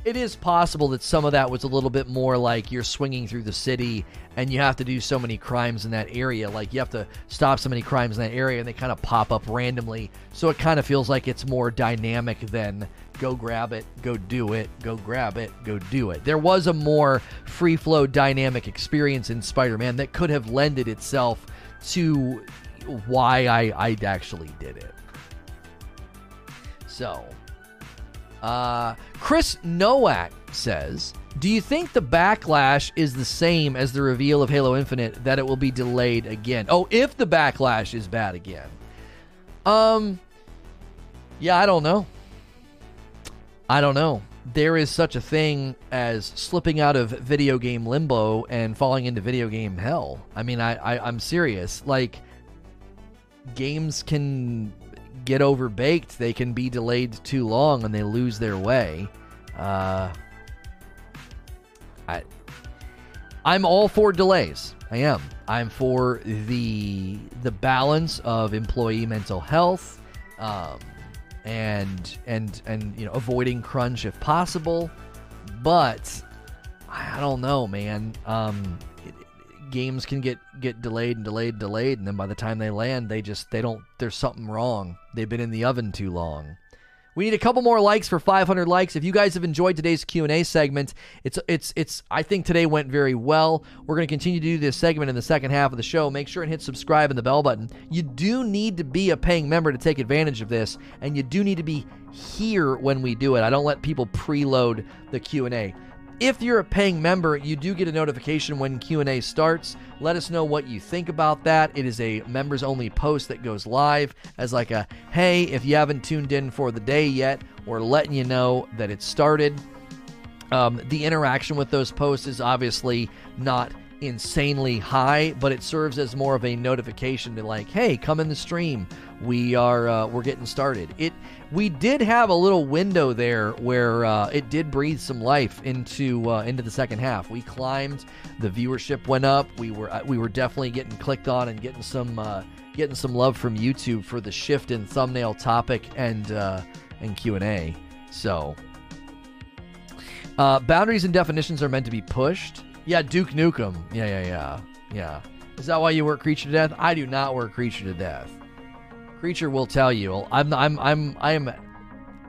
it is possible that some of that was a little bit more like you're swinging through the city and you have to do so many crimes in that area. Like you have to stop so many crimes in that area and they kind of pop up randomly. So it kind of feels like it's more dynamic than go grab it, go do it, go grab it, go do it. There was a more free flow dynamic experience in Spider Man that could have lended itself to why I, I actually did it. So, uh, Chris Nowak says, "Do you think the backlash is the same as the reveal of Halo Infinite that it will be delayed again? Oh, if the backlash is bad again." Um Yeah, I don't know. I don't know. There is such a thing as slipping out of video game limbo and falling into video game hell. I mean, I, I I'm serious. Like games can get overbaked, they can be delayed too long and they lose their way. Uh, I, I'm all for delays. I am. I'm for the the balance of employee mental health, um, and and and you know avoiding crunch if possible. But I don't know, man. Um, games can get get delayed and delayed and delayed and then by the time they land they just they don't there's something wrong they've been in the oven too long we need a couple more likes for 500 likes. If you guys have enjoyed today's Q&A segment, it's it's it's I think today went very well. We're going to continue to do this segment in the second half of the show. Make sure and hit subscribe and the bell button. You do need to be a paying member to take advantage of this, and you do need to be here when we do it. I don't let people preload the Q&A. If you're a paying member, you do get a notification when Q&A starts. Let us know what you think about that. It is a members only post that goes live as like a hey, if you haven't tuned in for the day yet, or letting you know that it started. Um, the interaction with those posts is obviously not insanely high, but it serves as more of a notification to like, hey, come in the stream. We are uh, we're getting started. It we did have a little window there where uh, it did breathe some life into uh, into the second half. We climbed, the viewership went up. We were uh, we were definitely getting clicked on and getting some uh, getting some love from YouTube for the shift in thumbnail topic and uh, and Q and A. So. boundaries and definitions are meant to be pushed. Yeah, Duke Nukem. Yeah, yeah, yeah. Yeah. Is that why you work Creature to Death? I do not work Creature to Death. Creature will tell you. I'm I'm I'm I'm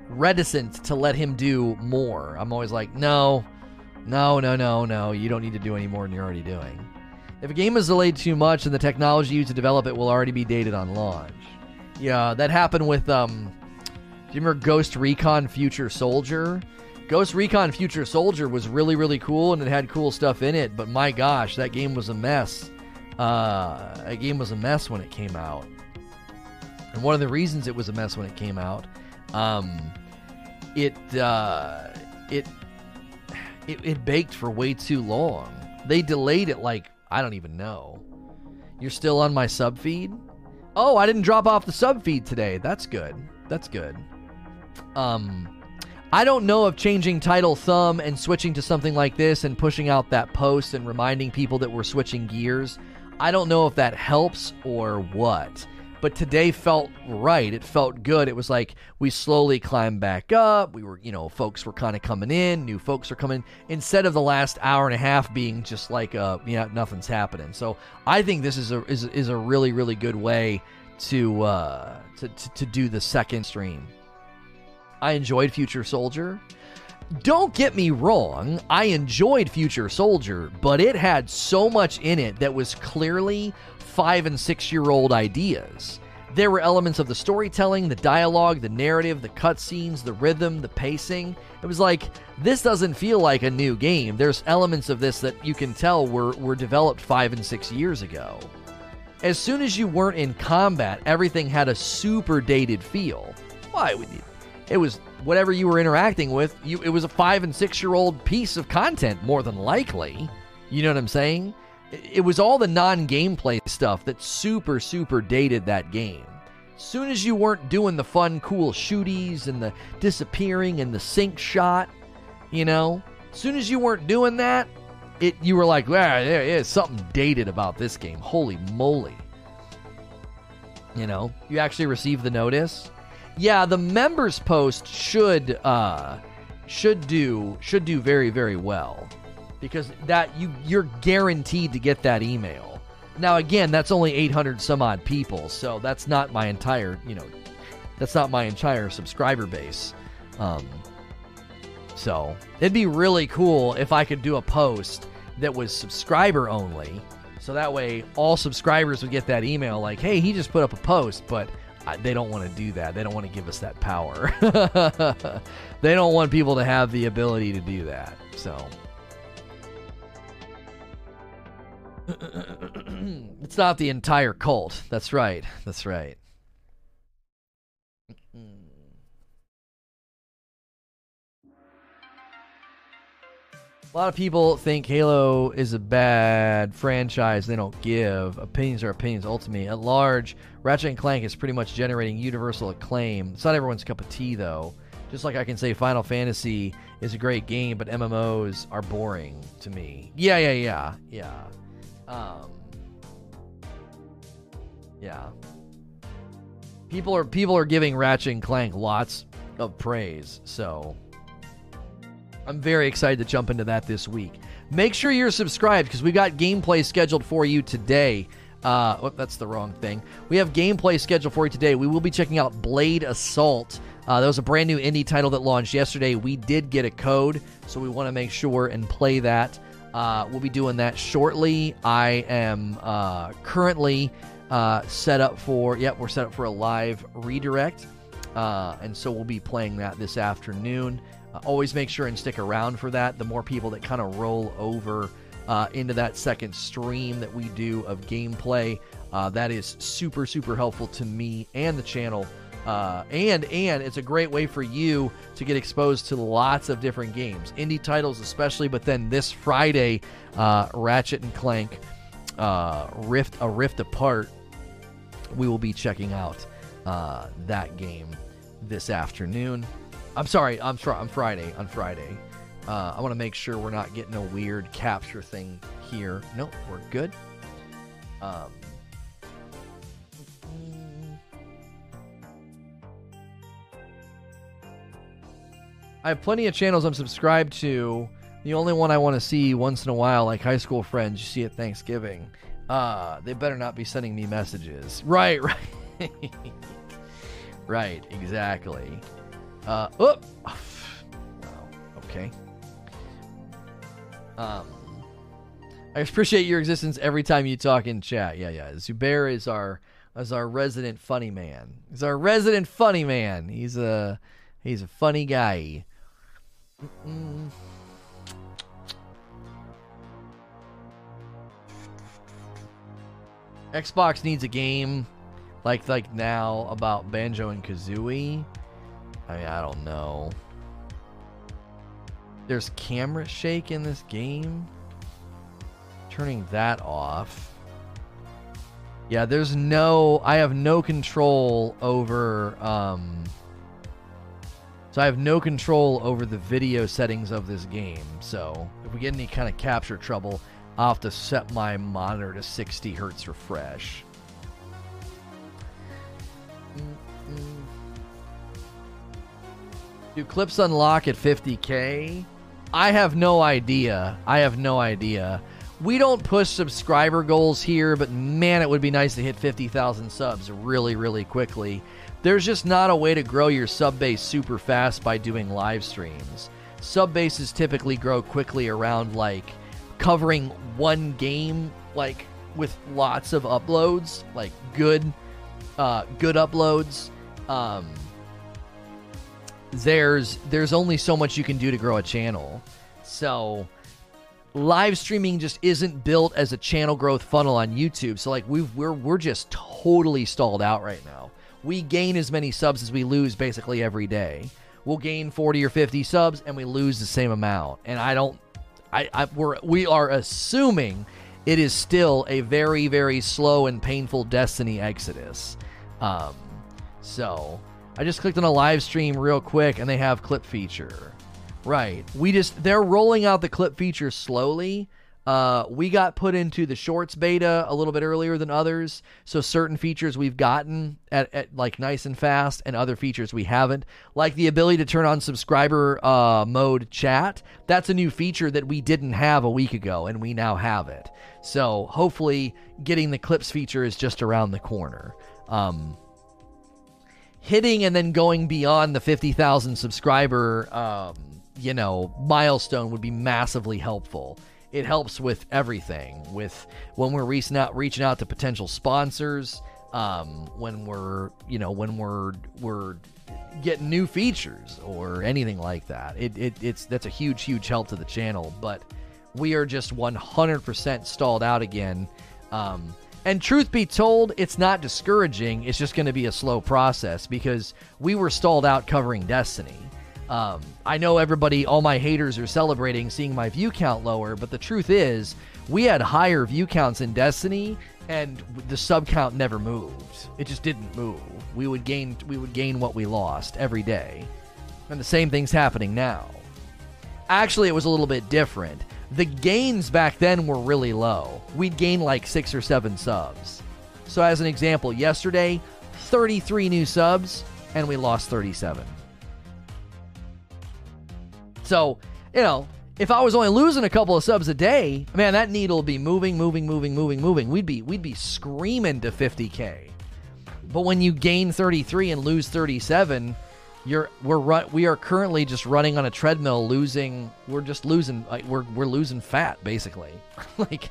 reticent to let him do more. I'm always like, no, no, no, no, no. You don't need to do any more than you're already doing. If a game is delayed too much, and the technology used to develop it will already be dated on launch. Yeah, that happened with um. Do you remember Ghost Recon Future Soldier? Ghost Recon Future Soldier was really really cool and it had cool stuff in it, but my gosh, that game was a mess. Uh, that game was a mess when it came out. And one of the reasons it was a mess when it came out, um, it uh, it it, it baked for way too long. They delayed it like I don't even know. You're still on my sub feed? Oh, I didn't drop off the sub feed today. That's good. That's good. Um I don't know if changing title thumb and switching to something like this and pushing out that post and reminding people that we're switching gears, I don't know if that helps or what but today felt right. It felt good. It was like we slowly climbed back up. We were, you know, folks were kind of coming in, new folks are coming instead of the last hour and a half being just like uh yeah, nothing's happening. So, I think this is a is, is a really really good way to uh to, to, to do the second stream. I enjoyed Future Soldier. Don't get me wrong, I enjoyed Future Soldier, but it had so much in it that was clearly five and six year old ideas. There were elements of the storytelling, the dialogue, the narrative, the cutscenes, the rhythm, the pacing. It was like, this doesn't feel like a new game. There's elements of this that you can tell were, were developed five and six years ago. As soon as you weren't in combat, everything had a super dated feel. Why? It was whatever you were interacting with, you, it was a five and six year old piece of content, more than likely. You know what I'm saying? It was all the non-gameplay stuff that super super dated that game. As soon as you weren't doing the fun cool shooties and the disappearing and the sync shot, you know, As soon as you weren't doing that, it you were like, "Wow, there is something dated about this game. Holy moly." You know, you actually received the notice. Yeah, the members post should uh should do should do very very well because that you you're guaranteed to get that email. Now again, that's only 800 some odd people, so that's not my entire, you know, that's not my entire subscriber base. Um, so it'd be really cool if I could do a post that was subscriber only. So that way, all subscribers would get that email like, hey, he just put up a post, but they don't want to do that. They don't want to give us that power. (laughs) they don't want people to have the ability to do that. So (clears throat) it's not the entire cult. That's right. That's right. A lot of people think Halo is a bad franchise. They don't give. Opinions are opinions ultimately. At large, Ratchet and Clank is pretty much generating universal acclaim. It's not everyone's cup of tea, though. Just like I can say Final Fantasy is a great game, but MMOs are boring to me. Yeah, yeah, yeah, yeah. Um, yeah. People are people are giving Ratchet and Clank lots of praise, so I'm very excited to jump into that this week. Make sure you're subscribed because we got gameplay scheduled for you today. Uh, oh, that's the wrong thing. We have gameplay scheduled for you today. We will be checking out Blade Assault. Uh, that was a brand new indie title that launched yesterday. We did get a code, so we want to make sure and play that. Uh, we'll be doing that shortly. I am uh, currently uh, set up for, yep, we're set up for a live redirect. Uh, and so we'll be playing that this afternoon. Uh, always make sure and stick around for that. The more people that kind of roll over uh, into that second stream that we do of gameplay, that is super, super helpful to me and the channel uh, and and it's a great way for you to get exposed to lots of different games, indie titles especially. But then this Friday, uh, Ratchet and Clank, uh, Rift a Rift Apart, we will be checking out uh, that game this afternoon. I'm sorry, I'm sorry, on Friday. On Friday, uh, I want to make sure we're not getting a weird capture thing here. Nope, we're good. Um, I have plenty of channels I'm subscribed to. The only one I want to see once in a while, like high school friends, you see at Thanksgiving. Uh, they better not be sending me messages. (laughs) Right, right. Right, exactly. Uh, oh! Wow, okay. Um, I appreciate your existence every time you talk in chat. Yeah, yeah. Zubair is our is our resident funny man. He's our resident funny man. He's a he's a funny guy. Xbox needs a game like like now about Banjo and Kazooie. I mean, I don't know. There's camera shake in this game. Turning that off. Yeah, there's no I have no control over um so I have no control over the video settings of this game. So if we get any kind of capture trouble, I'll have to set my monitor to 60 hertz refresh. Do clips unlock at 50k? I have no idea. I have no idea. We don't push subscriber goals here, but man, it would be nice to hit 50,000 subs really, really quickly. There's just not a way to grow your sub base super fast by doing live streams. Sub bases typically grow quickly around like covering one game, like with lots of uploads, like good, uh, good uploads. Um, there's there's only so much you can do to grow a channel. So live streaming just isn't built as a channel growth funnel on YouTube. So like we we're we're just totally stalled out right now. We gain as many subs as we lose basically every day. We'll gain 40 or 50 subs and we lose the same amount. And I don't I, I we're we are assuming it is still a very very slow and painful destiny exodus. Um so I just clicked on a live stream real quick and they have clip feature. Right. We just they're rolling out the clip feature slowly. Uh, we got put into the shorts beta a little bit earlier than others, so certain features we've gotten at, at like nice and fast, and other features we haven't, like the ability to turn on subscriber uh, mode chat. That's a new feature that we didn't have a week ago, and we now have it. So hopefully, getting the clips feature is just around the corner. Um, hitting and then going beyond the 50,000 subscriber, um, you know, milestone would be massively helpful. It helps with everything. With when we're reaching out, reaching out to potential sponsors, um, when we're, you know, when we're we're getting new features or anything like that. It, it it's that's a huge, huge help to the channel. But we are just 100% stalled out again. Um, and truth be told, it's not discouraging. It's just going to be a slow process because we were stalled out covering Destiny. Um, I know everybody, all my haters are celebrating seeing my view count lower, but the truth is, we had higher view counts in Destiny, and the sub count never moved. It just didn't move. We would gain, we would gain what we lost every day, and the same thing's happening now. Actually, it was a little bit different. The gains back then were really low. We'd gain like six or seven subs. So, as an example, yesterday, 33 new subs, and we lost 37. So, you know, if I was only losing a couple of subs a day, man, that needle would be moving, moving, moving, moving, moving. We'd be we'd be screaming to 50k. But when you gain 33 and lose 37, you're we're run, we are currently just running on a treadmill, losing. We're just losing. Like, we're we're losing fat basically. (laughs) like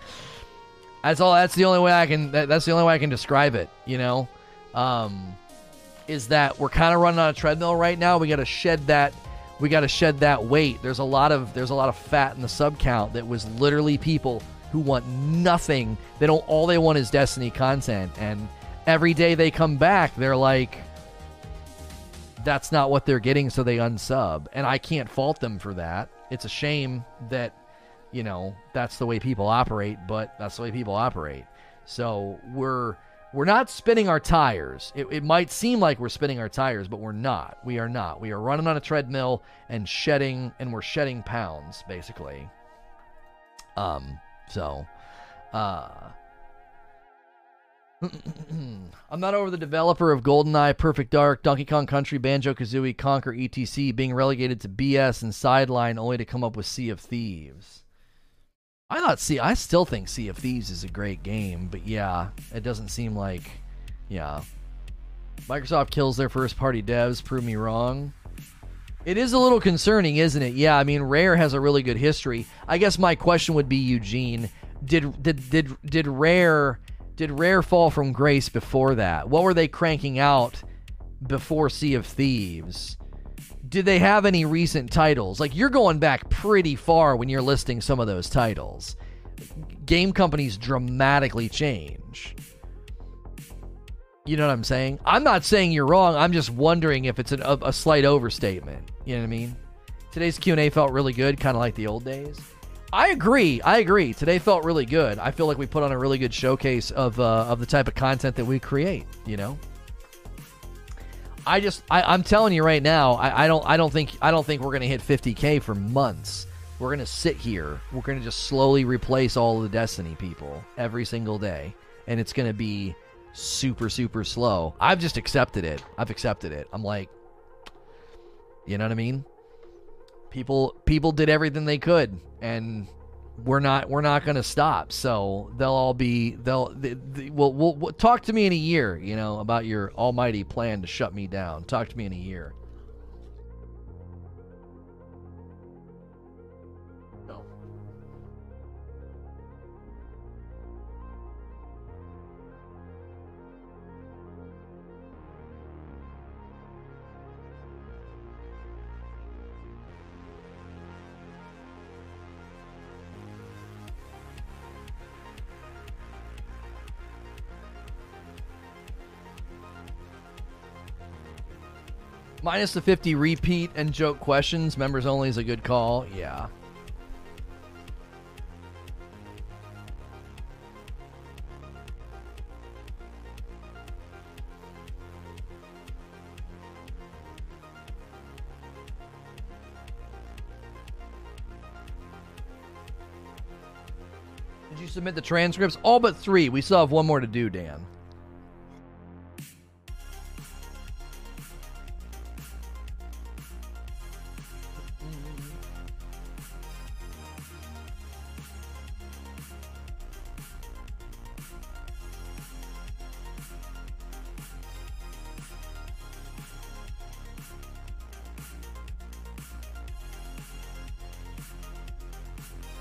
that's all. That's the only way I can. That, that's the only way I can describe it. You know, um, is that we're kind of running on a treadmill right now. We got to shed that we got to shed that weight. There's a lot of there's a lot of fat in the sub count that was literally people who want nothing. They don't all they want is Destiny content and every day they come back they're like that's not what they're getting so they unsub and I can't fault them for that. It's a shame that you know, that's the way people operate, but that's the way people operate. So we're we're not spinning our tires. It, it, might seem like we're spinning our tires, but we're not. We are not. We are running on a treadmill and shedding, and we're shedding pounds, basically. Um, so, uh, (clears throat) I'm not over the developer of GoldenEye, Perfect Dark, Donkey Kong Country, Banjo Kazooie, Conker, etc. being relegated to BS and sideline only to come up with Sea of Thieves. I thought see I still think Sea of Thieves is a great game, but yeah, it doesn't seem like yeah. Microsoft kills their first party devs. Prove me wrong. It is a little concerning, isn't it? Yeah, I mean, Rare has a really good history. I guess my question would be, Eugene, did did did did Rare did Rare fall from grace before that? What were they cranking out before Sea of Thieves? Did they have any recent titles? Like you're going back pretty far when you're listing some of those titles. Game companies dramatically change. You know what I'm saying? I'm not saying you're wrong. I'm just wondering if it's an, a, a slight overstatement. You know what I mean? Today's Q&A felt really good, kind of like the old days. I agree. I agree. Today felt really good. I feel like we put on a really good showcase of uh, of the type of content that we create. You know. I just I, am telling you right now, I, I don't I don't think I don't think we're gonna hit 50k for months. We're gonna sit here. We're gonna just slowly replace all the Destiny people every single day, and it's gonna be super super slow. I've just accepted it. I've accepted it. I'm like, you know what I mean? People people did everything they could, and we're not we're not going to stop. So they'll all be they'll they, they, we'll, we'll, we'll talk to me in a year, you know, about your almighty plan to shut me down. Talk to me in a year. Minus the 50 repeat and joke questions. Members only is a good call. Yeah. Did you submit the transcripts? All but three. We still have one more to do, Dan.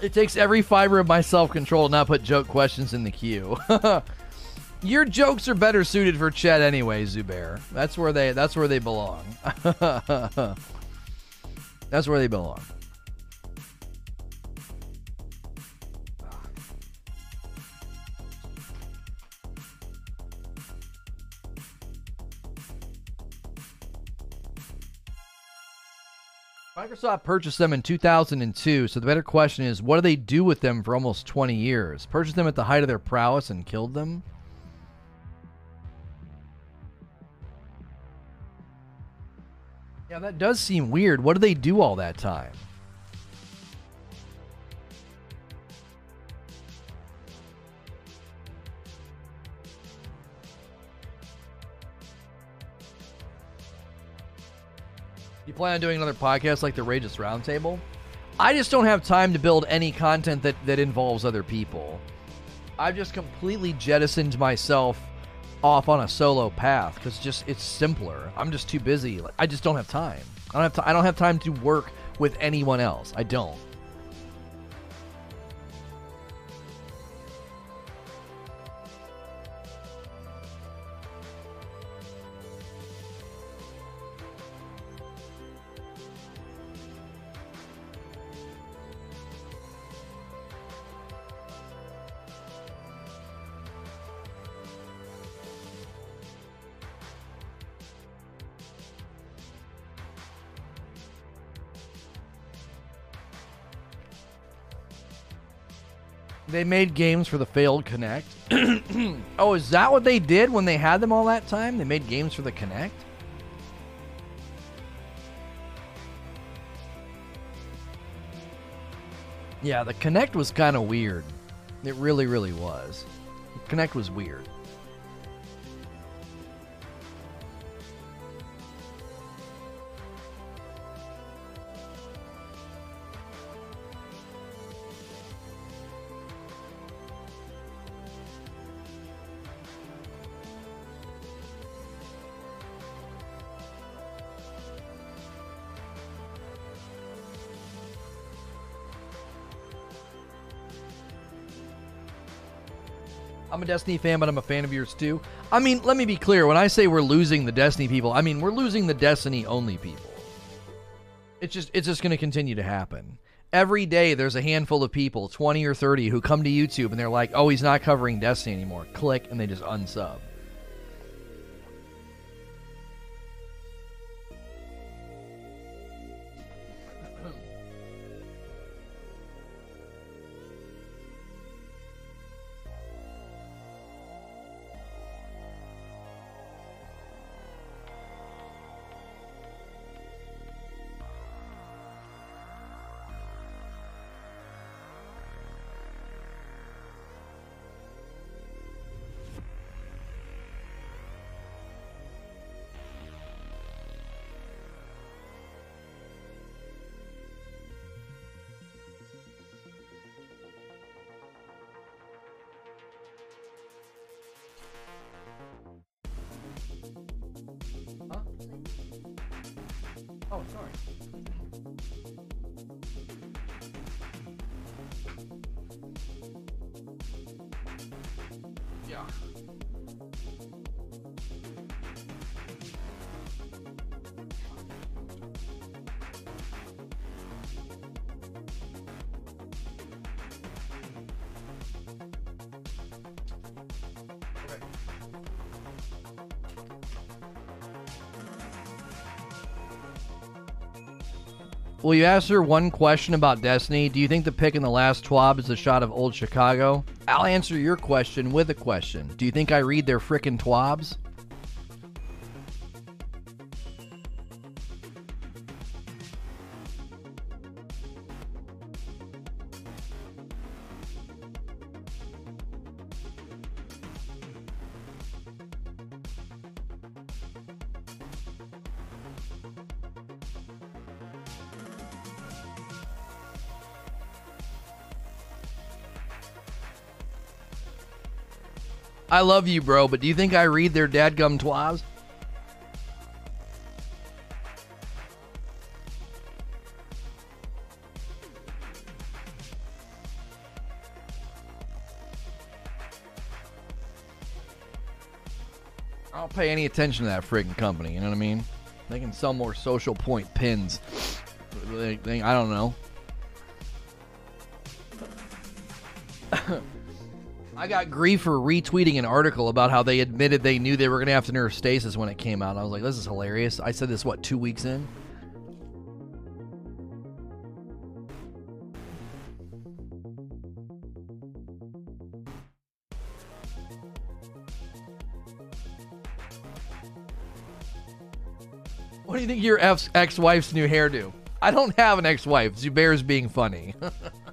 It takes every fiber of my self control to not put joke questions in the queue. (laughs) Your jokes are better suited for chat anyway, Zubair. That's where they that's where they belong. (laughs) that's where they belong. Microsoft purchased them in 2002, so the better question is what do they do with them for almost 20 years? Purchase them at the height of their prowess and killed them? Yeah, that does seem weird. What do they do all that time? Plan on doing another podcast like the Rageless Roundtable? I just don't have time to build any content that, that involves other people. I've just completely jettisoned myself off on a solo path because just it's simpler. I'm just too busy. Like, I just don't have time. I don't have to, I don't have time to work with anyone else. I don't. They made games for the failed Kinect. (clears throat) oh, is that what they did when they had them all that time? They made games for the Kinect. Yeah, the Kinect was kind of weird. It really, really was. Kinect was weird. I'm a Destiny fan, but I'm a fan of yours too. I mean, let me be clear. When I say we're losing the Destiny people, I mean we're losing the Destiny only people. It's just it's just going to continue to happen. Every day there's a handful of people, 20 or 30, who come to YouTube and they're like, "Oh, he's not covering Destiny anymore." Click and they just unsub. Will you ask her one question about Destiny? Do you think the pick in the last TWAB is a shot of old Chicago? I'll answer your question with a question. Do you think I read their frickin' TWABs? I love you, bro, but do you think I read their dadgum TWABs? I don't pay any attention to that friggin' company, you know what I mean? They can sell more social point pins. I don't know. I got grief for retweeting an article about how they admitted they knew they were going to have to nerf stasis when it came out. I was like, this is hilarious. I said this, what, two weeks in? What do you think your ex wife's new hairdo? I don't have an ex wife. Zubair's being funny. (laughs)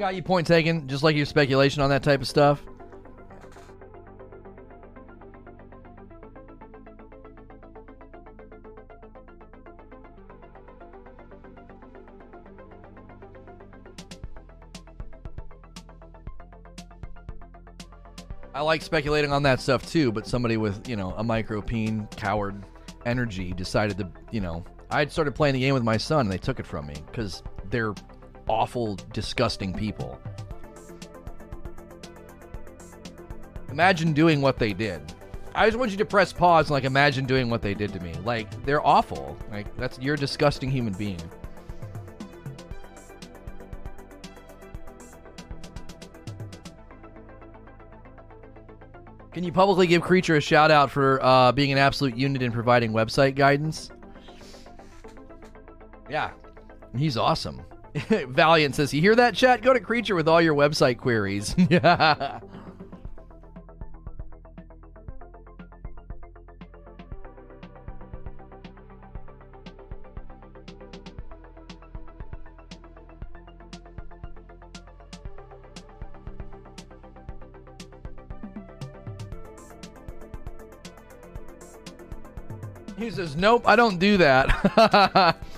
got you point taken, just like your speculation on that type of stuff. I like speculating on that stuff too, but somebody with, you know, a micropeen coward energy decided to, you know, I had started playing the game with my son and they took it from me because they're awful, disgusting people. Imagine doing what they did. I just want you to press pause and like imagine doing what they did to me. Like they're awful. Like that's you're a disgusting human being. Can you publicly give Creature a shout out for uh, being an absolute unit in providing website guidance? Yeah, he's awesome. (laughs) Valiant says, You hear that, chat? Go to Creature with all your website queries. (laughs) Yeah. He says, Nope, I don't do that. (laughs)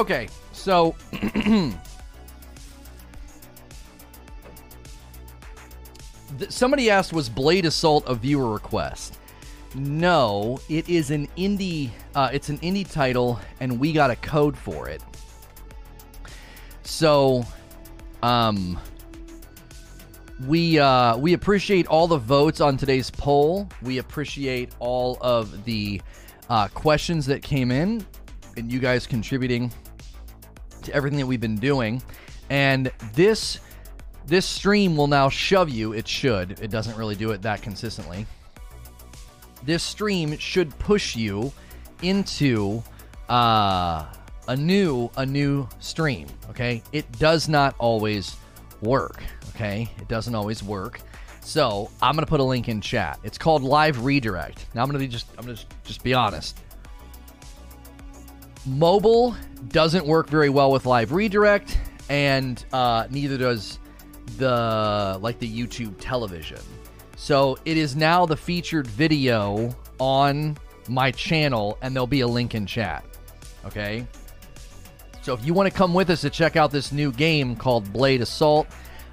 Okay, so (clears throat) somebody asked, was Blade Assault a viewer request? No, it is an indie. Uh, it's an indie title, and we got a code for it. So, um, we uh, we appreciate all the votes on today's poll. We appreciate all of the uh, questions that came in, and you guys contributing to everything that we've been doing. And this this stream will now shove you. It should. It doesn't really do it that consistently. This stream should push you into uh, a new a new stream. Okay, it does not always work. Okay, it doesn't always work. So I'm gonna put a link in chat. It's called Live Redirect. Now I'm gonna be just I'm gonna just, just be honest. Mobile doesn't work very well with Live Redirect, and uh, neither does the like the YouTube television. So it is now the featured video on my channel, and there'll be a link in chat. Okay. So if you want to come with us to check out this new game called Blade Assault,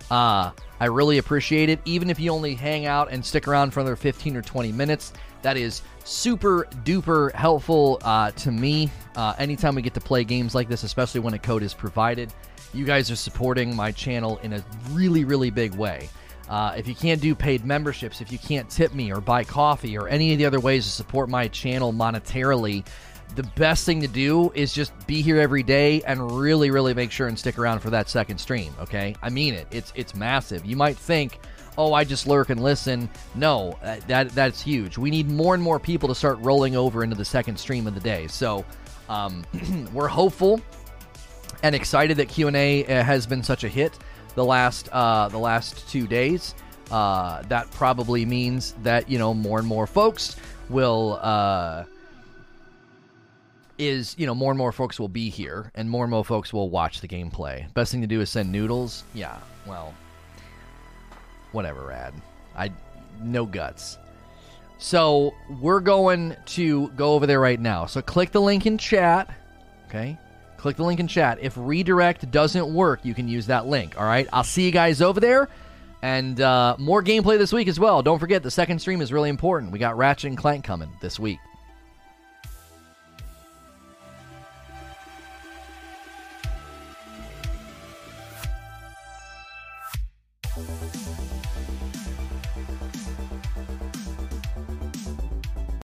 uh, I really appreciate it. Even if you only hang out and stick around for another 15 or 20 minutes, that is super duper helpful uh, to me. Uh, anytime we get to play games like this, especially when a code is provided, you guys are supporting my channel in a really, really big way. Uh, if you can't do paid memberships, if you can't tip me or buy coffee or any of the other ways to support my channel monetarily, the best thing to do is just be here every day and really, really make sure and stick around for that second stream. Okay, I mean it. It's it's massive. You might think, oh, I just lurk and listen. No, uh, that that's huge. We need more and more people to start rolling over into the second stream of the day. So um, (clears throat) we're hopeful and excited that Q and A uh, has been such a hit the last uh, the last two days. Uh, that probably means that you know more and more folks will uh, is you know more and more folks will be here and more and more folks will watch the gameplay. Best thing to do is send noodles. Yeah, well, whatever, rad. I no guts. So we're going to go over there right now. So click the link in chat. Okay, click the link in chat. If redirect doesn't work, you can use that link. All right, I'll see you guys over there. And uh, more gameplay this week as well. Don't forget, the second stream is really important. We got Ratchet and Clank coming this week.